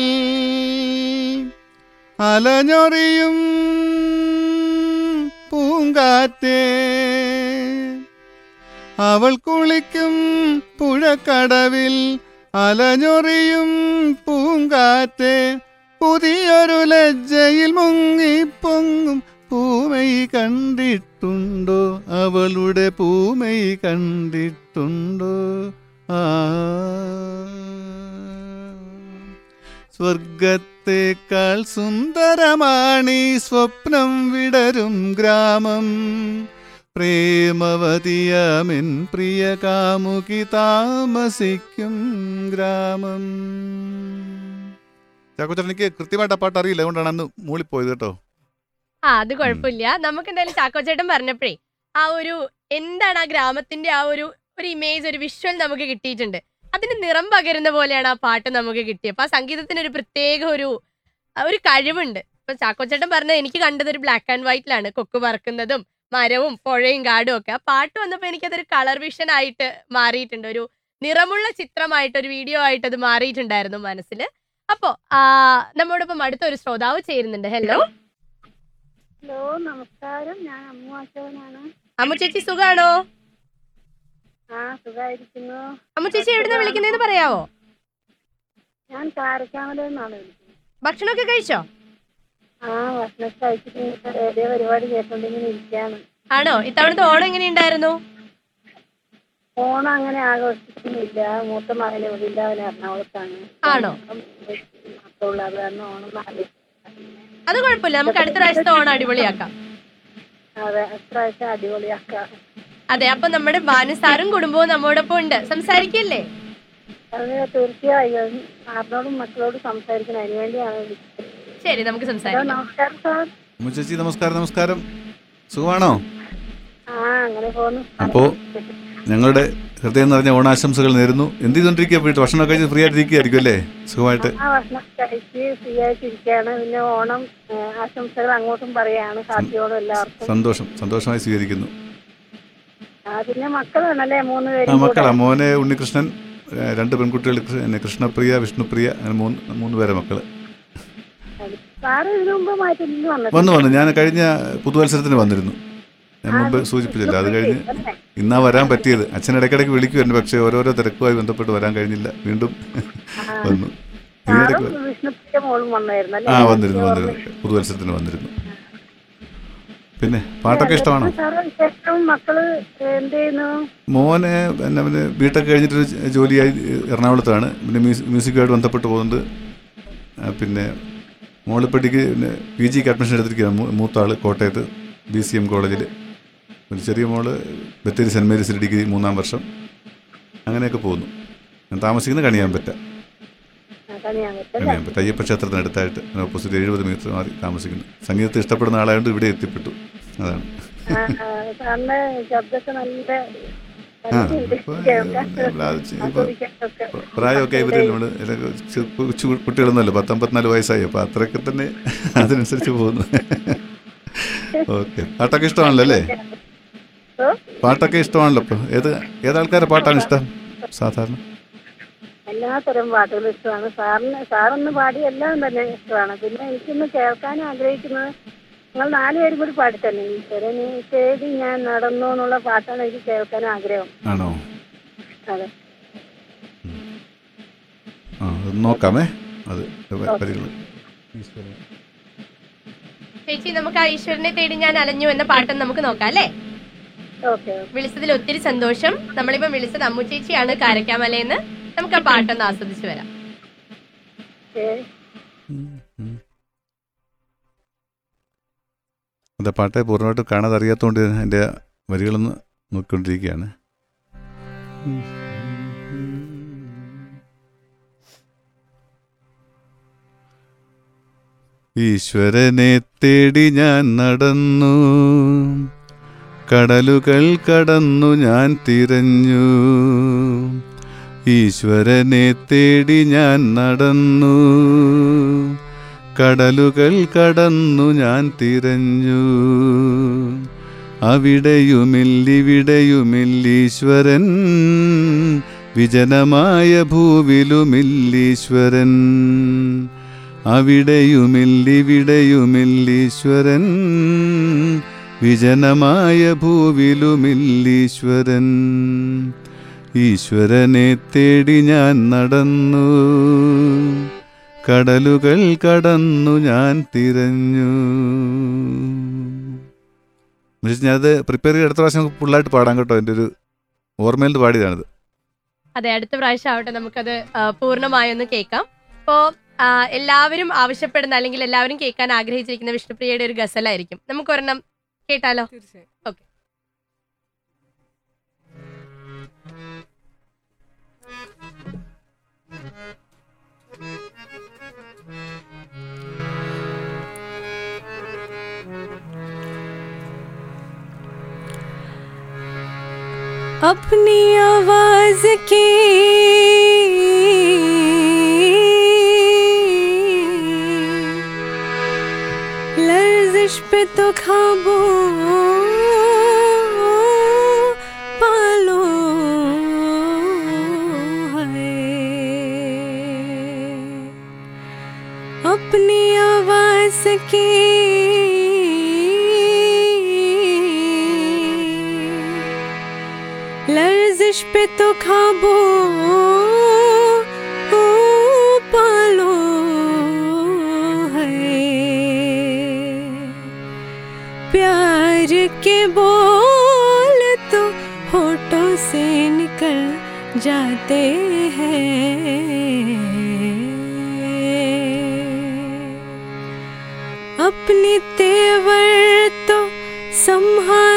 Speaker 3: അലഞ്ഞൊറിയും പൂങ്കാറ്റേ. അവൾ കുളിക്കും പുഴക്കടവിൽ. അലഞ്ഞൊറിയും പൂങ്കാറ്റേ. പുതിയൊരു ലജ്ജയിൽ മുങ്ങിപ്പൊങ്ങും. പൂമൈ കണ്ടിട്ടുണ്ടോ? അവളുടെ പൂമൈ കണ്ടിട്ടുണ്ടോ? ആ. സ്വർഗത്തേക്കാൾ സുന്ദരമാണീ സ്വപ്നം വിടരും ഗ്രാമം. പ്രേമവതിയമിൻ പ്രിയ കാമുകി താമസിക്കും ഗ്രാമം. ചാക്കോച്ചൻ എനിക്ക് കൃത്യമായിട്ട് ആ പാട്ട് അറിയില്ല. അതുകൊണ്ടാണ് അന്ന് മൂളിപ്പോയത് കേട്ടോ.
Speaker 2: ആ അത് കുഴപ്പമില്ല. നമുക്ക് എന്തായാലും ചാക്കോ ചേട്ടൻ പറഞ്ഞപ്പോഴേ ആ ഒരു എന്താണ് ആ ഗ്രാമത്തിന്റെ ആ ഒരു ഒരു ഇമേജ് ഒരു വിഷ്വൽ നമുക്ക് കിട്ടിയിട്ടുണ്ട്. അതിന് നിറം പകരുന്ന പോലെയാണ് ആ പാട്ട് നമുക്ക് കിട്ടിയത് അപ്പൊ ആ സംഗീതത്തിന് ഒരു പ്രത്യേക ഒരു ഒരു കഴിവുണ്ട്. ഇപ്പൊ ചാക്കോ ചേട്ടൻ പറഞ്ഞത് എനിക്ക് കണ്ടത് ഒരു ബ്ലാക്ക് ആൻഡ് വൈറ്റിലാണ് കൊക്ക് പറക്കുന്നതും മരവും പുഴയും കാടും ഒക്കെ. ആ പാട്ട് വന്നപ്പോൾ എനിക്കതൊരു കളർ വിഷൻ ആയിട്ട് മാറിയിട്ടുണ്ട്. ഒരു നിറമുള്ള ചിത്രമായിട്ട് ഒരു വീഡിയോ ആയിട്ട് അത് മാറിയിട്ടുണ്ടായിരുന്നു മനസ്സിൽ അപ്പോ ആ നമ്മോടൊപ്പം അടുത്ത ഒരു ശ്രോതാവ് ചേരുന്നുണ്ട്. ഹലോ
Speaker 4: ഹലോ നമസ്കാരം. ഞാൻ അമ്മു അശോകനാണ്
Speaker 2: അമ്മു ചേച്ചി സുഖാണോ?
Speaker 4: ആ സുഖായിരിക്കുന്നു.
Speaker 2: അമ്മു ചേച്ചി എവിടുന്ന വിളിക്കുന്നതെന്ന് പറയാവോ?
Speaker 4: ഞാൻ കാരക്കാമല നിന്നാണ്
Speaker 2: ഭക്ഷണമൊക്കെ കഴിച്ചോ?
Speaker 4: ആ ഭക്ഷണമൊക്കെ കഴിച്ചിട്ട് ഇങ്ങനെ റേഡിയോ പരിപാടി കേട്ടോണ്ടിങ്ങനെ ഇരിക്കാണ്.
Speaker 2: ആണോ? ഇത്തവണത്തെ ഓണം എങ്ങനെയുണ്ടായിരുന്നു?
Speaker 4: ഓണം അങ്ങനെ ആഘോഷിക്കുന്നില്ല മൂത്ത മകനെ ഇവിടെ ഇല്ല അവൻ എറണാകുളത്താണ്.
Speaker 2: ആണോ?
Speaker 4: മാത്രമുള്ള അത് കാരണം ഓണം നാല്
Speaker 2: അത് കുഴപ്പമില്ല. നമുക്ക് അടുത്ത പ്രാവശ്യത്തെ ഓണം അടിപൊളിയാക്കാം.
Speaker 4: അതെ അപ്രാവശ്യം അടിപൊളിയാക്കാം.
Speaker 2: അതെ അപ്പൊ നമ്മുടെ ബാനുസാറും കുടുംബവും നമ്മോടൊപ്പം ഉണ്ട്. സംസാരിക്കല്ലേ?
Speaker 4: തീർച്ചയായും. മക്കളോടും സംസാരിക്കണം.
Speaker 2: ശരി നമുക്ക് സംസാരിക്കാം.
Speaker 4: നമസ്കാരം
Speaker 3: നമസ്കാരം നമസ്കാരം. സുഖമാണോ? അപ്പോ ഞങ്ങളുടെ ഹൃദയം നിറഞ്ഞ ഓണാശംസകൾ നേരുന്നു. എന്ത് ചെയ്തോണ്ടിരിക്കുക വീട്ടിൽ ഭക്ഷണം കഴിച്ച് ഫ്രീ ആയിട്ട് ഇരിക്കുകയായിരിക്കും അല്ലേ? സുഖമായിട്ട്.
Speaker 4: പിന്നെ ഓണം ആശംസകൾ അങ്ങോട്ടും പറയാണ്. എല്ലാവർക്കും.
Speaker 3: സന്തോഷം. സന്തോഷമായി സ്വീകരിക്കുന്നു.
Speaker 4: ആ പിന്നെ മക്കളാണല്ലേ മൂന്ന്
Speaker 3: മക്കളാ. മോനെ ഉണ്ണികൃഷ്ണൻ രണ്ട് പെൺകുട്ടികൾ കൃഷ്ണപ്രിയ വിഷ്ണുപ്രിയ അങ്ങനെ മൂന്ന് മൂന്ന് പേരെ
Speaker 4: മക്കൾ.
Speaker 3: വന്നു വന്നു. ഞാൻ കഴിഞ്ഞ പുതുവത്സരത്തിന് വന്നിരുന്നു. ഞാൻ മുമ്പ് സൂചിപ്പിച്ചില്ല. അത് കഴിഞ്ഞ് ഇന്നാ വരാൻ പറ്റിയത്. അച്ഛൻ ഇടയ്ക്കിടയ്ക്ക് വിളിക്കുമായിരുന്നു പക്ഷേ ഓരോരോ തിരക്കുമായി ബന്ധപ്പെട്ട് വരാൻ കഴിഞ്ഞില്ല. വീണ്ടും വന്നു. ആ വന്നിരുന്നു വന്നിരുന്നു. പുതുവത്സരത്തിന് വന്നിരുന്നു. പിന്നെ പാട്ടൊക്കെ ഇഷ്ടമാണോ? മോന് പിന്നെ പിന്നെ ബിടെക് കഴിഞ്ഞിട്ടൊരു ജോലിയായി എറണാകുളത്താണ്. പിന്നെ മ്യൂസിക് മ്യൂസിക്കുമായിട്ട് ബന്ധപ്പെട്ട് പോകുന്നുണ്ട്. പിന്നെ മോളിപ്പട്ടിക്ക് പിന്നെ പി ജിക്ക് അഡ്മിഷൻ എടുത്തിരിക്കുകയാണ് മൂത്താൾ കോട്ടയത്ത് ബി സി എം കോളേജിൽ ഒരു ചെറിയ മോൾ ബത്തേരി സെന്റ് മേരീസിൽ ഡിഗ്രി മൂന്നാം വർഷം. അങ്ങനെയൊക്കെ പോകുന്നു. ഞാൻ താമസിക്കുന്നത് കണിയാൻ പറ്റ
Speaker 4: അതാണ് ഞാൻ വെച്ചല്ലേ
Speaker 3: കണിയാൻ പറ്റ അയ്യപ്പ ക്ഷേത്രത്തിനടുത്തായിട്ട് ഓപ്പോസിറ്റ് എഴുപത് മീറ്റർ മാറി താമസിക്കുന്നു. സംഗീതത്തെ ഇഷ്ടപ്പെടുന്ന ആളായതുകൊണ്ട് ഇവിടെ എത്തിപ്പെട്ടു. അതാണ്.
Speaker 4: നമ്മൾ
Speaker 3: പ്രായമൊക്കെ ഇവർ നമ്മൾ കൊച്ചു കുട്ടികളൊന്നുമല്ല പത്തൊമ്പത്തിനാല് വയസ്സായി. അപ്പൊ അത്രയൊക്കെ തന്നെ [LAUGHS] അതിനനുസരിച്ച് പോകുന്നു. ഓക്കെ. പാട്ടൊക്കെ ഇഷ്ടമാണല്ലോ അല്ലേ? പാട്ടൊക്കെ ഇഷ്ടമാണല്ലോ ഇപ്പൊ. ഏത് ഏതാൾക്കാരുടെ പാട്ടാണ് ഇഷ്ടം? സാധാരണ.
Speaker 4: എല്ലാത്തരം പാട്ടുകളും ഇഷ്ടമാണ്. സാറിന് സാറൊന്ന് പാടി എല്ലാം തന്നെ ഇഷ്ടമാണ്. പിന്നെ എനിക്കൊന്ന് കേൾക്കാൻ ആഗ്രഹിക്കുന്നത് നിങ്ങൾ നാലുപേരും കൂടി പാടി തന്നെ. ഈശ്വരനെ തേടി ഞാൻ നടന്നു എന്നുള്ള പാട്ടാണ് എനിക്ക് കേൾക്കാൻ ആഗ്രഹം.
Speaker 3: ആണോ?
Speaker 4: അതെ.
Speaker 3: ആ അത് നോക്കാമേ. അത്
Speaker 2: ചേച്ചി നമുക്ക് ആ ഈശ്വരനെ തേടി ഞാൻ അലഞ്ഞു എന്ന പാട്ടും നമുക്ക് നോക്കാം അല്ലേ? വിളിച്ചതിൽ ഒത്തിരി സന്തോഷം. നമ്മളിപ്പം വിളിച്ചത് അമ്മു ചേച്ചിയാണ് കാരക്കാമലയെന്ന്. നമുക്ക് ആ പാട്ടൊന്ന് ആസ്വദിച്ചു വരാം.
Speaker 3: അതെ പാട്ട് പാട്ടെ പൂർണമായിട്ട് കാണാതെ അറിയാത്തതുകൊണ്ട് എന്റെ വരികളൊന്ന് നോക്കിക്കൊണ്ടിരിക്കുകയാണ്. ഈശ്വരനെ തേടി ഞാൻ നടന്നു. കടലുകൾ കടന്നു ഞാൻ തിരഞ്ഞു. ഈശ്വരനെ തേടി ഞാൻ നടന്നു. കടലുകൾ കടന്നു ഞാൻ തിരഞ്ഞു. അവിടെയുമില്ലിവിടെയുമില്ലീശ്വരൻ വിജനമായ ഭൂവിലുമില്ലീശ്വരൻ അവിടെയുമില്ലിവിടെയുമില്ലീശ്വരൻ വിജനമായ ഭൂവിലുമില്ലീശ്വരൻ. ഈശ്വരനെ തേടി ഞാൻ നടന്നു. കടലുകൾ കടന്നു ഞാൻ തിരഞ്ഞു. ഞാനത് പ്രിപ്പയർ ചെയ്ത് അടുത്ത പ്രാവശ്യം ഫുള്ളായിട്ട് പാടാൻ കേട്ടോ. എന്റെ ഒരു ഓർമ്മയിൽ നിന്ന് പാടിയതാണിത്.
Speaker 2: അതെ അടുത്ത പ്രാവശ്യം ആവട്ടെ നമുക്കത് പൂർണമായി ഒന്ന് കേൾക്കാം. അപ്പോൾ എല്ലാവരും ആവശ്യപ്പെടുന്ന അല്ലെങ്കിൽ എല്ലാവരും കേൾക്കാൻ ആഗ്രഹിച്ചിരിക്കുന്ന വിഷ്ണുപ്രിയയുടെ ഒരു ഗസലായിരിക്കും. നമുക്ക് ഒരെണ്ണം കേട്ടാലോ
Speaker 6: തീർച്ചയായും
Speaker 2: ഓക്കെ
Speaker 6: अपनी आवाज की लर्जिश पे तो खाबो पालो अपनी आवाज़ की लर्जिश पे तो खाबो के बोल तो होठों से निकल जाते हैं। अपनी तेवर तो संभालो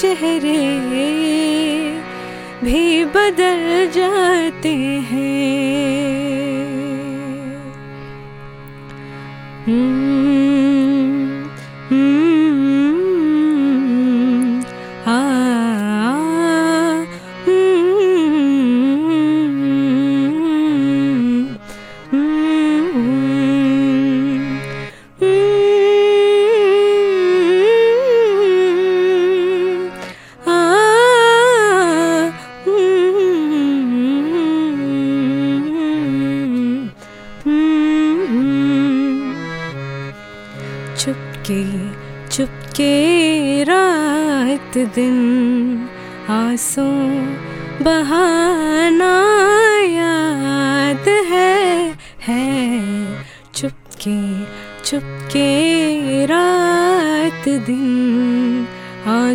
Speaker 6: चेहरे भी बदल जाते हैं।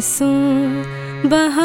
Speaker 6: सांसों बहा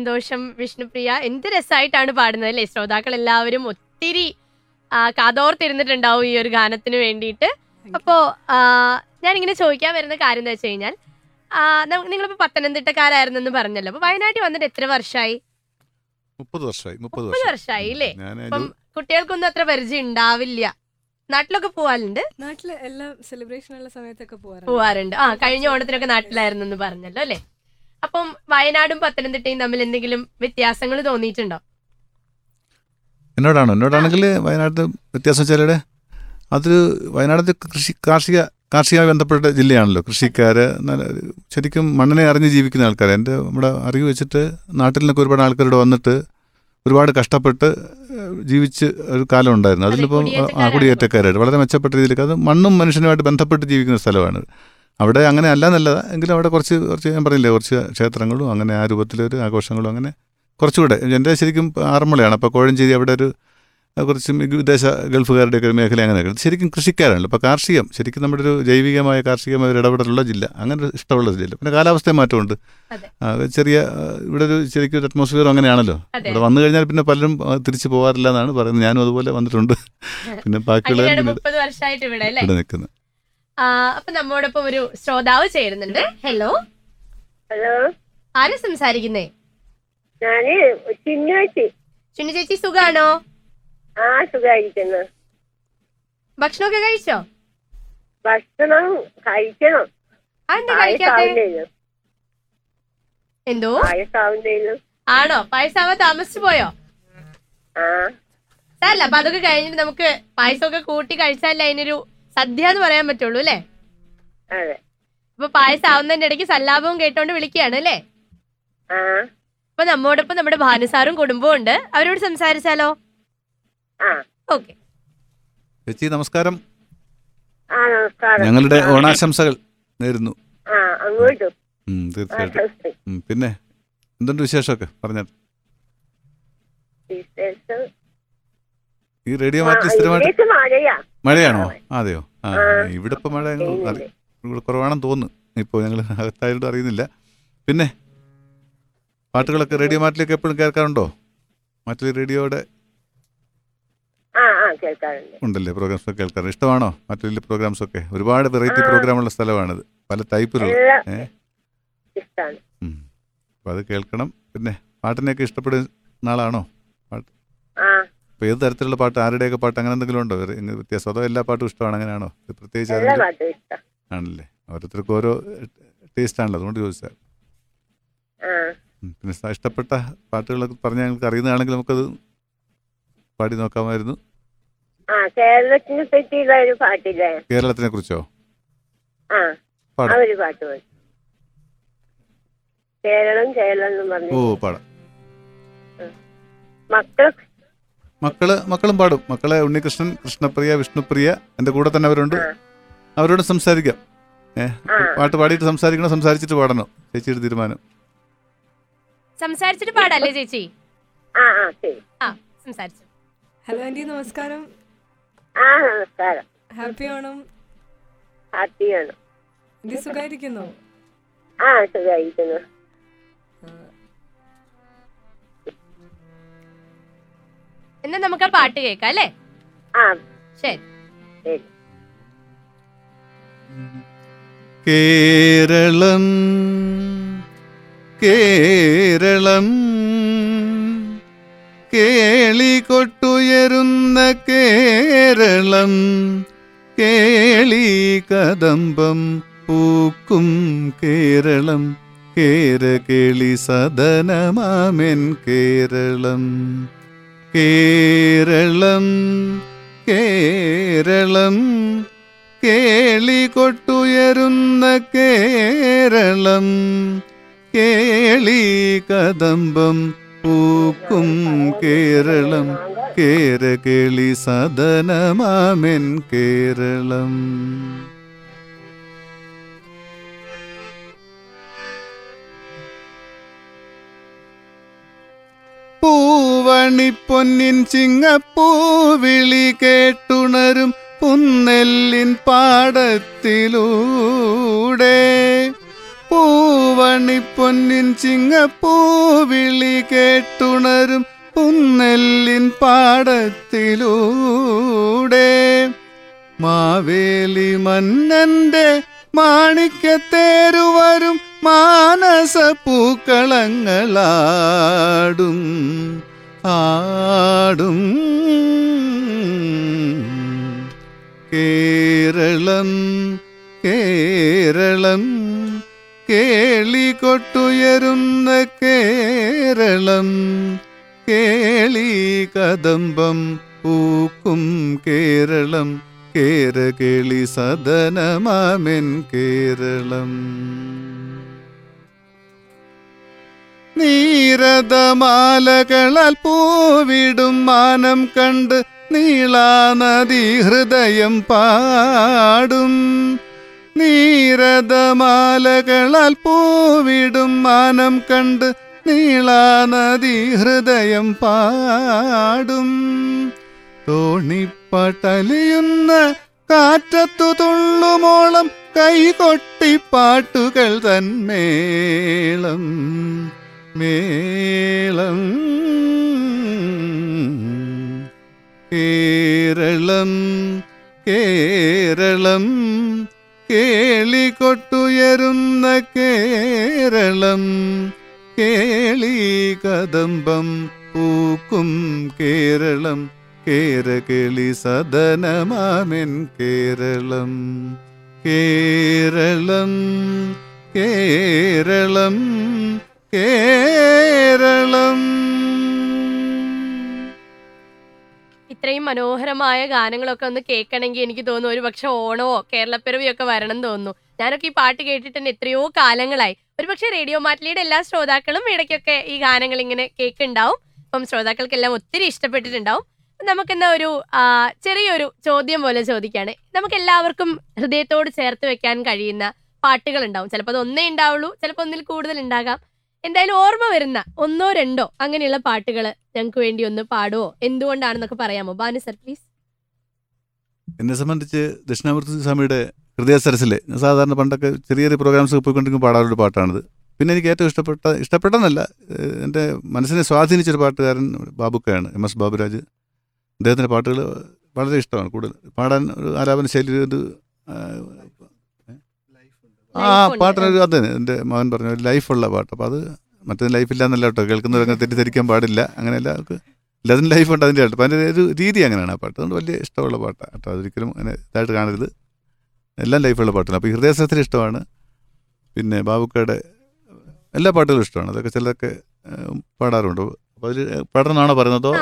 Speaker 6: സന്തോഷം വിഷ്ണുപ്രിയ. എന്ത് രസമായിട്ടാണ് പാടുന്നത് അല്ലേ? ശ്രോതാക്കൾ എല്ലാവരും ഒത്തിരി ആ, കാതോർത്തിരുന്നിട്ടുണ്ടാവും ഈ ഒരു ഗാനത്തിന് വേണ്ടിയിട്ട്. അപ്പോ ഞാൻ ഞാനിങ്ങനെ ചോദിക്കാൻ വരുന്ന കാര്യം എന്താ വെച്ച് കഴിഞ്ഞാൽ നിങ്ങളിപ്പോ പത്തനംതിട്ടക്കാരായിരുന്നെന്ന് പറഞ്ഞല്ലോ. അപ്പൊ വയനാട്ടിൽ വന്നിട്ട് എത്ര വർഷമായി
Speaker 3: മുപ്പത് വർഷമായി മുപ്പത്
Speaker 6: മുപ്പത്
Speaker 3: വർഷം.
Speaker 6: വർഷമായി അല്ലേ
Speaker 3: ഞാൻ
Speaker 6: അപ്പം കുട്ടികൾക്കൊന്നും അത്ര പരിചയം ഉണ്ടാവില്ല. നാട്ടിലൊക്കെ പോവാറുണ്ട്?
Speaker 9: നാട്ടിൽ എല്ലാ സെലിബ്രേഷൻ ഉള്ള സമയത്തൊക്കെ പോവാറുണ്ട്.
Speaker 6: പോവാറുണ്ട്. ആ കഴിഞ്ഞ ഓണത്തിനൊക്കെ നാട്ടിലായിരുന്നു എന്ന് പറഞ്ഞല്ലോ അല്ലേ? അപ്പം വയനാടും പത്തനംതിട്ടയും തമ്മിൽ എന്തെങ്കിലും വ്യത്യാസങ്ങൾ തോന്നിയിട്ടുണ്ടോ?
Speaker 3: എന്നോടാണോ? എന്നോടാണെങ്കിൽ വയനാട്ടിൽ വ്യത്യാസം വെച്ചാൽ അതൊരു വയനാടത്തെ കൃഷി കാർഷിക കാർഷികമായി ബന്ധപ്പെട്ട ജില്ലയാണല്ലോ. കൃഷിക്കാർ ശരിക്കും മണ്ണിനെ അറിഞ്ഞ് ജീവിക്കുന്ന ആൾക്കാർ എന്റെ നമ്മുടെ അറിവ് വെച്ചിട്ട് നാട്ടിൽ നിന്നൊക്കെ ഒരുപാട് ആൾക്കാരോട് വന്നിട്ട് ഒരുപാട് കഷ്ടപ്പെട്ട് ജീവിച്ച് ഒരു കാലം ഉണ്ടായിരുന്നു. അതിലിപ്പോൾ ആ. കുടിയേറ്റക്കാരായിട്ട് വളരെ മെച്ചപ്പെട്ട രീതിയിലേക്ക് അത് മണ്ണും മനുഷ്യനുമായിട്ട് ബന്ധപ്പെട്ട് ജീവിക്കുന്ന സ്ഥലമാണ്. അവിടെ അങ്ങനെ അല്ല എന്നല്ല എങ്കിലും അവിടെ കുറച്ച് കുറച്ച് ഞാൻ പറഞ്ഞില്ലേ കുറച്ച് ക്ഷേത്രങ്ങളും അങ്ങനെ ആ രൂപത്തിലൊരു ആഘോഷങ്ങളും അങ്ങനെ കുറച്ചുകൂടെ. എന്റെ ശരിക്കും ആറന്മുളയാണ്. അപ്പോൾ കോഴഞ്ചേരി അവിടെ ഒരു കുറച്ച് വിദേശ ഗൾഫുകാരുടെയൊക്കെ മേഖല അങ്ങനെ ശരിക്കും കൃഷിക്കാരാണല്ലോ. അപ്പോൾ കാർഷികം ശരിക്കും നമ്മുടെ ഒരു ജൈവികമായ കാർഷികമായ ഒരു ഇടപെടലുള്ള ജില്ല. അങ്ങനെ ഒരു ഇഷ്ടമുള്ള ജില്ല. പിന്നെ കാലാവസ്ഥ മാറ്റമുണ്ട്. ചെറിയ ഇവിടെ ഒരു ശരിക്കും ഒരു അറ്റ്മോസ്ഫിയർ അങ്ങനെയാണല്ലോ. ഇവിടെ വന്നു കഴിഞ്ഞാൽ പിന്നെ പലരും തിരിച്ചു പോകാറില്ല എന്നാണ് പറയുന്നത്. ഞാനും അതുപോലെ വന്നിട്ടുണ്ട്. പിന്നെ
Speaker 2: ബാക്കിയുള്ള ഇവിടെ
Speaker 3: നിൽക്കുന്നത്.
Speaker 2: അപ്പൊ നമ്മോടൊപ്പം ഒരു ശ്രോതാവ് ചേരുന്നുണ്ട്. ഹലോ
Speaker 4: ഹലോ
Speaker 2: ആരാ സംസാരിക്കുന്നേ?
Speaker 4: ഞാൻ ചിന്നേച്ചി
Speaker 2: ചിന്നു ചേച്ചി സുഖാണോ?
Speaker 4: ആ സുഖായിരിക്കുന്നു.
Speaker 2: ഭക്ഷണമൊക്കെ കഴിച്ചോ?
Speaker 4: ഭക്ഷണം കഴിക്കണം.
Speaker 2: എന്തോ ആണോ? പായസാവാൻ താമസിച്ചു പോയോ? അല്ല അപ്പൊ അതൊക്കെ കഴിഞ്ഞിട്ട് നമുക്ക് പായസമൊക്കെ കൂട്ടി കഴിച്ചാലേ അതിനൊരു സദ്യ എന്ന് പറയാൻ പറ്റുള്ളൂ അല്ലേ?
Speaker 4: അതെ.
Speaker 2: അപ്പൊ പായസം ആവുന്നതിന്റെ ഇടയ്ക്ക് സല്ലാപവും കേട്ടോണ്ട് വിളിക്കുകയാണ് അല്ലേ?
Speaker 4: ആ.
Speaker 2: അപ്പൊ നമ്മോടൊപ്പം നമ്മുടെ ഭാനുസാറും കുടുംബവും ഉണ്ട്. അവരോട് സംസാരിച്ചാലോ?
Speaker 4: ആ.
Speaker 2: ഓക്കെ.
Speaker 3: ചേച്ചി നമസ്കാരം.
Speaker 4: ആ നമസ്കാരം.
Speaker 3: ഞങ്ങളുടെ ഓണാശംസകൾ നേരുന്നു.
Speaker 4: ആ അങ്ങോട്ടും.
Speaker 3: ഉം,
Speaker 4: ആ
Speaker 3: തീർച്ചയായിട്ടും ഉം, പിന്നെ എന്തുണ്ട് വിശേഷമൊക്കെ? പറഞ്ഞാൽ
Speaker 4: വിശേഷം?
Speaker 3: ഈ റേഡിയോ മാറ്റി സ്ഥിരമായിട്ട്
Speaker 4: മഴയാ.
Speaker 3: മഴയാണോ? അതെയോ? ആ. ഇവിടെ ഇപ്പം മഴ ഇവിടെ കുറവാണെന്ന് തോന്നുന്നു. ഇപ്പോൾ ഞങ്ങൾ അകത്തായതുകൊണ്ട് അറിയുന്നില്ല. പിന്നെ പാട്ടുകളൊക്കെ റേഡിയോ മാറ്റിലേക്ക് എപ്പോഴും കേൾക്കാറുണ്ടോ? മാറ്റിൽ റേഡിയോയുടെ ഉണ്ടല്ലേ? പ്രോഗ്രാംസ് ഒക്കെ കേൾക്കാറുണ്ട്. ഇഷ്ടമാണോ മാറ്റിലെ പ്രോഗ്രാംസ് ഒക്കെ? ഒരുപാട് വെറൈറ്റി പ്രോഗ്രാം ഉള്ള സ്ഥലമാണിത്. പല ടൈപ്പിലുള്ള അപ്പൊ അത് കേൾക്കണം. പിന്നെ പാട്ടിനെയൊക്കെ ഇഷ്ടപ്പെടുന്ന ആളാണോ
Speaker 4: ആ.
Speaker 3: അപ്പോൾ ഏത് തരത്തിലുള്ള പാട്ട് ആരുടെയൊക്കെ പാട്ട് അങ്ങനെ എന്തെങ്കിലും ഉണ്ടോ? വ്യത്യാസം. അതോ എല്ലാ പാട്ടും ഇഷ്ടമാണ് അങ്ങനെയാണോ? പ്രത്യേകിച്ച് ആരെങ്കിലും ആണല്ലേ? ഓരോരുത്തർക്കും ഓരോ ടേസ്റ്റ് ആണല്ലോ. അതുകൊണ്ട് ചോദിച്ചാൽ. പിന്നെ ഇഷ്ടപ്പെട്ട പാട്ടുകളൊക്കെ പറഞ്ഞ ഞങ്ങൾക്ക് അറിയുന്നതാണെങ്കിൽ നമുക്കത് പാടി നോക്കാമായിരുന്നു.
Speaker 4: കേരളത്തിനെ പറ്റിയുള്ള ഒരു പാട്ടില്ലേ?
Speaker 3: കേരളത്തിനെ കുറിച്ചോ?
Speaker 4: ഒരു പാട്ട് കേരളം കേരളം എന്ന്
Speaker 3: ഓ
Speaker 4: പറഞ്ഞു
Speaker 3: പാടാം.
Speaker 4: മക്കൾ
Speaker 3: മക്കൾ മക്കളും പാടും. മക്കളെ ഉണ്ണികൃഷ്ണൻ കൃഷ്ണപ്രിയ വിഷ്ണുപ്രിയ എന്റെ കൂടെ തന്നെ അവരുണ്ട്. അവരോട് സംസാരിക്കാം.
Speaker 4: ഏഹ്
Speaker 3: പാട്ട് പാടിയിട്ട് സംസാരിക്കണോ സംസാരിച്ചിട്ട് പാടണോ. ചേച്ചിയുടെ തീരുമാനം.
Speaker 2: സംസാരിച്ചിട്ട് പാടല്ലേ ചേച്ചി?
Speaker 4: ആ ആ ശരി.
Speaker 2: ആ സംസാരിച്ചു.
Speaker 6: ഹലോ ആന്റി നമസ്കാരം.
Speaker 4: ഹാപ്പി നമസ്കാരം.
Speaker 6: ഹാപ്പി ഓണം
Speaker 4: സുഖായിരിക്കുന്നു
Speaker 6: ആന്റി സുഖായിരിക്കുന്നു?
Speaker 4: ആ സുഖമായിരിക്കുന്നു
Speaker 2: എന്നാ നമുക്ക് ആ പാട്ട് കേൾക്കാം അല്ലേ?
Speaker 4: ആ.
Speaker 2: ശരി.
Speaker 3: കേരളം കേരളം കേളി കൊട്ടുയരുന്ന കേരളം കേളി കദംബം പൂക്കും കേരളം കേരകേളി സദനമാമെൻ കേരളം. കേരളം കേരളം കേളി കൊട്ടുയരുന്ന കേരളം കേളി കദംബം പൂക്കും കേരളം കേരകേളി സദനമാമെൻ കേരളം. പൂവണിപ്പൊന്നിൻ ചിങ്ങപ്പൂവിളി കേട്ടുണരും പുന്നെല്ലിൻ പാടത്തിലൂടെ. പൂവണിപ്പൊന്നിൻ ചിങ്ങപ്പൂവിളി കേട്ടുണരും പുന്നെല്ലിൻ പാടത്തിലൂടെ. മാവേലി മന്നന്റെ മാണിക്യത്തേരുവരും മാനസ പൂക്കളങ്ങളാടും. ആടും കേരളം കേരളം കേളി കൊട്ടുയരുന്ന കേരളം കേളി കദംബം പൂക്കും കേരളം കേരകേളി സദനമാമെൻ കേരളം. നീരതമാലകളാൽ പൂവിടും മാനം കണ്ട് നീളാനദി ഹൃദയം പാടും. നീരതമാലകളാൽ പൂവിടും മാനം കണ്ട് നീളാനദി ഹൃദയം പാടും. തോണിപ്പാട്ടലിയുന്ന കാറ്റത്തു തുള്ളുമോളം കൈകൊട്ടി പാട്ടുകൾ തന്മേളം. മേളം കേരളം കേരളം കേളികൊട്ടുയരുന്ന കേരളം കേളി കദംബം പൂക്കും കേരളം കേരകേളി സദനമാമെൻ കേരളം. കേരളം കേരളം കേരളം.
Speaker 2: ഇത്രയും മനോഹരമായ ഗാനങ്ങളൊക്കെ ഒന്ന് കേൾക്കണമെങ്കിൽ എനിക്ക് തോന്നുന്നു ഒരു പക്ഷെ ഓണമോ കേരളപ്പിറവിയോ ഒക്കെ വരണം തോന്നുന്നു. ഞാനൊക്കെ ഈ പാട്ട് കേട്ടിട്ട് തന്നെ എത്രയോ കാലങ്ങളായി. ഒരുപക്ഷെ റേഡിയോ മാറ്റിലിയുടെ എല്ലാ ശ്രോതാക്കളും ഇടയ്ക്കൊക്കെ ഈ ഗാനങ്ങൾ ഇങ്ങനെ കേൾക്കുന്നുണ്ടാവും. അപ്പം ശ്രോതാക്കൾക്കെല്ലാം ഒത്തിരി ഇഷ്ടപ്പെട്ടിട്ടുണ്ടാവും. നമുക്കെന്നാ ഒരു ചെറിയൊരു ചോദ്യം പോലെ ചോദിക്കുകയാണ്. നമുക്ക് എല്ലാവർക്കും ഹൃദയത്തോട് ചേർത്ത് വെക്കാൻ കഴിയുന്ന പാട്ടുകൾ ഉണ്ടാവും ചിലപ്പോൾ അത് ഒന്നേ ഉണ്ടാവുള്ളൂ ചിലപ്പോൾ ഒന്നിൽ കൂടുതൽ ഉണ്ടാകാം. എന്തായാലും ഓർമ്മ വരുന്ന ഒന്നോ രണ്ടോ അങ്ങനെയുള്ള പാട്ടുകൾ ഞങ്ങൾക്ക് വേണ്ടി ഒന്ന് പാടുവോ? എന്തുകൊണ്ടാണെന്നൊക്കെ പറയാമോ? ബാനു സർ പ്ലീസ്
Speaker 3: എന്നെ സംബന്ധിച്ച് ദക്ഷിണാമൂർത്തി സ്വാമിയുടെ ഹൃദയ സരസിലെ സാധാരണ പണ്ടൊക്കെ ചെറിയ ചെറിയ പ്രോഗ്രാംസ് പോയിക്കൊണ്ടിരിക്കും പാടാറൊരു പാട്ടാണിത്. പിന്നെ എനിക്ക് ഏറ്റവും ഇഷ്ടപ്പെട്ട ഇഷ്ടപ്പെട്ടെന്നല്ല എന്റെ മനസ്സിനെ സ്വാധീനിച്ചൊരു പാട്ടുകാരൻ ബാബുക്കയാണ് എം എസ് ബാബുരാജ്. അദ്ദേഹത്തിന്റെ പാട്ടുകൾ വളരെ ഇഷ്ടമാണ് കൂടുതൽ. പാടാൻ ഒരു ആലാപന ശൈലി ഒരു ആ,
Speaker 2: ഉണ്ട്.
Speaker 3: പാട്ടിനൊരു അതെ എന്റെ മകൻ പറഞ്ഞ ഒരു ലൈഫുള്ള പാട്ട്. അപ്പോൾ അത് മറ്റേ ലൈഫില്ല എന്നല്ല കേട്ടോ കേൾക്കുന്നവരങ്ങനെ തെറ്റിദ്ധരിക്കാൻ പാടില്ല. അങ്ങനെ എല്ലാവർക്കും എല്ലാത്തിനും ലൈഫുണ്ട് അതിന്റെ ആയിട്ട് അപ്പം അതിന്റെ ഒരു രീതി അങ്ങനെയാണ് ആ പാട്ട്. അതുകൊണ്ട് വലിയ ഇഷ്ടമുള്ള പാട്ടാണ് കേട്ടോ. അതൊരിക്കലും അങ്ങനെ ഇതായിട്ട് കാണരുത്. എല്ലാം ലൈഫുള്ള പാട്ടാണ്. അപ്പോൾ ഹൃദയസത്തിന് ഇഷ്ടമാണ്. പിന്നെ ബാബുക്കയുടെ എല്ലാ പാട്ടുകളും ഇഷ്ടമാണ്. അതൊക്കെ ചിലതൊക്കെ പാടാറുണ്ട്. അപ്പോൾ അതിൽ പാടണമെന്നാണോ പറയുന്നതോ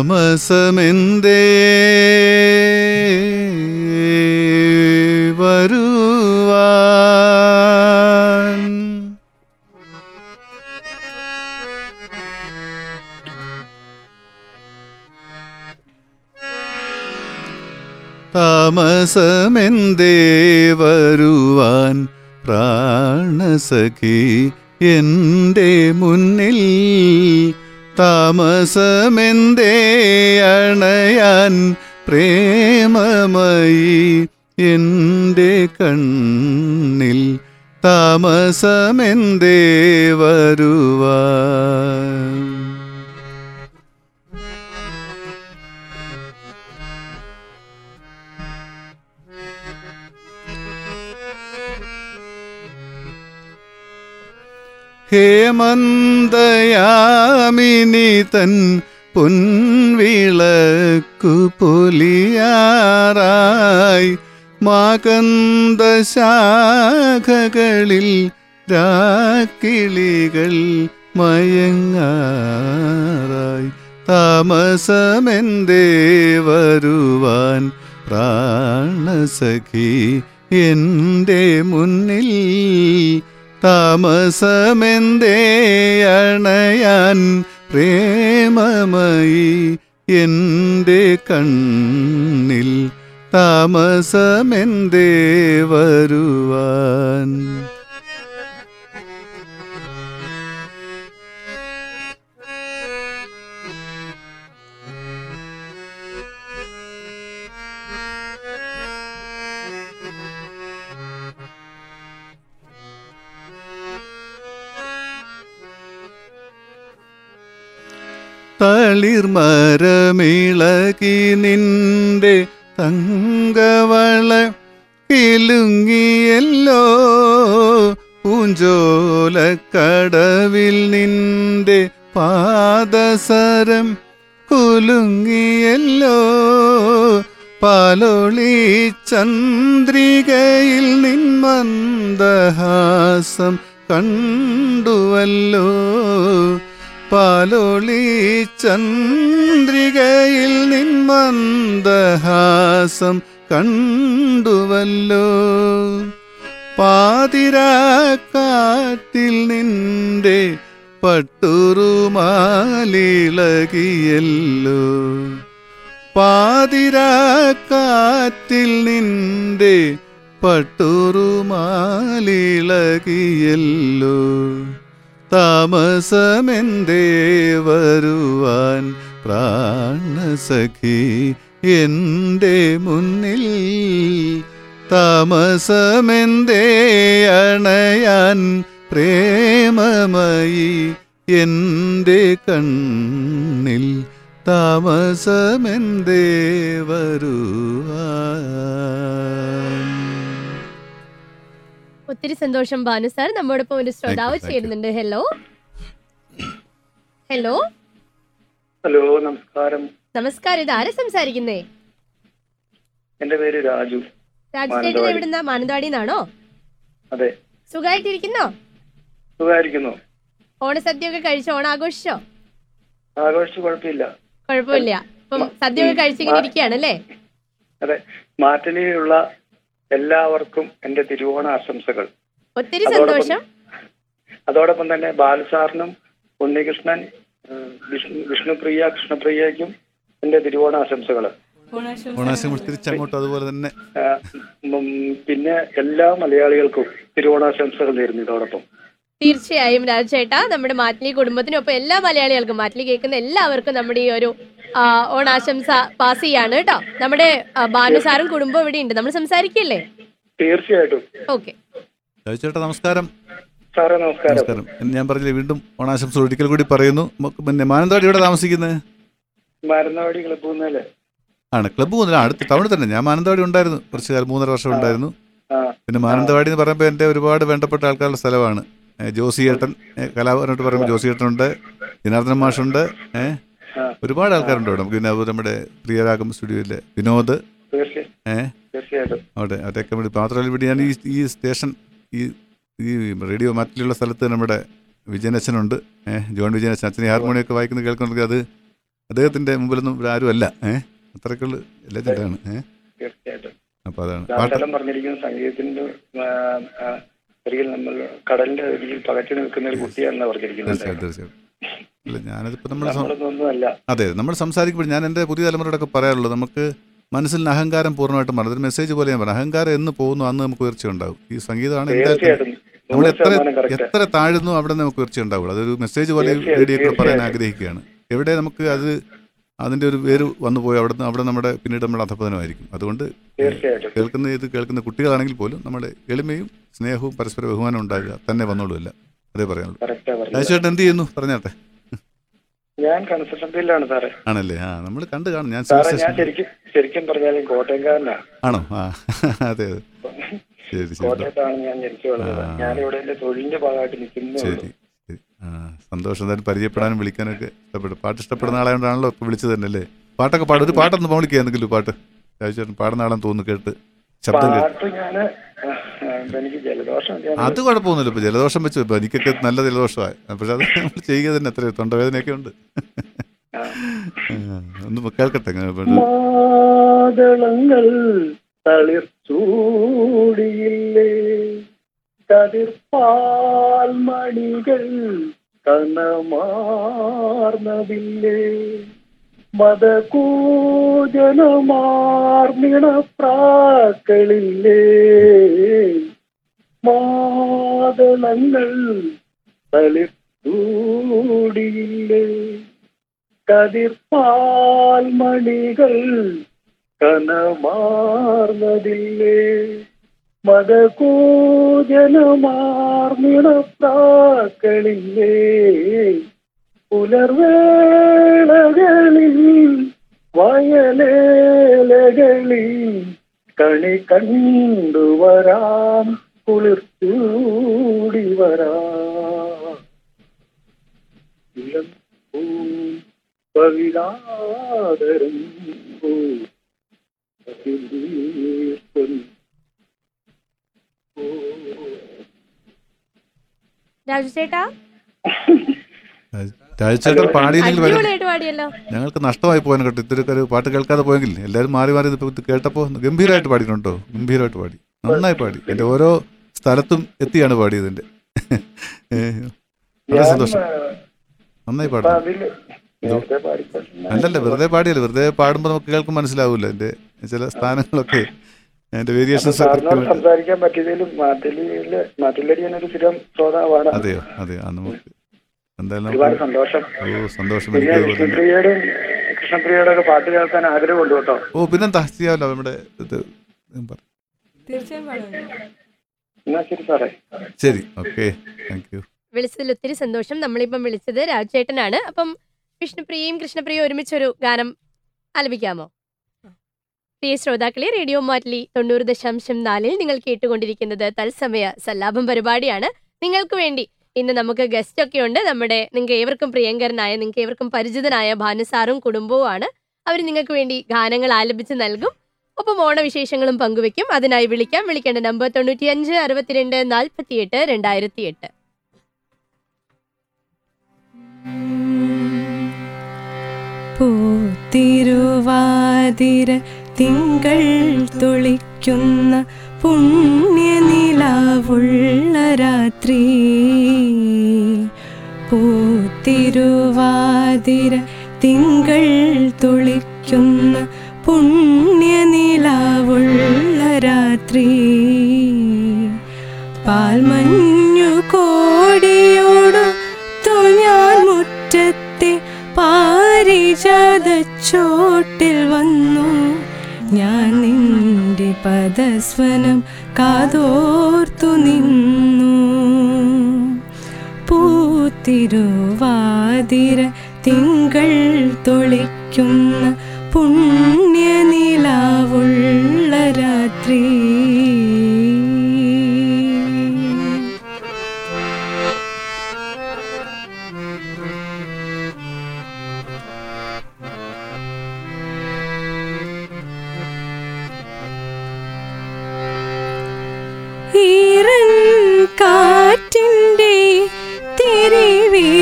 Speaker 3: താമസമെന്തേ വരുവാൻ. വരുവാൻ പ്രാണസഖി എന്റെ താമസമെന്തേ അണയാൻ പ്രേമമയി എന്റെ കണ്ണിൽ താമസമെന്തേ വരുവാൻ ഹേമന്തയാമിനി തൻ പൊൻവിളക്കു പൊലിയാറായി മാകന്ദ ശാഖകളിൽ രാക്കിളികൾ മയങ്ങാറായി. താമസമെന്തേ വരുവാൻ പ്രാണസഖി എന്റെ മുന്നിൽ താമസമെന്തേ അണയാൻ പ്രേമമയി എന്റെ കണ്ണിൽ താമസമെന്തേ വരുവാൻ? തളിർമരമിളകി നിന്റെ തങ്കവള കിലുങ്ങിയല്ലോ. പൂഞ്ചോലക്കടവിൽ നിന്റെ പാദസരം കുലുങ്ങിയല്ലോ. പാലൊളി ചന്ദ്രികയിൽ നിന്മന്ദഹാസം കണ്ടുവല്ലോ. പാലൊളി ചന്ദ്രികയിൽ നിന്മന്ദഹാസം കണ്ടുവല്ലോ. പാതിരാക്കാറ്റിൽ നിന്റെ പട്ടുറുമാലിളകിയല്ലോ. പാതിരാക്കാറ്റിൽ നിന്റെ പട്ടുറുമാലിളകിയല്ലോ. താമസമെന്തേ വരുവാൻ പ്രാണസഖി എന്റെ മുന്നിൽ. താമസമെന്തേ അണയാൻ പ്രേമമയി എന്റെ കണ്ണിൽ. താമസമെന്തേ വരുവാൻ
Speaker 2: ഒത്തിരി സന്തോഷം ഭാനു സാർ. നമ്മോടൊപ്പം ഒരു ശ്രോതാവ് ചേരുന്നുണ്ട്. ഹലോ ഹലോ
Speaker 15: ഹലോ നമസ്കാരം.
Speaker 2: നമസ്കാരം. ഇത് ആരാ സംസാരിക്കുന്നേ?
Speaker 15: എന്റെ പേര് രാജു.
Speaker 2: രാജുചേട്ടൻ
Speaker 15: മാനന്തവാടി.
Speaker 2: എവിടുന്ന? മാനന്തവാടി നിന്നാണോ
Speaker 15: അതെ.
Speaker 2: സുഖമായിട്ടിരിക്കുന്നോ?
Speaker 15: സുഖമായിരിക്കുന്നു.
Speaker 2: ഓണസദ്യ ഒക്കെ കഴിച്ചോ? ഓണാഘോഷിച്ചോ? ആഘോഷിച്ചു
Speaker 15: ആഘോഷിച്ച് കുഴപ്പമില്ല.
Speaker 2: കുഴപ്പമില്ല ഇപ്പം സദ്യ ഒക്കെ കഴിച്ചിങ്ങനെ ഇരിക്കുകയാണല്ലേ?
Speaker 15: അതെ. മാറ്റലിയിലുള്ള എല്ലാവർക്കും എന്റെ തിരുവോണ ആശംസകൾ.
Speaker 2: ഒത്തിരി സന്തോഷം.
Speaker 15: അതോടൊപ്പം തന്നെ ബാലസാറിനും ഉണ്ണികൃഷ്ണൻ വിഷ്ണുപ്രിയ കൃഷ്ണപ്രിയയ്ക്കും എന്റെ തിരുവോണ ആശംസകൾ
Speaker 3: തിരിച്ചങ്ങോട്ടും അതുപോലെ തന്നെ.
Speaker 15: പിന്നെ എല്ലാ മലയാളികൾക്കും തിരുവോണാശംസകൾ നേരുന്നു ഇതോടൊപ്പം.
Speaker 2: തീർച്ചയായും രാജേട്ടാ നമ്മുടെ മാറ്റിലി കുടുംബത്തിനൊപ്പം എല്ലാ മലയാളികൾക്കും മാറ്റിലി കേൾക്കുന്ന എല്ലാവർക്കും നമ്മുടെ ഈ ഒരു ഓണാശംസ പാസ് ചെയ്യാണ് കേട്ടോ. നമ്മുടെ ആ, ഭാനു കുടുംബം ഇവിടെ ഉണ്ട്. നമ്മൾ സംസാരിക്കില്ലേ?
Speaker 15: തീർച്ചയായിട്ടും.
Speaker 2: ഓക്കെ.
Speaker 3: ചേട്ടാ നമസ്കാരം.
Speaker 15: സാറേ നമസ്കാരം.
Speaker 3: ഞാൻ പറഞ്ഞില്ലേ വീണ്ടും ഓണാശംസ ഒരിക്കൽ കൂടി പറയുന്നു. പിന്നെ മാനന്തവാടി ഇവിടെ താമസിക്കുന്നത്?
Speaker 15: മാനന്തവാടി ക്ലബ്
Speaker 3: ആണ് ക്ലബ്ബ് മൂന്നില്ല അടുത്ത് ടൗണിൽ തന്നെ. ഞാൻ മാനന്തവാടി ഉണ്ടായിരുന്നു. കുറച്ച് കാലം മൂന്നര വർഷം ഉണ്ടായിരുന്നു. പിന്നെ മാനന്തവാടി എന്ന് പറയുമ്പോൾ എന്റെ ഒരുപാട് വേണ്ടപ്പെട്ട ആൾക്കാരുടെ സ്ഥലമാണ്. ഏ, ജോസി ഏട്ടൻ ഏ, കലാഭവനോട്ട് പറയുമ്പോൾ ജോസി ഏട്ടനുണ്ട്. ജനാർദ്ദൻ മാഷുണ്ട്. ഏഹ്. ഒരുപാട് ആൾക്കാരുണ്ടോ അവിടെ നമുക്ക് പിന്നെ അതുപോലെ നമ്മുടെ പ്രിയരാഗം സ്റ്റുഡിയോയിലെ വിനോദ്. ഏഹ്
Speaker 15: തീർച്ചയായിട്ടും.
Speaker 3: അവിടെ അവരൊക്കെ വേണ്ടി മാത്രമല്ല ഇവിടെ ഞാൻ ഈ ഈ സ്റ്റേഷൻ ഈ ഈ റേഡിയോ മറ്റുള്ള സ്ഥലത്ത് നമ്മുടെ വിജയനച്ഛനുണ്ട്. ഏഹ് ജോൺ വിജയനച്ഛൻ അച്ഛനെ ഹാർമോണിയം ഹാർമോണിയൊക്കെ വായിക്കുന്നത് കേൾക്കുന്നുണ്ടെങ്കിൽ അത് അദ്ദേഹത്തിന്റെ മുമ്പിലൊന്നും ഇവിടെ ആരും അല്ല. ഏഹ് അത്രയ്ക്കുള്ള ലെജൻഡാണ് ഏഹ് അപ്പൊ അതാണ്.
Speaker 15: പറഞ്ഞിരിക്കുന്ന സംഗീതത്തിന്റെ നമ്മൾ കടലിന്റെ അരികിൽ പകച്ചു നിൽക്കുന്ന ഒരു കുട്ടിയാണെന്ന് പറഞ്ഞിരിക്കുന്നത്.
Speaker 3: തീർച്ചയായിട്ടും തീർച്ചയായും അല്ല ഞാനതിപ്പോൾ നമ്മൾ അതെ നമ്മൾ സംസാരിക്കുമ്പോൾ ഞാൻ എന്റെ പുതിയ തലമുറയോടൊക്കെ പറയാറുള്ളത് നമുക്ക് മനസ്സിൽ അഹങ്കാരം പൂർണമായിട്ടും മാറും. അതൊരു മെസ്സേജ് പോലെ ഞാൻ പറഞ്ഞു അഹങ്കാരം എന്ന് പോകുന്നു അന്ന് നമുക്ക് ഉയർച്ച ഉണ്ടാവും ഈ സംഗീതമാണ് എന്തായാലും നമ്മൾ എത്ര എത്ര താഴ്ന്നു അവിടെ നമുക്ക് ഉയർച്ച ഉണ്ടാവുള്ളൂ. അതൊരു മെസ്സേജ് പോലെ റേഡിയോ പറയാൻ ആഗ്രഹിക്കുകയാണ്. എവിടെ നമുക്ക് അത് അതിന്റെ ഒരു വേര് വന്നു പോയി അവിടെ അവിടെ നമ്മുടെ പിന്നീട് നമ്മുടെ അധപതനമായിരിക്കും. അതുകൊണ്ട് കേൾക്കുന്ന ഇത് കേൾക്കുന്ന കുട്ടികളാണെങ്കിൽ പോലും നമ്മുടെ എളിമയും സ്നേഹവും പരസ്പര ബഹുമാനം ഉണ്ടാകുക തന്നെ വന്നോളൂല്ല അതേ പറയാനുള്ളൂ. രാജേട്ടൻ എന്ത് ചെയ്യുന്നു? പറഞ്ഞാട്ടെ.
Speaker 15: ഞാൻ കൺസ്ട്രക്ഷൻ ഫീൽഡിലാണ് സാറേ.
Speaker 3: ആണല്ലേ? ആ നമ്മൾ കണ്ടു കാണും. ഞാൻ
Speaker 15: സാറേ ശരിക്കും ശരിക്കും പറഞ്ഞാലും കോട്ടയംകാരനാണ്
Speaker 3: ആണോ? ആ അതെ അതെ. ശരി ശരി.
Speaker 15: കോട്ടയത്താണ് ഞാൻ ജനിച്ചു വളർന്നത്
Speaker 3: ആ.
Speaker 15: ഞാനിവിടെ എന്റെ തൊഴിലിന്റെ ഭാഗമായിട്ട് നിൽക്കുന്നേ ഉള്ളൂ.
Speaker 3: ശരി ആ സന്തോഷം. എന്തായാലും പരിചയപ്പെടാനും വിളിക്കാനൊക്കെ ഇഷ്ടപ്പെട്ടു പാട്ട് ഇഷ്ടപ്പെടുന്ന ആളായതുകൊണ്ടാണല്ലോ ഇപ്പൊ വിളിച്ചത് തന്നെ അല്ലേ? പാട്ടൊക്കെ പാടും. ഒരു പാട്ടൊന്ന് വിളിക്കുക എന്തെങ്കിലും പാട്ട്. രാജേട്ടൻ പാടുന്ന ആളാന്ന് തോന്നുന്നു കേട്ട്. ശബ്ദം കേട്ട്.
Speaker 15: പാട്ട് ഞാൻ
Speaker 3: അത് കുഴപ്പമൊന്നുമില്ല. ഇപ്പൊ ജലദോഷം വെച്ചു. എനിക്കൊക്കെ നല്ല ജലദോഷമായി. പക്ഷെ അത് നമ്മൾ ചെയ്യുക തന്നെ. അത്ര തൊണ്ടവേദനയൊക്കെ ഉണ്ട്. ഒന്ന് കേൾക്കട്ടെ.
Speaker 15: മാതളങ്ങൾ തളിർ ചൂടിയില്ലേ കതിർപ്പാൽ മണികൾ കനമാർന്നതില്ലേ? മതകൂജനമാർന്നിണ പ്രാക്കളില്ലേ മാതളങ്ങൾ തളിർത്തൂടിയില്ലേ? കതിർപ്പാൽമണികൾ കതിർപ്പാൽ മണികൾ കനമാർന്നതില്ലേ? മതകൂജനമാർമിണ പ്രാക്കളില്ലേ പുലർവേളകളിൽ വയലേലകളിൽ കണി കണ്ടുവരാം കുളിർച്ചൂടി വരാം ഇളം പൂ പവിഴാതരം പൂ അതിലീർപ്പൻ പൂ.
Speaker 2: രാജു ചേട്ടാ [LAUGHS]
Speaker 3: പാടിയില്ലെങ്കിൽ ഞങ്ങൾക്ക് നഷ്ടമായി പോകാൻ കേട്ടോ. ഇത്തിരി ഒരു പാട്ട് കേൾക്കാതെ പോയെങ്കിൽ എല്ലാവരും മാറി മാറി ഇത് കേട്ടപ്പോൾ ഗംഭീരമായിട്ട് പാടിയിട്ടുണ്ടോ? ഗംഭീരമായിട്ട് പാടി. നന്നായി പാടി. എന്റെ ഓരോ സ്ഥലത്തും എത്തിയാണ് പാടിയതിന്റെ വളരെ
Speaker 16: ഞാൻ
Speaker 3: സന്തോഷം. നന്നായി
Speaker 16: പാടും
Speaker 3: അല്ലല്ല വെറുതെ പാടിയല്ല. വെറുതെ പാടുമ്പോൾ നമുക്ക് കേൾക്കും മനസ്സിലാവില്ല എന്റെ ചില സ്ഥാനങ്ങളൊക്കെ അതിന്റെ വേരിയേഷൻസ്
Speaker 16: സംസാരിക്കാൻ പറ്റിയതിലും
Speaker 3: അതെയോ? അതെയോ? നമുക്ക് എന്തായാലും
Speaker 16: ഒരുപാട് സന്തോഷം.
Speaker 3: ഓ സന്തോഷം
Speaker 16: പിന്നെ. കൃഷ്ണപ്രിയയുടെയും കൃഷ്ണപ്രിയയുടെ ഒക്കെ പാട്ട് കേൾക്കാൻ ആഗ്രഹമുണ്ട് കേട്ടോ.
Speaker 3: ഓ പിന്നെന്താ ചെയ്യാമല്ലോ നമ്മുടെ ഇത്.
Speaker 6: തീർച്ചയായും
Speaker 16: എന്നാ ശരി സാറേ.
Speaker 3: ശരി ഓക്കെ. താങ്ക് യു
Speaker 2: വിളിച്ചതിൽ ഒത്തിരി സന്തോഷം. നമ്മളിപ്പം വിളിച്ചത് രാജേട്ടനാണ്. അപ്പം വിഷ്ണുപ്രിയയും കൃഷ്ണപ്രിയയും ഒരുമിച്ചൊരു ഗാനം ആലപിക്കാമോ? പ്രിയ ശ്രോതാക്കളെ റേഡിയോ മാറ്റ്ലി തൊണ്ണൂറ് ദശാംശം നാലിൽ നിങ്ങൾ കേട്ടുകൊണ്ടിരിക്കുന്നത് തത്സമയ സല്ലാപം പരിപാടിയാണ്. നിങ്ങൾക്ക് വേണ്ടി ഇന്ന് നമുക്ക് ഗസ്റ്റ് ഒക്കെ ഉണ്ട്. നമ്മുടെ നിങ്ങൾക്ക് ഏവർക്കും പ്രിയങ്കരനായ നിങ്ങൾക്ക് ഏവർക്കും പരിചിതനായ ഭാനുസാറും കുടുംബവുമാണ്. അവർ നിങ്ങൾക്ക് വേണ്ടി ഗാനങ്ങൾ ആലപിച്ച് നൽകും. ഒപ്പം ഓണവിശേഷങ്ങളും പങ്കുവെക്കും. അതിനായി വിളിക്കാം. വിളിക്കേണ്ട നമ്പർ തൊണ്ണൂറ്റി അഞ്ച് അറുപത്തിരണ്ട് നാൽപ്പത്തിയെട്ട് രണ്ടായിരത്തി എട്ട്
Speaker 6: പൂത്തിരുവാതിര തിങ്കൾ തുളിക്കുന്ന പുണ്യനിലാവുള്ള രാത്രി പൂത്തിരുവാതിര തിങ്കൾ തുളിക്കുന്ന പുണ്യനിലാവുള്ള രാത്രി പാൽമഞ്ഞു കോടിയോടു ഞാൻ മുറ്റത്തെ പാരിജാതച്ചോട്ടിൽ വന്നു. ഞാൻ പദസ്വനം കാതോർത്തു നിന്നു. പൂത്തിരുവാതിര തിങ്കൾ തൊളിക്കുന്ന പുണ്യനിലാവുള്ള രാത്രി.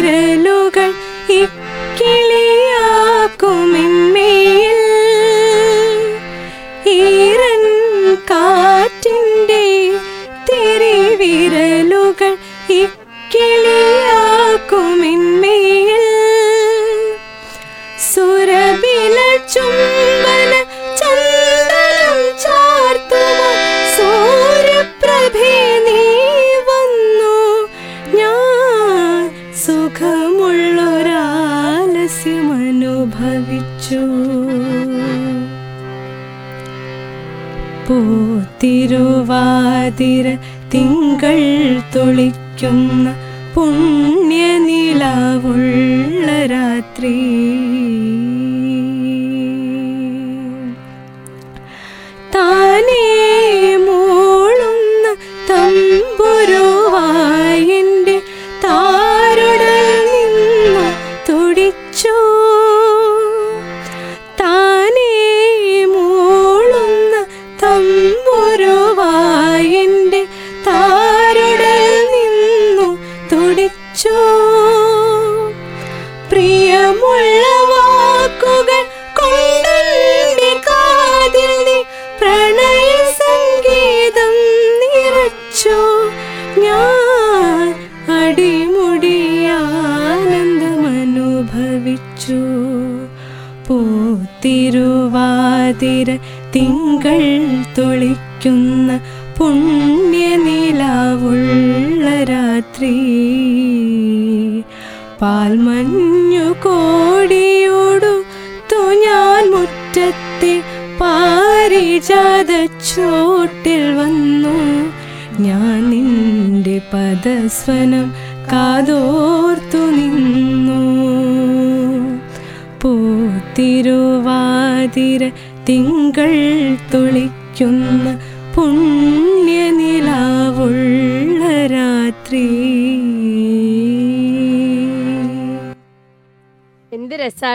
Speaker 6: Fais-le സുഖമുള്ളൊരാലസ്യമനുഭവിച്ചു പൂത്തിരുവാതിര തിങ്കൾ തുളിക്കുന്ന പുണ്യനിലാവുള്ള രാത്രി.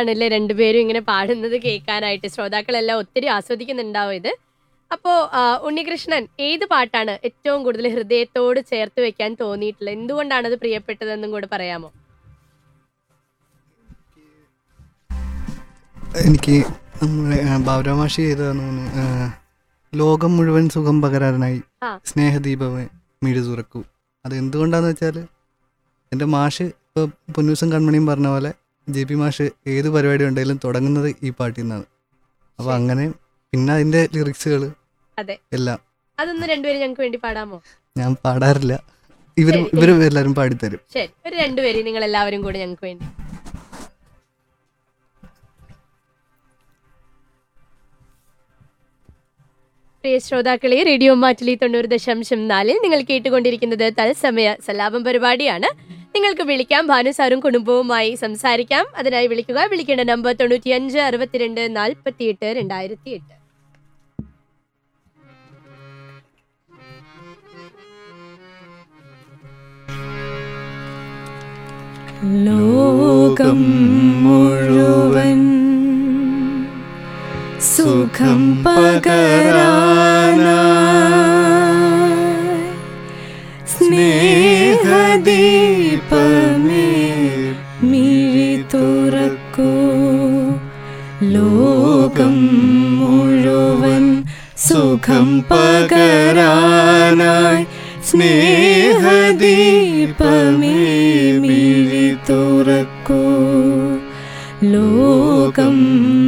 Speaker 2: രസമാണല്ലേ രണ്ടുപേരും ഇങ്ങനെ പാടുന്നത് കേൾക്കാനായിട്ട്? ശ്രോതാക്കളെല്ലാം ഒത്തിരി ആസ്വദിക്കുന്നുണ്ടാവും ഇത്. അപ്പോ ഉണ്ണികൃഷ്ണൻ ഏത് പാട്ടാണ് ഏറ്റവും കൂടുതൽ ഹൃദയത്തോട് ചേർത്ത് വെക്കാൻ തോന്നിയിട്ടുള്ളത്? എന്തുകൊണ്ടാണ് അത് പ്രിയപ്പെട്ടതെന്നും കൂടെ പറയാമോ?
Speaker 11: എനിക്ക് ബാബുരാമാഷി ചെയ്തതെന്ന് തോന്നുന്നു ലോകം മുഴുവൻ സുഖം പകരാനായി. സ്നേഹദീപമേ മിഴി തുറക്കൂ. അത് എന്തുകൊണ്ടാന്ന് വെച്ചാൽ എന്റെ മാഷ് ഇപ്പോൾ പൊന്നൂസും കൺമണിയും പറഞ്ഞ പോലെ ജെ പി മാഷ് ഏത് പരിപാടി ഉണ്ടെങ്കിലും തുടങ്ങുന്നത് ഈ പാട്ടിൽ നിന്നാണ്.
Speaker 2: അപ്പൊ.
Speaker 11: അങ്ങനെ പിന്നെ അതിന്റെ ലിറിക്സുകൾ
Speaker 2: അതെ.
Speaker 11: എല്ലാം.
Speaker 2: അതൊന്ന് രണ്ടുപേരും ഞങ്ങൾക്ക് വേണ്ടി പാടാമോ?
Speaker 11: ഞാൻ പാടാറില്ല. ഇവർ
Speaker 2: ശരി.
Speaker 11: ഇവർ എല്ലാവരും പാടിത്തരും.
Speaker 2: ശരി ഒരു രണ്ടുപേരും നിങ്ങൾ എല്ലാവരും കൂടി ഞങ്ങൾക്ക് വേണ്ടി. പ്രിയ ശ്രോതാക്കളെ റേഡിയോ മാറ്റിലി തൊണ്ണൂറ് ദശാംശം നാലിൽ നിങ്ങൾ കേട്ടുകൊണ്ടിരിക്കുന്നത് തത്സമയ സലാപം പരിപാടിയാണ്. നിങ്ങൾക്ക് വിളിക്കാം. ഭാനുസാറും കുടുംബവുമായി സംസാരിക്കാം. അതിനായി വിളിക്കുക. വിളിക്കേണ്ട നമ്പർ തൊണ്ണൂറ്റി അഞ്ച് അറുപത്തിരണ്ട് നാൽപ്പത്തിയെട്ട് രണ്ടായിരത്തി എട്ട്
Speaker 3: ലോകം മുഴുവൻ സുഖം പകരാനായി സ്നേഹദീപമേ മിഴി തുറക്കൂ ലോകം മുഴുവൻ സുഖം പകരാനായി സ്നേഹദീപമേ മിഴി തുറക്കൂ ലോകം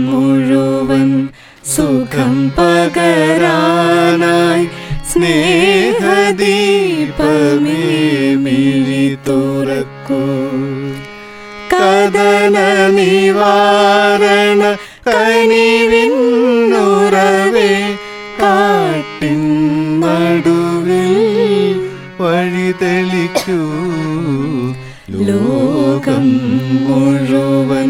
Speaker 3: മുഴുവൻ സുഖം പകരാനായി സ്നേഹദീപമേ മിഴി തുറക്കൂ. കദന നിവാരണ കനിവിന്നുറവേ കാട്ടിൻ നടുവിൽ
Speaker 11: വഴി തെളിക്കൂ.
Speaker 3: ലോകം മുഴുവൻ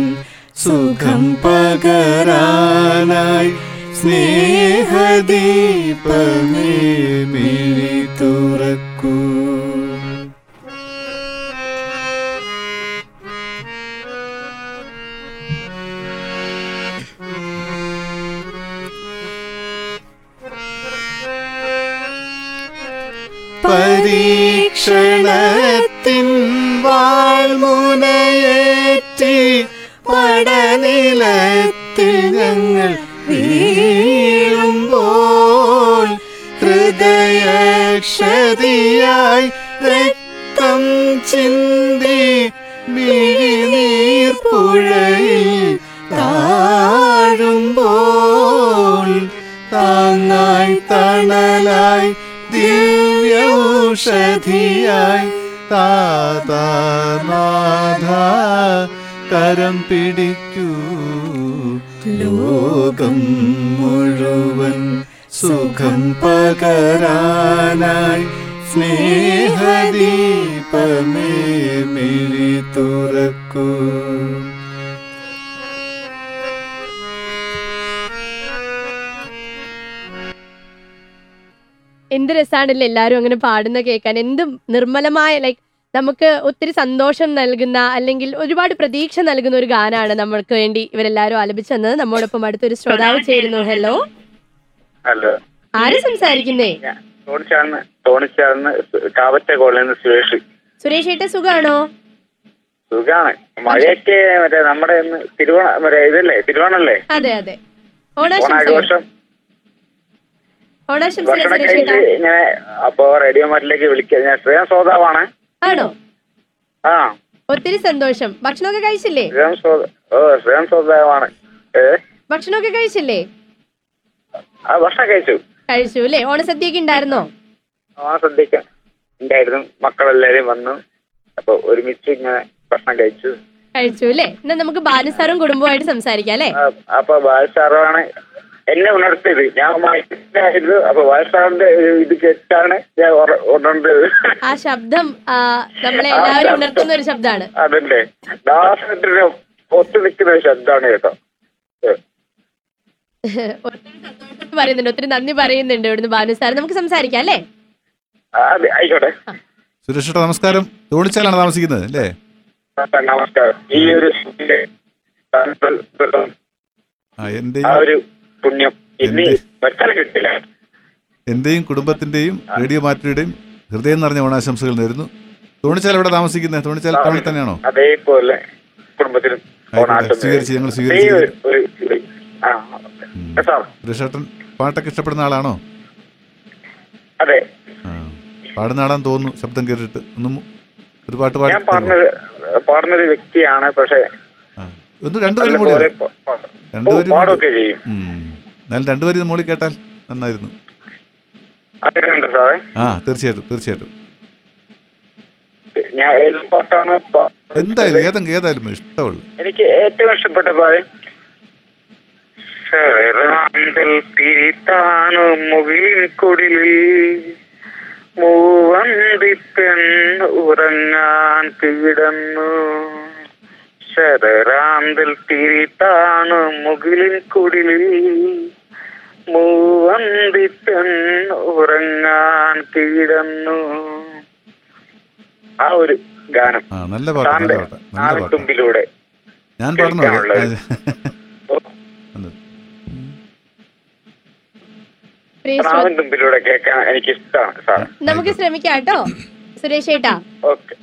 Speaker 3: സുഖം പകരാനായി സ്നേഹദീപമേ മിഴി തുറക്കൂ. പരീക്ഷണത്തിൻ വാൾമുനയേറ്റി ദിവ്യൗഷധിയായി താതാനാഥ കരം പിടിക്കൂ ലോകം മുഴുവൻ സുഖം പകരാനായി സ്നേഹദീപമേ മിഴി തുറക്കൂ
Speaker 2: എന്ത് രസമാണല്ലോ എല്ലാവരും അങ്ങനെ പാടുന്ന കേൾക്കാൻ? എന്തും നിർമ്മലമായ ലൈക്ക് നമുക്ക് ഒത്തിരി സന്തോഷം നൽകുന്ന അല്ലെങ്കിൽ ഒരുപാട് പ്രതീക്ഷ നൽകുന്ന ഒരു ഗാനാണ് നമ്മൾക്ക് വേണ്ടി ഇവരെല്ലാവരും ആലപിച്ചു തന്നത്. നമ്മോടൊപ്പം അടുത്തൊരു ശ്രോതാവ് ചേരുന്നു. ഹലോ
Speaker 16: ഹലോ
Speaker 2: ആര് സംസാരിക്കുന്നേ?
Speaker 16: സുരേഷ്
Speaker 2: സുരേഷ്. ഏട്ട സുഖാണോ?
Speaker 16: സുഖാണ്. മഴയൊക്കെ മറ്റേ നമ്മുടെ ഇന്ന് തിരുവോണ മറ്റേ ഇതല്ലേ? തിരുവോണല്ലേ?
Speaker 2: അതെ അതെ.
Speaker 16: ഓണാഘോഷം. അപ്പോ റേഡിയോ മാറ്റിലേക്ക് വിളിക്കുക. ഞാൻ ശ്രേയം
Speaker 2: ആണോ?
Speaker 16: ആ.
Speaker 2: ഒത്തിരി സന്തോഷം. ഭക്ഷണമൊക്കെ കഴിച്ചില്ലേ?
Speaker 16: ശ്രേയം
Speaker 2: ഭക്ഷണമൊക്കെ കഴിച്ചില്ലേ?
Speaker 16: ഭക്ഷണം കഴിച്ചു.
Speaker 2: കഴിച്ചു അല്ലേ? ഓണസദ്യയൊക്കെ ഉണ്ടായിരുന്നോ?
Speaker 16: ഓണസദ്യക്ക് ഉണ്ടായിരുന്നു. മക്കളെല്ലാരും വന്നു. അപ്പൊ ഒരുമിച്ച് ഇങ്ങനെ ഭക്ഷണം കഴിച്ചു.
Speaker 2: കഴിച്ചു അല്ലേ? എന്നാ നമുക്ക് ബാലുസാറും കുടുംബമായിട്ട് സംസാരിക്കാം അല്ലേ?
Speaker 16: അപ്പൊ ബാലസാറാണ് എന്നെ ഉണർത്തിയത്. ഞാൻ മയക്കത്തിലായിരുന്നു അപ്പൊ വയസ്സാറിന്റെ ഇത് കേട്ടാണ് ഞാൻ ഉണർന്നത്.
Speaker 2: ആ ശബ്ദം ആ, നമ്മളെ എല്ലാവരും ഉണർത്തുന്ന ഒരു ശബ്ദമാണ്.
Speaker 16: അതല്ലേ. ദാസത്തിന് ഒത്തു നിൽക്കുന്ന ഒരു ശബ്ദമാണ് കേട്ടോ.
Speaker 2: പറയുന്നുണ്ട്. ഒത്തിരി നന്ദി പറയുന്നുണ്ട് ഇവിടുന്ന് ബാനുസാർ നമുക്ക് സംസാരിക്കാം അല്ലേ?
Speaker 16: ആയിക്കോട്ടെ.
Speaker 17: സുരേഷേട്ട നമസ്കാരം. തോണിച്ചാലാണ് താമസിക്കുന്നത് അല്ലേ?
Speaker 16: നമസ്കാരം. ഈ ഒരു പുണ്യം. കുടുംബത്തിന്റെയും കിട്ടില്ല
Speaker 17: റേഡിയോ മാറ്റിയുടെയും ഹൃദയം നിറഞ്ഞ ഓണാശംസകൾ നേരുന്നു. തോണിച്ചാൽ എവിടെ താമസിക്കുന്നത് തോണിച്ചാൽ ടൗണിൽ തന്നെയാണോ?
Speaker 16: അതേപോലെ.
Speaker 17: സ്വീകരിച്ച് ഞങ്ങൾ ഉം. പാട്ടൊക്കെ ഇഷ്ടപ്പെടുന്ന ആളാണോ?
Speaker 16: അതെ.
Speaker 17: പാടുന്ന ആളാന്ന് തോന്നുന്നു ശബ്ദം കേട്ടിട്ട്. ഒന്നും ഒരു പാട്ട്
Speaker 16: പാടുന്ന ഒരു വ്യക്തിയാണ് പക്ഷെ
Speaker 3: ഒന്ന് രണ്ടുപേരും കൂടി
Speaker 16: പാടും.
Speaker 3: രണ്ടുപേരും. എന്നാലും രണ്ടുപേരും മോളി കേട്ടാൽ നന്നായിരുന്നു. ആ തീർച്ചയായിട്ടും തീർച്ചയായിട്ടും. എന്തായാലും ഏതെങ്കിലും ഏതായാലും ഇഷ്ടമുള്ളു.
Speaker 16: എനിക്ക് ഏറ്റവും ഇഷ്ടപ്പെട്ട ശരാന്തൽ തിരിത്താണു മുകിലിൻ കുടിലിൽ? ഉറങ്ങാൻ കിടന്നു. ശരാന്തൽ തിരിട്ടാണ് മുകിലിൻ കുടിലിൽ. മൂവന്തിട്ടൻ ഉറങ്ങാൻ കിടന്നു ആ ഒരു ഗാനം.
Speaker 3: നല്ല
Speaker 16: പാട്ടുമ്പിലൂടെ
Speaker 3: ഞാൻ
Speaker 16: പ്രാവൻ തുമ്പിലൂടെ കേൾക്കാൻ എനിക്ക് ഇഷ്ടമാണ്
Speaker 2: നമുക്ക് ശ്രമിക്കാം കേട്ടോ. സുരേഷ് ഏട്ടാ.
Speaker 16: ഓക്കെ.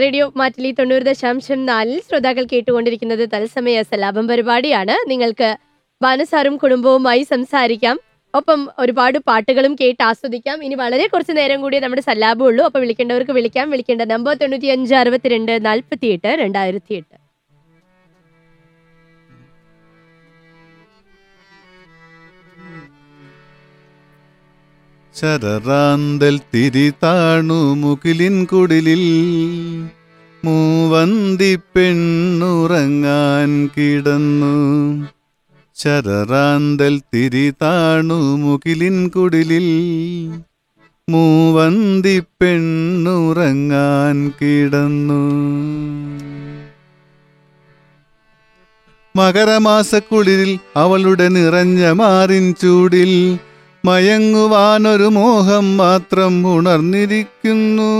Speaker 2: റേഡിയോ മാറ്റിലി തൊണ്ണൂറ് ദശാംശം നാലിൽ ശ്രോതാക്കൾ കേട്ടുകൊണ്ടിരിക്കുന്നത് തത്സമയ സലാപം പരിപാടിയാണ്. നിങ്ങൾക്ക് ബാനസാറും കുടുംബവുമായി സംസാരിക്കാം. ഒപ്പം ഒരുപാട് പാട്ടുകളും കേട്ട് ആസ്വദിക്കാം. ഇനി വളരെ കുറച്ച് നേരം കൂടി നമ്മുടെ സല്ലാപം ഉള്ളൂ അപ്പൊ വിളിക്കേണ്ടവർക്ക് വിളിക്കാം. വിളിക്കേണ്ട നമ്പർ തൊണ്ണൂറ്റി അഞ്ച് അറുപത്തിരണ്ട് നാൽപ്പത്തി എട്ട് രണ്ടായിരത്തി എട്ട്
Speaker 3: ശരറാന്തൽ തിരിതാണു മുകിലിൻ കുടിലിൽ. മൂവന്തി പെണ്ണുറങ്ങാൻ കിടന്നു. ശരറാന്തൽ തിരിതാണു മുകിലിൻ കുടിലിൽ. മൂവന്തി പെണ്ണുറങ്ങാൻ കിടന്നു. മകരമാസക്കുളിരിൽ അവളുടെ നിറഞ്ഞ മാറിൻ ചൂടിൽ മയങ്ങുവാനൊരു മോഹം മാത്രം ഉണർന്നിരിക്കുന്നു.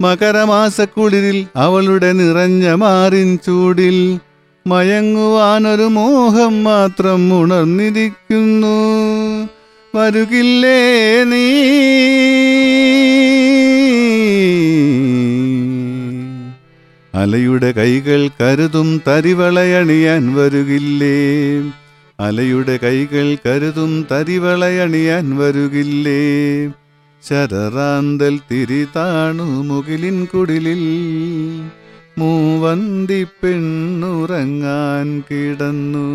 Speaker 3: മകരമാസക്കുളിരിൽ അവളുടെ നിറഞ്ഞ മാറിൻ ചൂടിൽ മയങ്ങുവാനൊരു മോഹം മാത്രം ഉണർന്നിരിക്കുന്നു. വരുകില്ലേ നീ? അലയുടെ കൈകൾ കരുതും തരിവളയണിയാൻ വരുകില്ലേ? അലയുടെ കൈകൾ കരുതും തരിവളയണിയാൻ വരുകില്ലേ? ശരറാന്തൽ തിരിതാണു മുകിലിൻ കുടിലിൽ. മൂവന്തി പെണ്ണുറങ്ങാൻ കിടന്നു.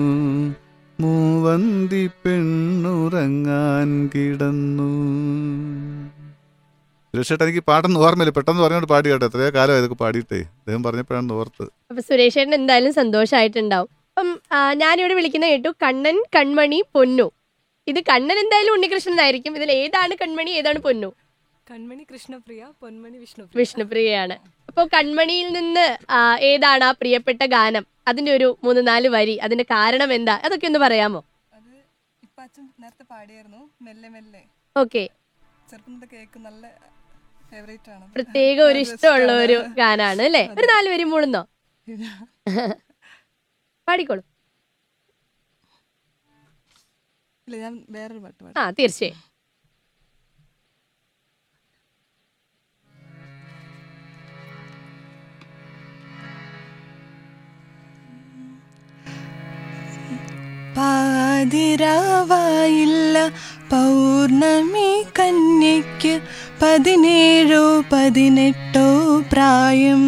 Speaker 3: മൂവന്തി പെണ്ണുറങ്ങാൻ കിടന്നു. സുരേഷേട്ട എനിക്ക് പാട്ടൊന്നും ഓർമ്മയില്ല. പെട്ടെന്ന് പറഞ്ഞോണ്ട് പാടി കേട്ടോ. എത്രയോ കാലം ഇതൊക്കെ പാടിയിട്ടേ. അദ്ദേഹം പറഞ്ഞപ്പോഴാണ് ഓർത്ത്.
Speaker 2: അപ്പൊ സുരേഷേട്ടൻ എന്തായാലും സന്തോഷമായിട്ടുണ്ടാവും അപ്പം ഞാനിവിടെ വിളിക്കുന്ന കേട്ടു കണ്ണൻ കൺമണി പൊന്നു. ഇത് കണ്ണൻ എന്തായാലും ഉണ്ണികൃഷ്ണൻ ആയിരിക്കും ഇതിൽ ഏതാണ് കൺമണി ഏതാണ് പൊന്നു?
Speaker 9: കൺമണി കൃഷ്ണപ്രിയ പൊന്മണി വിഷ്ണു
Speaker 2: വിഷ്ണുപ്രിയയാണ്. അപ്പോൾ കൺമണിയിൽ നിന്ന് ഏതാണ് ആ പ്രിയപ്പെട്ട ഗാനം? അതിന്റെ ഒരു മൂന്ന് നാല് വരി. അതിന്റെ കാരണം എന്താ? അതൊക്കെ ഒന്ന് പറയാമോ?
Speaker 6: നേരത്തെ പാടിയായിരുന്നു. മെല്ലെ മെല്ലെ.
Speaker 2: ഓക്കെ.
Speaker 6: തൊട്ട് നല്ല ഫേവറേറ്റ് ആണ്.
Speaker 2: പ്രത്യേക ഒരു [LAUGHS] ഇഷ്ടമുള്ള ഒരു ഗാനാണ് അല്ലേ? ഒരു നാല് വരി മൂളുന്നോ? [LAUGHS] പാടിക്കോളൂ.
Speaker 6: ഇല്ല ഞാൻ വേറൊരു പാട്ട് പാടാം.
Speaker 2: ആ തീർച്ചയായും.
Speaker 6: പാതിരാവായില്ല പൗർണമി കന്യയ്ക്ക് പതിനേഴോ പതിനെട്ടോ പ്രായം.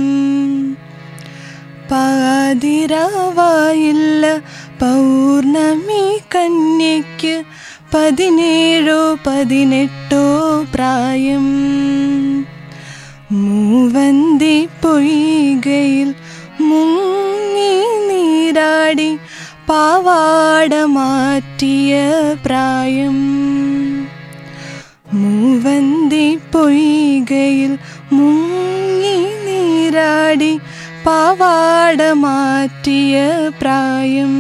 Speaker 6: പാതിരാവായില്ല. പൗർണമി കന്യയ്ക്ക് പതിനേഴോ പതിനെട്ടോ പ്രായം. മൂവന്തി പൊയ്കയിൽ മുങ്ങി നീരാടി പാവാട മാറ്റിയ പ്രായം. മൂവന്തി പൊയ്കയിൽ മുങ്ങി നീരാടി പാവാട മാറ്റിയ പ്രായം.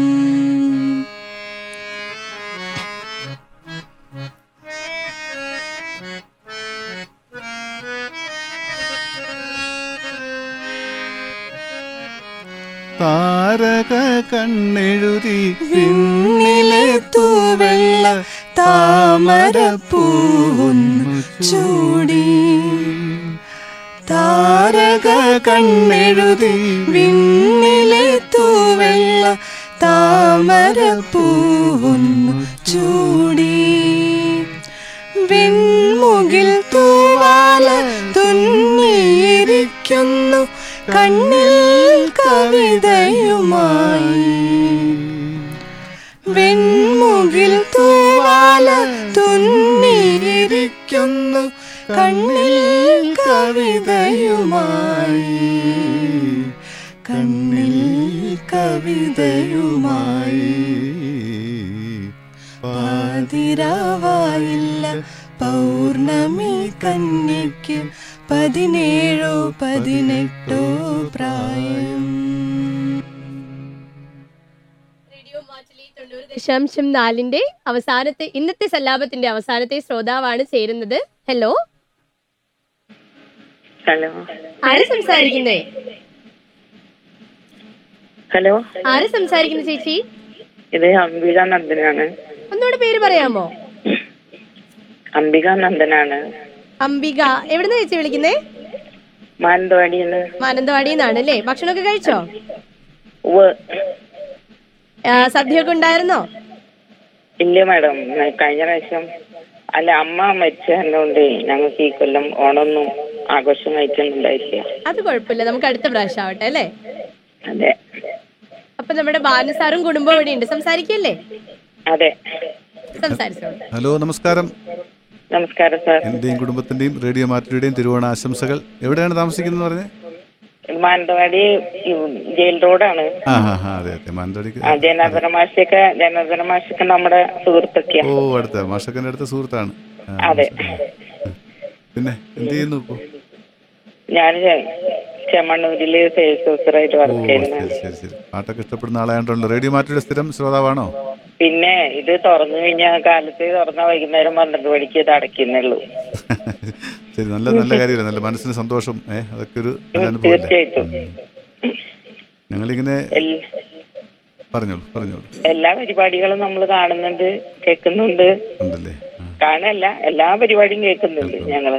Speaker 3: താരക കണ്ണെഴുതി
Speaker 6: പിന്നിലെ തൂവെള്ള താമര പൂവുന്നു ചൂടി. താരക കണ്ണെഴുതി വിണ്ണിലെ തൂവെള്ള താമരപ്പൂവുന്നു ചൂടി. വിൺമുകിൽ തൂവാല
Speaker 18: തുന്നിയിരിക്കുന്നു കണ്ണിൽ കവിതയുമായി. വിൺമുകിൽ തൂവാല തു കവിതയുമായി. കണ്ണിൽ കവിതയുമായി. പാതിരാവായില്ല പൗർണമി കന്യക്ക് പതിനേഴോ പതിനെട്ടോ പ്രായം.
Speaker 2: ദശാംശം നാലിന്റെ അവസാനത്തെ ഇന്നത്തെ സല്ലാപത്തിന്റെ അവസാനത്തെ ശ്രോതാവാണ് ചേരുന്നത്. ഹലോ?
Speaker 19: ഹലോ.
Speaker 2: ആര് സംസാരിക്കുന്നേ?
Speaker 19: ഹലോ.
Speaker 2: ആര് സംസാരിക്കുന്ന ചേച്ചി?
Speaker 19: ഇത് അംബിക നന്ദനാണ്.
Speaker 2: ഒന്നുകൂടെ പേര് പറയാമോ?
Speaker 19: അംബിക നന്ദനാണ്.
Speaker 2: അംബിക. എവിടുന്ന ചേച്ചി വിളിക്കുന്നേ?
Speaker 19: മാനന്തവാടിന്ന്
Speaker 2: മാനന്തവാടിയിൽ നിന്നാണ് അല്ലേ ഭക്ഷണമൊക്കെ കഴിച്ചോ സദ്യയൊക്കെ ഉണ്ടായിരുന്നോ?
Speaker 19: ഇല്ല മാഡം. കഴിഞ്ഞ പ്രാവശ്യം അല്ല അമ്മ മരിച്ചതുകൊണ്ട് ഞങ്ങൾക്ക് ഈ കൊല്ലം ഓണമൊന്നും ആഘോഷം കഴിക്കുന്നുണ്ടായില്ല
Speaker 2: അത് കുഴപ്പമില്ല. നമുക്ക് അടുത്ത പ്രാവശ്യം ആവട്ടെ അല്ലേ?
Speaker 19: അതെ.
Speaker 2: അപ്പൊ നമ്മുടെ ബാലസാറും കുടുംബവും ഇവിടെ ഉണ്ട്. സംസാരിക്കല്ലേ?
Speaker 19: അതെ.
Speaker 2: സംസാരിച്ചോളൂ.
Speaker 3: ഹലോ നമസ്കാരം.
Speaker 19: നമസ്കാരം സാർ.
Speaker 3: എന്റെയും കുടുംബത്തിന്റെയും റേഡിയോ മാറ്റിയുടെയും തിരുവോണ ആശംസകൾ. എവിടെയാണ് താമസിക്കുന്നത് പറഞ്ഞത്
Speaker 19: മാനന്തവാടി ജയിൽ റോഡാണ്.
Speaker 3: ആ ഹാ അതെ അതെ. മാനന്തവാടിക്ക്
Speaker 19: ആ ജനാർദ്ദന മാഷൊക്കെ ജനാർദ്ദന മാഷൊക്കെ നമ്മുടെ സുഹൃത്തൊക്കെയാ.
Speaker 3: ഓ അടുത്ത. മാഷക്കന്റെ അടുത്ത സുഹൃത്താണ്. ആ,
Speaker 19: അതെ.
Speaker 3: പിന്നെ എന്ത് ചെയ്യുന്നു ഇപ്പോൾ
Speaker 19: ഞാൻ ചെമ്മണ്ണൂരിൽ സെയിൽസ് ഓഫീസറായിട്ട് വർക്ക്
Speaker 3: ശരി ശരി പാട്ടൊക്കെ ഇഷ്ടപ്പെടുന്ന ആളായതുകൊണ്ടല്ലോ റേഡിയോ മാറ്റിയുടെ സ്ഥിരം ശ്രോതാവാണോ?
Speaker 19: പിന്നെ ഇത് തുറന്നു കഴിഞ്ഞാൽ കാലത്ത് തുറന്ന വൈകുന്നേരം പന്ത്രണ്ട് മണിക്ക് ഇത് അടയ്ക്കുന്നുള്ളൂ. [LAUGHS]
Speaker 3: ശരി നല്ല നല്ല കാര്യമില്ല. നല്ല മനസ്സിന് സന്തോഷം. ഏ അതൊക്കെ ഒരു
Speaker 19: തീർച്ചയായിട്ടും.
Speaker 3: ഞങ്ങളിങ്ങനെ
Speaker 19: ഇങ്ങനെ
Speaker 3: പറഞ്ഞോളൂ പറഞ്ഞോളൂ.
Speaker 19: എല്ലാ പരിപാടികളും നമ്മൾ കാണുന്നുണ്ട് കേൾക്കുന്നുണ്ട്.
Speaker 3: ഉണ്ടല്ലേ?
Speaker 19: കാണല്ല എല്ലാ പരിപാടിയും കേൾക്കുന്നുണ്ട്.
Speaker 3: ഞങ്ങൾ.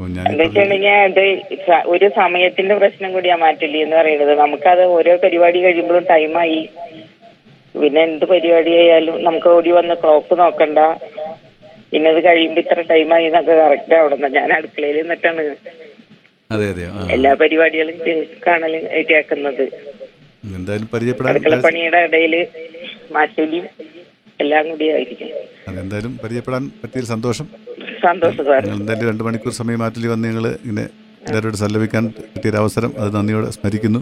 Speaker 19: എന്താ ഒരു സമയത്തിന്റെ പ്രശ്നം കൂടിയാ മാറ്റില്ല എന്ന് പറയുന്നത്. നമുക്കത് ഓരോ പരിപാടി കഴിയുമ്പോഴും ടൈമായി പിന്നെ എന്ത് പരിപാടി ആയാലും നമുക്ക് ഓടി വന്ന് ക്ലോക്ക് നോക്കണ്ട. പിന്നെ അത് കഴിയുമ്പോ ഇത്ര ടൈമായി എന്നൊക്കെ കറക്റ്റ് ആവണം ഞാൻ അടുക്കളയിൽ നിന്നിട്ടാണ് എല്ലാ പരിപാടികളും കാണൽ കേൾക്കുന്നത് അടുക്കളപ്പണിയുടെ ഇടയിൽ മാറ്റലിയും എല്ലാം കൂടി ആയിരിക്കും.
Speaker 3: അതെന്തായാലും പരിചയപ്പെടാൻ പറ്റിയ സന്തോഷം. എന്തായാലും രണ്ട് മണിക്കൂർ സമയം മാറ്റിൽ വന്ന് ഞങ്ങൾ ഇങ്ങനെ എല്ലാവരോട് സല്ലപിക്കാൻ അവസരം അത് നന്ദിയോടെ സ്മരിക്കുന്നു.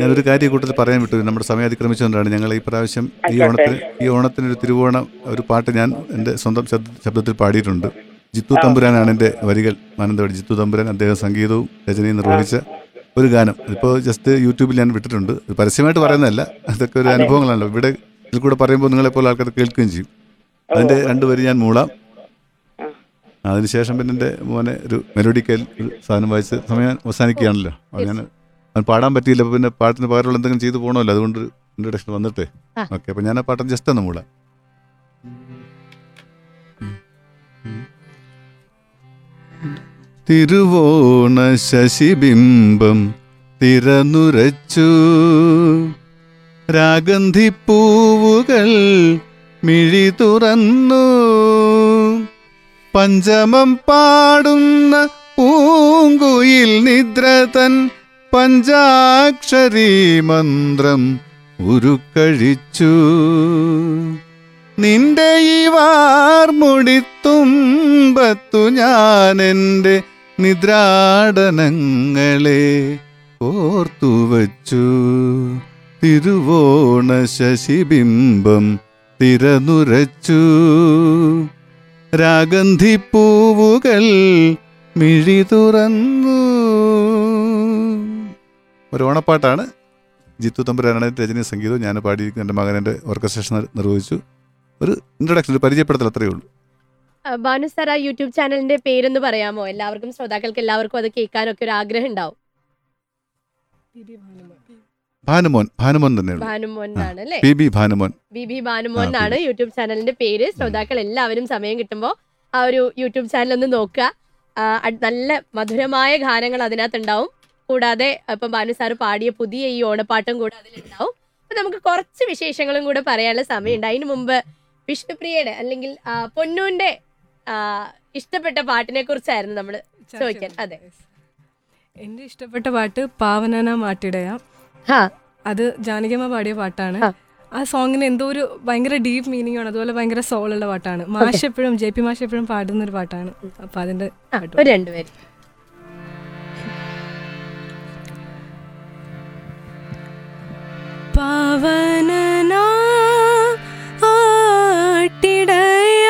Speaker 3: ഞാനൊരു കാര്യം കൂട്ടത്തിൽ പറയാൻ വിട്ടു. നമ്മുടെ സമയം അതിക്രമിച്ചുകൊണ്ടാണ് ഞങ്ങൾ ഈ പ്രാവശ്യം ഈ ഓണത്തിന് ഈ ഓണത്തിന് ഒരു തിരുവോണം ഒരു പാട്ട് ഞാൻ എന്റെ സ്വന്തം ശബ്ദ- ശബ്ദത്തിൽ പാടിയിട്ടുണ്ട്. ജിത്തു തമ്പുരാനാണ് എന്റെ വരികൾ. മാനന്തവാടി ജിത്തു തമ്പുരാൻ അദ്ദേഹം സംഗീതവും രചനയും നിർവഹിച്ച ഒരു ഗാനം. ഇപ്പോൾ ജസ്റ്റ് യൂട്യൂബിൽ ഞാൻ വിട്ടിട്ടുണ്ട്. പരസ്യമായിട്ട് പറയുന്നതല്ല. അതൊക്കെ ഒരു അനുഭവങ്ങളാണല്ലോ. ഇവിടെ ഇതിൽ കൂടെ പറയുമ്പോൾ നിങ്ങളെപ്പോലെ ആൾക്കാർ കേൾക്കുകയും ചെയ്യും. അതിന്റെ രണ്ട് വരി ഞാൻ മൂളാം അതിനുശേഷം പിന്നെ എന്റെ മോനെ ഒരു മെലോഡിക്കൽ സാധനം വായിച്ച് സമയം അവസാനിക്കുകയാണല്ലോ. അത് ഞാൻ അവൻ പാടാൻ പറ്റിയില്ല പിന്നെ പാട്ടിന് പകരമുള്ള എന്തെങ്കിലും ചെയ്തു പോകണമല്ലോ അതുകൊണ്ട് ഇൻട്രഡക്ഷൻ വന്നിട്ടേ. ഓക്കെ അപ്പോൾ ഞാൻ ആ പാട്ടം ജസ്റ്റ് ഒന്ന് മൂടാം. തിരുവോണ ശശിബിംബം തിരനുരച്ചു രാഗന്ധിപ്പൂവുകൾ മിഴി തുറന്നു പഞ്ചമം പാടുന്ന പൂങ്കുയിൽ നിദ്രതൻ പഞ്ചാക്ഷരി മന്ത്രം ഉരുക്കഴിച്ചു. നിന്റെ ഈ വാർമുടിത്തുമ്പത്തു ഞാനെന്റെ നിദ്രാടനങ്ങളെ ഓർത്തുവച്ചു തിരുവോണ ശശിബിംബം തിരനുരച്ചു. രാഗന്ധിപ്പൂവുകൾ മിഴി തുറന്നു. ഒരു ഓണപ്പാട്ടാണ്. ജിത്തു തമ്പുരാനാണ് രജനി സംഗീതവും ഞാൻ പാടി എന്റെ മകൻ എന്റെ ഓർക്കസ്ട്രേഷൻ നിർവഹിച്ചു. ഒരു ഇൻട്രൊഡക്ഷൻ ഒരു പരിചയപ്പെടുത്തൽ അത്രയേ ഉള്ളൂ.
Speaker 2: ഭാനു സാർ ആ യൂട്യൂബ് ചാനലിന്റെ പേരൊന്ന് പറയാമോ? എല്ലാവർക്കും ശ്രോതാക്കൾക്ക് എല്ലാവർക്കും അത് കേൾക്കാനൊക്കെ ഒരു ആഗ്രഹം ഉണ്ടാവും.
Speaker 3: ഭാനുമോൻ ഭാനുമോൻ തന്നെയാണ്
Speaker 2: ഭാനുമോൻ എന്നാണ് അല്ലേ?
Speaker 3: P B
Speaker 2: Bhanumon. B B
Speaker 3: Bhanumon
Speaker 2: എന്നാണ് യൂട്യൂബ് ചാനലിന്റെ പേര്. ശ്രോതാക്കൾ എല്ലാവരും സമയം കിട്ടുമ്പോൾ ആ ഒരു യൂട്യൂബ് ചാനൽ ഒന്ന് നോക്കുക. നല്ല മധുരമായ ഗാനങ്ങൾ അതിനകത്ത് ഉണ്ടാവും കൂടാതെ ഇപ്പം ഭാനു സാറ് പാടിയ പുതിയ ഈ ഓണപ്പാട്ടും കൂടെ അതിലുണ്ടാവും. അപ്പൊ നമുക്ക് കുറച്ച് വിശേഷങ്ങളും കൂടെ പറയാനുള്ള സമയമുണ്ട്. അതിന് മുമ്പ് വിഷ്ണുപ്രിയയുടെ അല്ലെങ്കിൽ പൊന്നൂന്റെ ഇഷ്ടപ്പെട്ട പാട്ടിനെ കുറിച്ചായിരുന്നു നമ്മൾ ചോദിക്കാൻ. അതെ.
Speaker 6: എന്റെ ഇഷ്ടപ്പെട്ട പാട്ട് പാവനന മാട്ടിടയ. അത് ജാനകിയമ്മ പാടിയ പാട്ടാണ്.
Speaker 2: ആ.
Speaker 9: സോങ്ങിന് എന്തോ ഒരു ഭയങ്കര ഡീപ്പ് മീനിങ് ആണ്. അതുപോലെ ഭയങ്കര സോൾ ഉള്ള പാട്ടാണ് മാഷ് എപ്പോഴും ജെ പി മാഷ് എപ്പോഴും പാടുന്ന ഒരു പാട്ടാണ്. അപ്പൊ അതിന്റെ
Speaker 2: രണ്ടുപേര്
Speaker 6: പാവനനാ ആട്ടിടയ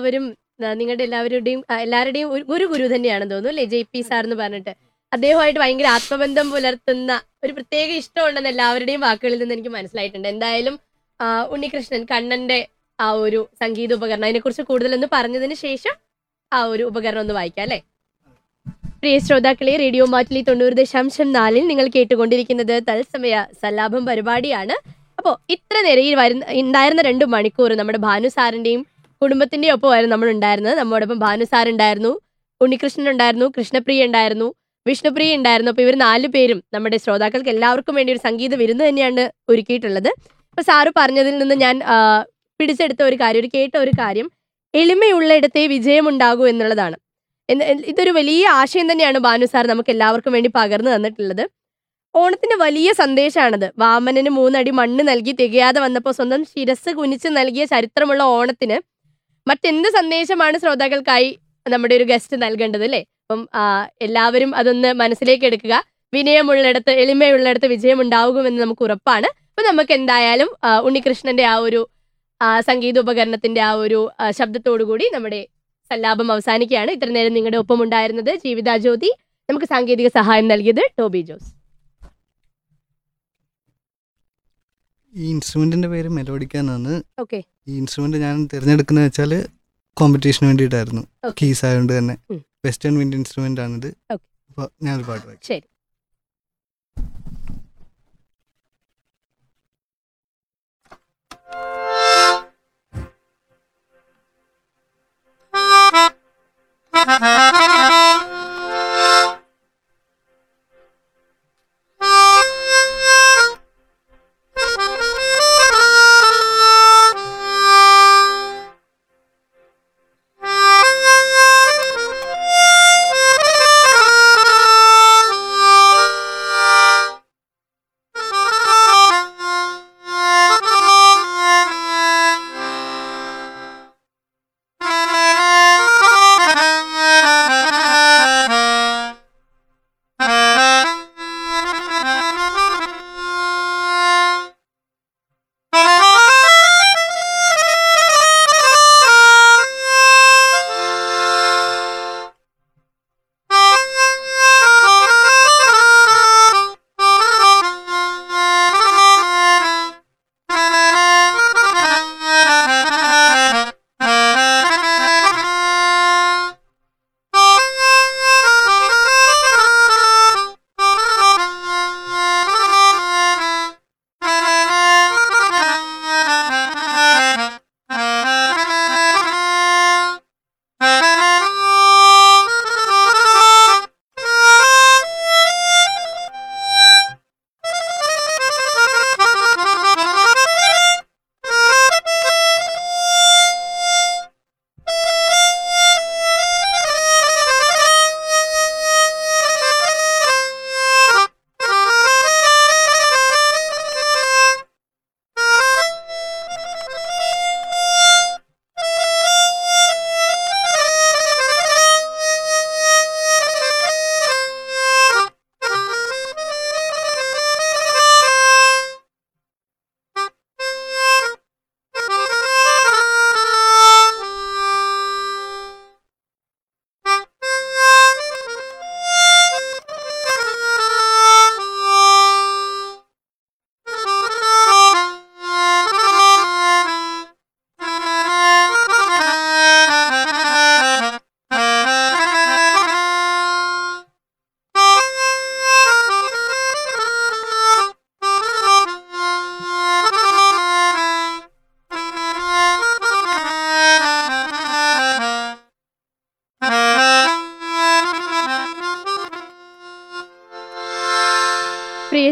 Speaker 2: എല്ലാവരും നിങ്ങളുടെ എല്ലാവരുടെയും എല്ലാവരുടെയും ഒരു- ഗുരു തന്നെയാണെന്ന് തോന്നുന്നു അല്ലേ? ജെ പി സാർ എന്ന് പറഞ്ഞിട്ട്. അദ്ദേഹമായിട്ട് ഭയങ്കര ആത്മബന്ധം പുലർത്തുന്ന ഒരു പ്രത്യേക ഇഷ്ടമുണ്ടെന്ന് എല്ലാവരുടെയും വാക്കുകളിൽ നിന്ന് എനിക്ക് മനസ്സിലായിട്ടുണ്ട്. എന്തായാലും ഉണ്ണികൃഷ്ണൻ കണ്ണന്റെ ആ ഒരു സംഗീത ഉപകരണം അതിനെക്കുറിച്ച് കൂടുതലൊന്ന് പറഞ്ഞതിന് ശേഷം ആ ഒരു ഉപകരണം ഒന്ന് വായിക്കാം അല്ലേ? പ്രിയ ശ്രോതാക്കളെ റേഡിയോ മാറ്റിലി തൊണ്ണൂറ് ദശാംശം നാലിൽ നിങ്ങൾ കേട്ടുകൊണ്ടിരിക്കുന്നത് തത്സമയ സല്ലാപം പരിപാടിയാണ്. അപ്പോൾ ഇത്ര നേരം ഈ വരുന്ന ഉണ്ടായിരുന്ന രണ്ട് മണിക്കൂർ നമ്മുടെ ഭാനു സാറിന്റെയും കുടുംബത്തിന്റെയും ഒപ്പമായിരുന്നു നമ്മൾ ഉണ്ടായിരുന്നത് നമ്മോടൊപ്പം ഭാനു സാർ ഉണ്ടായിരുന്നു ഉണ്ണികൃഷ്ണൻ ഉണ്ടായിരുന്നു കൃഷ്ണപ്രിയ ഉണ്ടായിരുന്നു വിഷ്ണുപ്രിയ ഉണ്ടായിരുന്നു. അപ്പോൾ ഇവർ നാല് പേരും നമ്മുടെ ശ്രോതാക്കൾക്ക് എല്ലാവർക്കും വേണ്ടി ഒരു സംഗീത വിരുന്ന് തന്നെയാണ് ഒരുക്കിയിട്ടുള്ളത്. അപ്പോൾ സാറ് പറഞ്ഞതിൽ നിന്ന് ഞാൻ പിടിച്ചെടുത്ത ഒരു കാര്യം ഒരു കേട്ട ഒരു കാര്യം എളിമയുള്ളിടത്തെ വിജയമുണ്ടാകൂ എന്നുള്ളതാണ്. ഇതൊരു വലിയ ആശയം തന്നെയാണ് ഭാനു സാർ നമുക്ക് എല്ലാവർക്കും വേണ്ടി പകർന്നു തന്നിട്ടുള്ളത്. ഓണത്തിന്റെ വലിയ സന്ദേശമാണത് വാമനന് മൂന്നടി മണ്ണ് നൽകി തികയാതെ വന്നപ്പോൾ സ്വന്തം ശിരസ് കുനിച്ച് നൽകിയ ചരിത്രമുള്ള ഓണത്തിന് മറ്റെന്ത് സന്ദേശമാണ് ശ്രോതാക്കൾക്കായി നമ്മുടെ ഒരു ഗസ്റ്റ് നൽകേണ്ടത് അല്ലേ? അപ്പം എല്ലാവരും അതൊന്ന് മനസ്സിലേക്ക് എടുക്കുക. വിനയമുള്ളിടത്ത് എളിമയുള്ളിടത്ത് വിജയമുണ്ടാവുമെന്ന് നമുക്ക് ഉറപ്പാണ്. അപ്പൊ നമുക്ക് എന്തായാലും ഉണ്ണികൃഷ്ണന്റെ ആ ഒരു സംഗീത ഉപകരണത്തിന്റെ ആ ഒരു ശബ്ദത്തോടു കൂടി നമ്മുടെ സല്ലാപം അവസാനിക്കുകയാണ്. ഇത്ര നേരം നിങ്ങളുടെ ഒപ്പം ഉണ്ടായിരുന്നത് ജീവിതാ ജ്യോതി. നമുക്ക് സാങ്കേതിക സഹായം നൽകിയത് ടോബി ജോസ്.
Speaker 11: ഈ ഇൻസ്ട്രുമെന്റിന്റെ പേര് മെലോഡിക്ക എന്നാണ് ഈ ഇൻസ്ട്രുമെന്റ് ഞാൻ തിരഞ്ഞെടുക്കുന്നത് വെച്ചാൽ കോമ്പറ്റീഷന് വേണ്ടിയിട്ടായിരുന്നു. കീസ് ആയതുകൊണ്ട് തന്നെ. വെസ്റ്റേൺ വിൻഡ് ഇൻസ്ട്രുമെന്റ് ആണിത്.
Speaker 2: അപ്പൊ
Speaker 11: അപ്പോൾ ഞാനൊരു പാട്ട് വായിക്കും.
Speaker 2: Ha ha ha പ്രിയ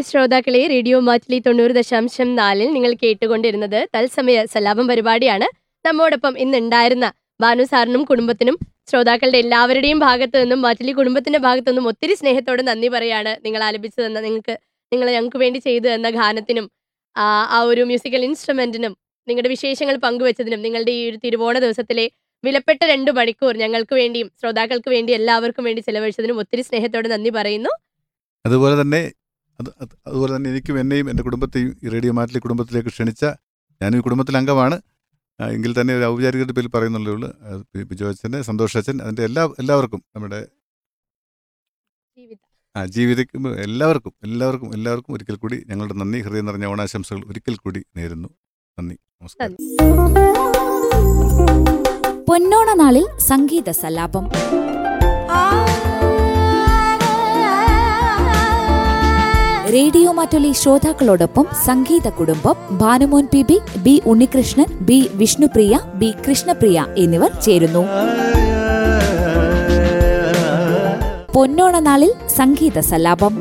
Speaker 2: ശ്രോതാക്കളെ റേഡിയോ മാറ്റിലി തൊണ്ണൂറ് ദശാംശം നാലിൽ നിങ്ങൾ കേട്ടുകൊണ്ടിരുന്നത് തത്സമയ സലാപം പരിപാടിയാണ്. നമ്മോടൊപ്പം ഇന്ന് ഉണ്ടായിരുന്ന ഭാനു സാറിനും കുടുംബത്തിനും ശ്രോതാക്കളുടെ എല്ലാവരുടെയും ഭാഗത്തു നിന്നും മാറ്റിലി കുടുംബത്തിന്റെ ഭാഗത്തു നിന്നും ഒത്തിരി സ്നേഹത്തോടെ നന്ദി പറയാണ് നിങ്ങൾ ആലപിച്ചു തന്ന നിങ്ങൾക്ക് നിങ്ങൾ ഞങ്ങൾക്ക് വേണ്ടി ചെയ്തു തന്ന ഗാനത്തിനും ആ ഒരു മ്യൂസിക്കൽ ഇൻസ്ട്രുമെന്റിനും നിങ്ങളുടെ വിശേഷങ്ങൾ പങ്കുവച്ചതിനും നിങ്ങളുടെ ഈ ഒരു തിരുവോണ ദിവസത്തിലെ വിലപ്പെട്ട രണ്ട് മണിക്കൂർ ഞങ്ങൾക്ക് വേണ്ടിയും ശ്രോതാക്കൾക്ക് വേണ്ടി എല്ലാവർക്കും വേണ്ടി ചെലവഴിച്ചതിനും ഒത്തിരി സ്നേഹത്തോടെ നന്ദി പറയുന്നു.
Speaker 3: അതുപോലെ തന്നെ അത് അത് അതുപോലെ തന്നെ എനിക്കും എന്നെയും എന്റെ കുടുംബത്തെയും ഈ റേഡിയോ മാറ്റിലെ കുടുംബത്തിലേക്ക് ക്ഷണിച്ച ഞാനും ഈ കുടുംബത്തിലെ അംഗമാണ്. എങ്കിൽ തന്നെ ഒരു ഔപചാരികരുടെ പേരിൽ പറയുന്നുള്ളേ ബിജു അച്ഛന്റെ സന്തോഷ് അച്ഛൻ അതിന്റെ എല്ലാ എല്ലാവർക്കും നമ്മുടെ
Speaker 2: ജീവിത.
Speaker 3: ആ ജീവിതക്കും എല്ലാവർക്കും എല്ലാവർക്കും എല്ലാവർക്കും ഒരിക്കൽ കൂടി ഞങ്ങളുടെ നന്ദി. ഹൃദയം നിറഞ്ഞ ഓണാശംസകൾ ഒരിക്കൽ കൂടി നേരുന്നു. നന്ദി. നമസ്കാരം.
Speaker 1: പൊന്നോണ നാളിൽ സംഗീത സല്ലാപം റേഡിയോ മാറ്റൊലി ശ്രോതാക്കളോടൊപ്പം സംഗീത കുടുംബം Bhanumon P B B Unnikrishnan B Vishnupriya B Krishnapriya എന്നിവർ ചേരുന്നു. പൊന്നോണനാളിൽ സംഗീത സല്ലാപം.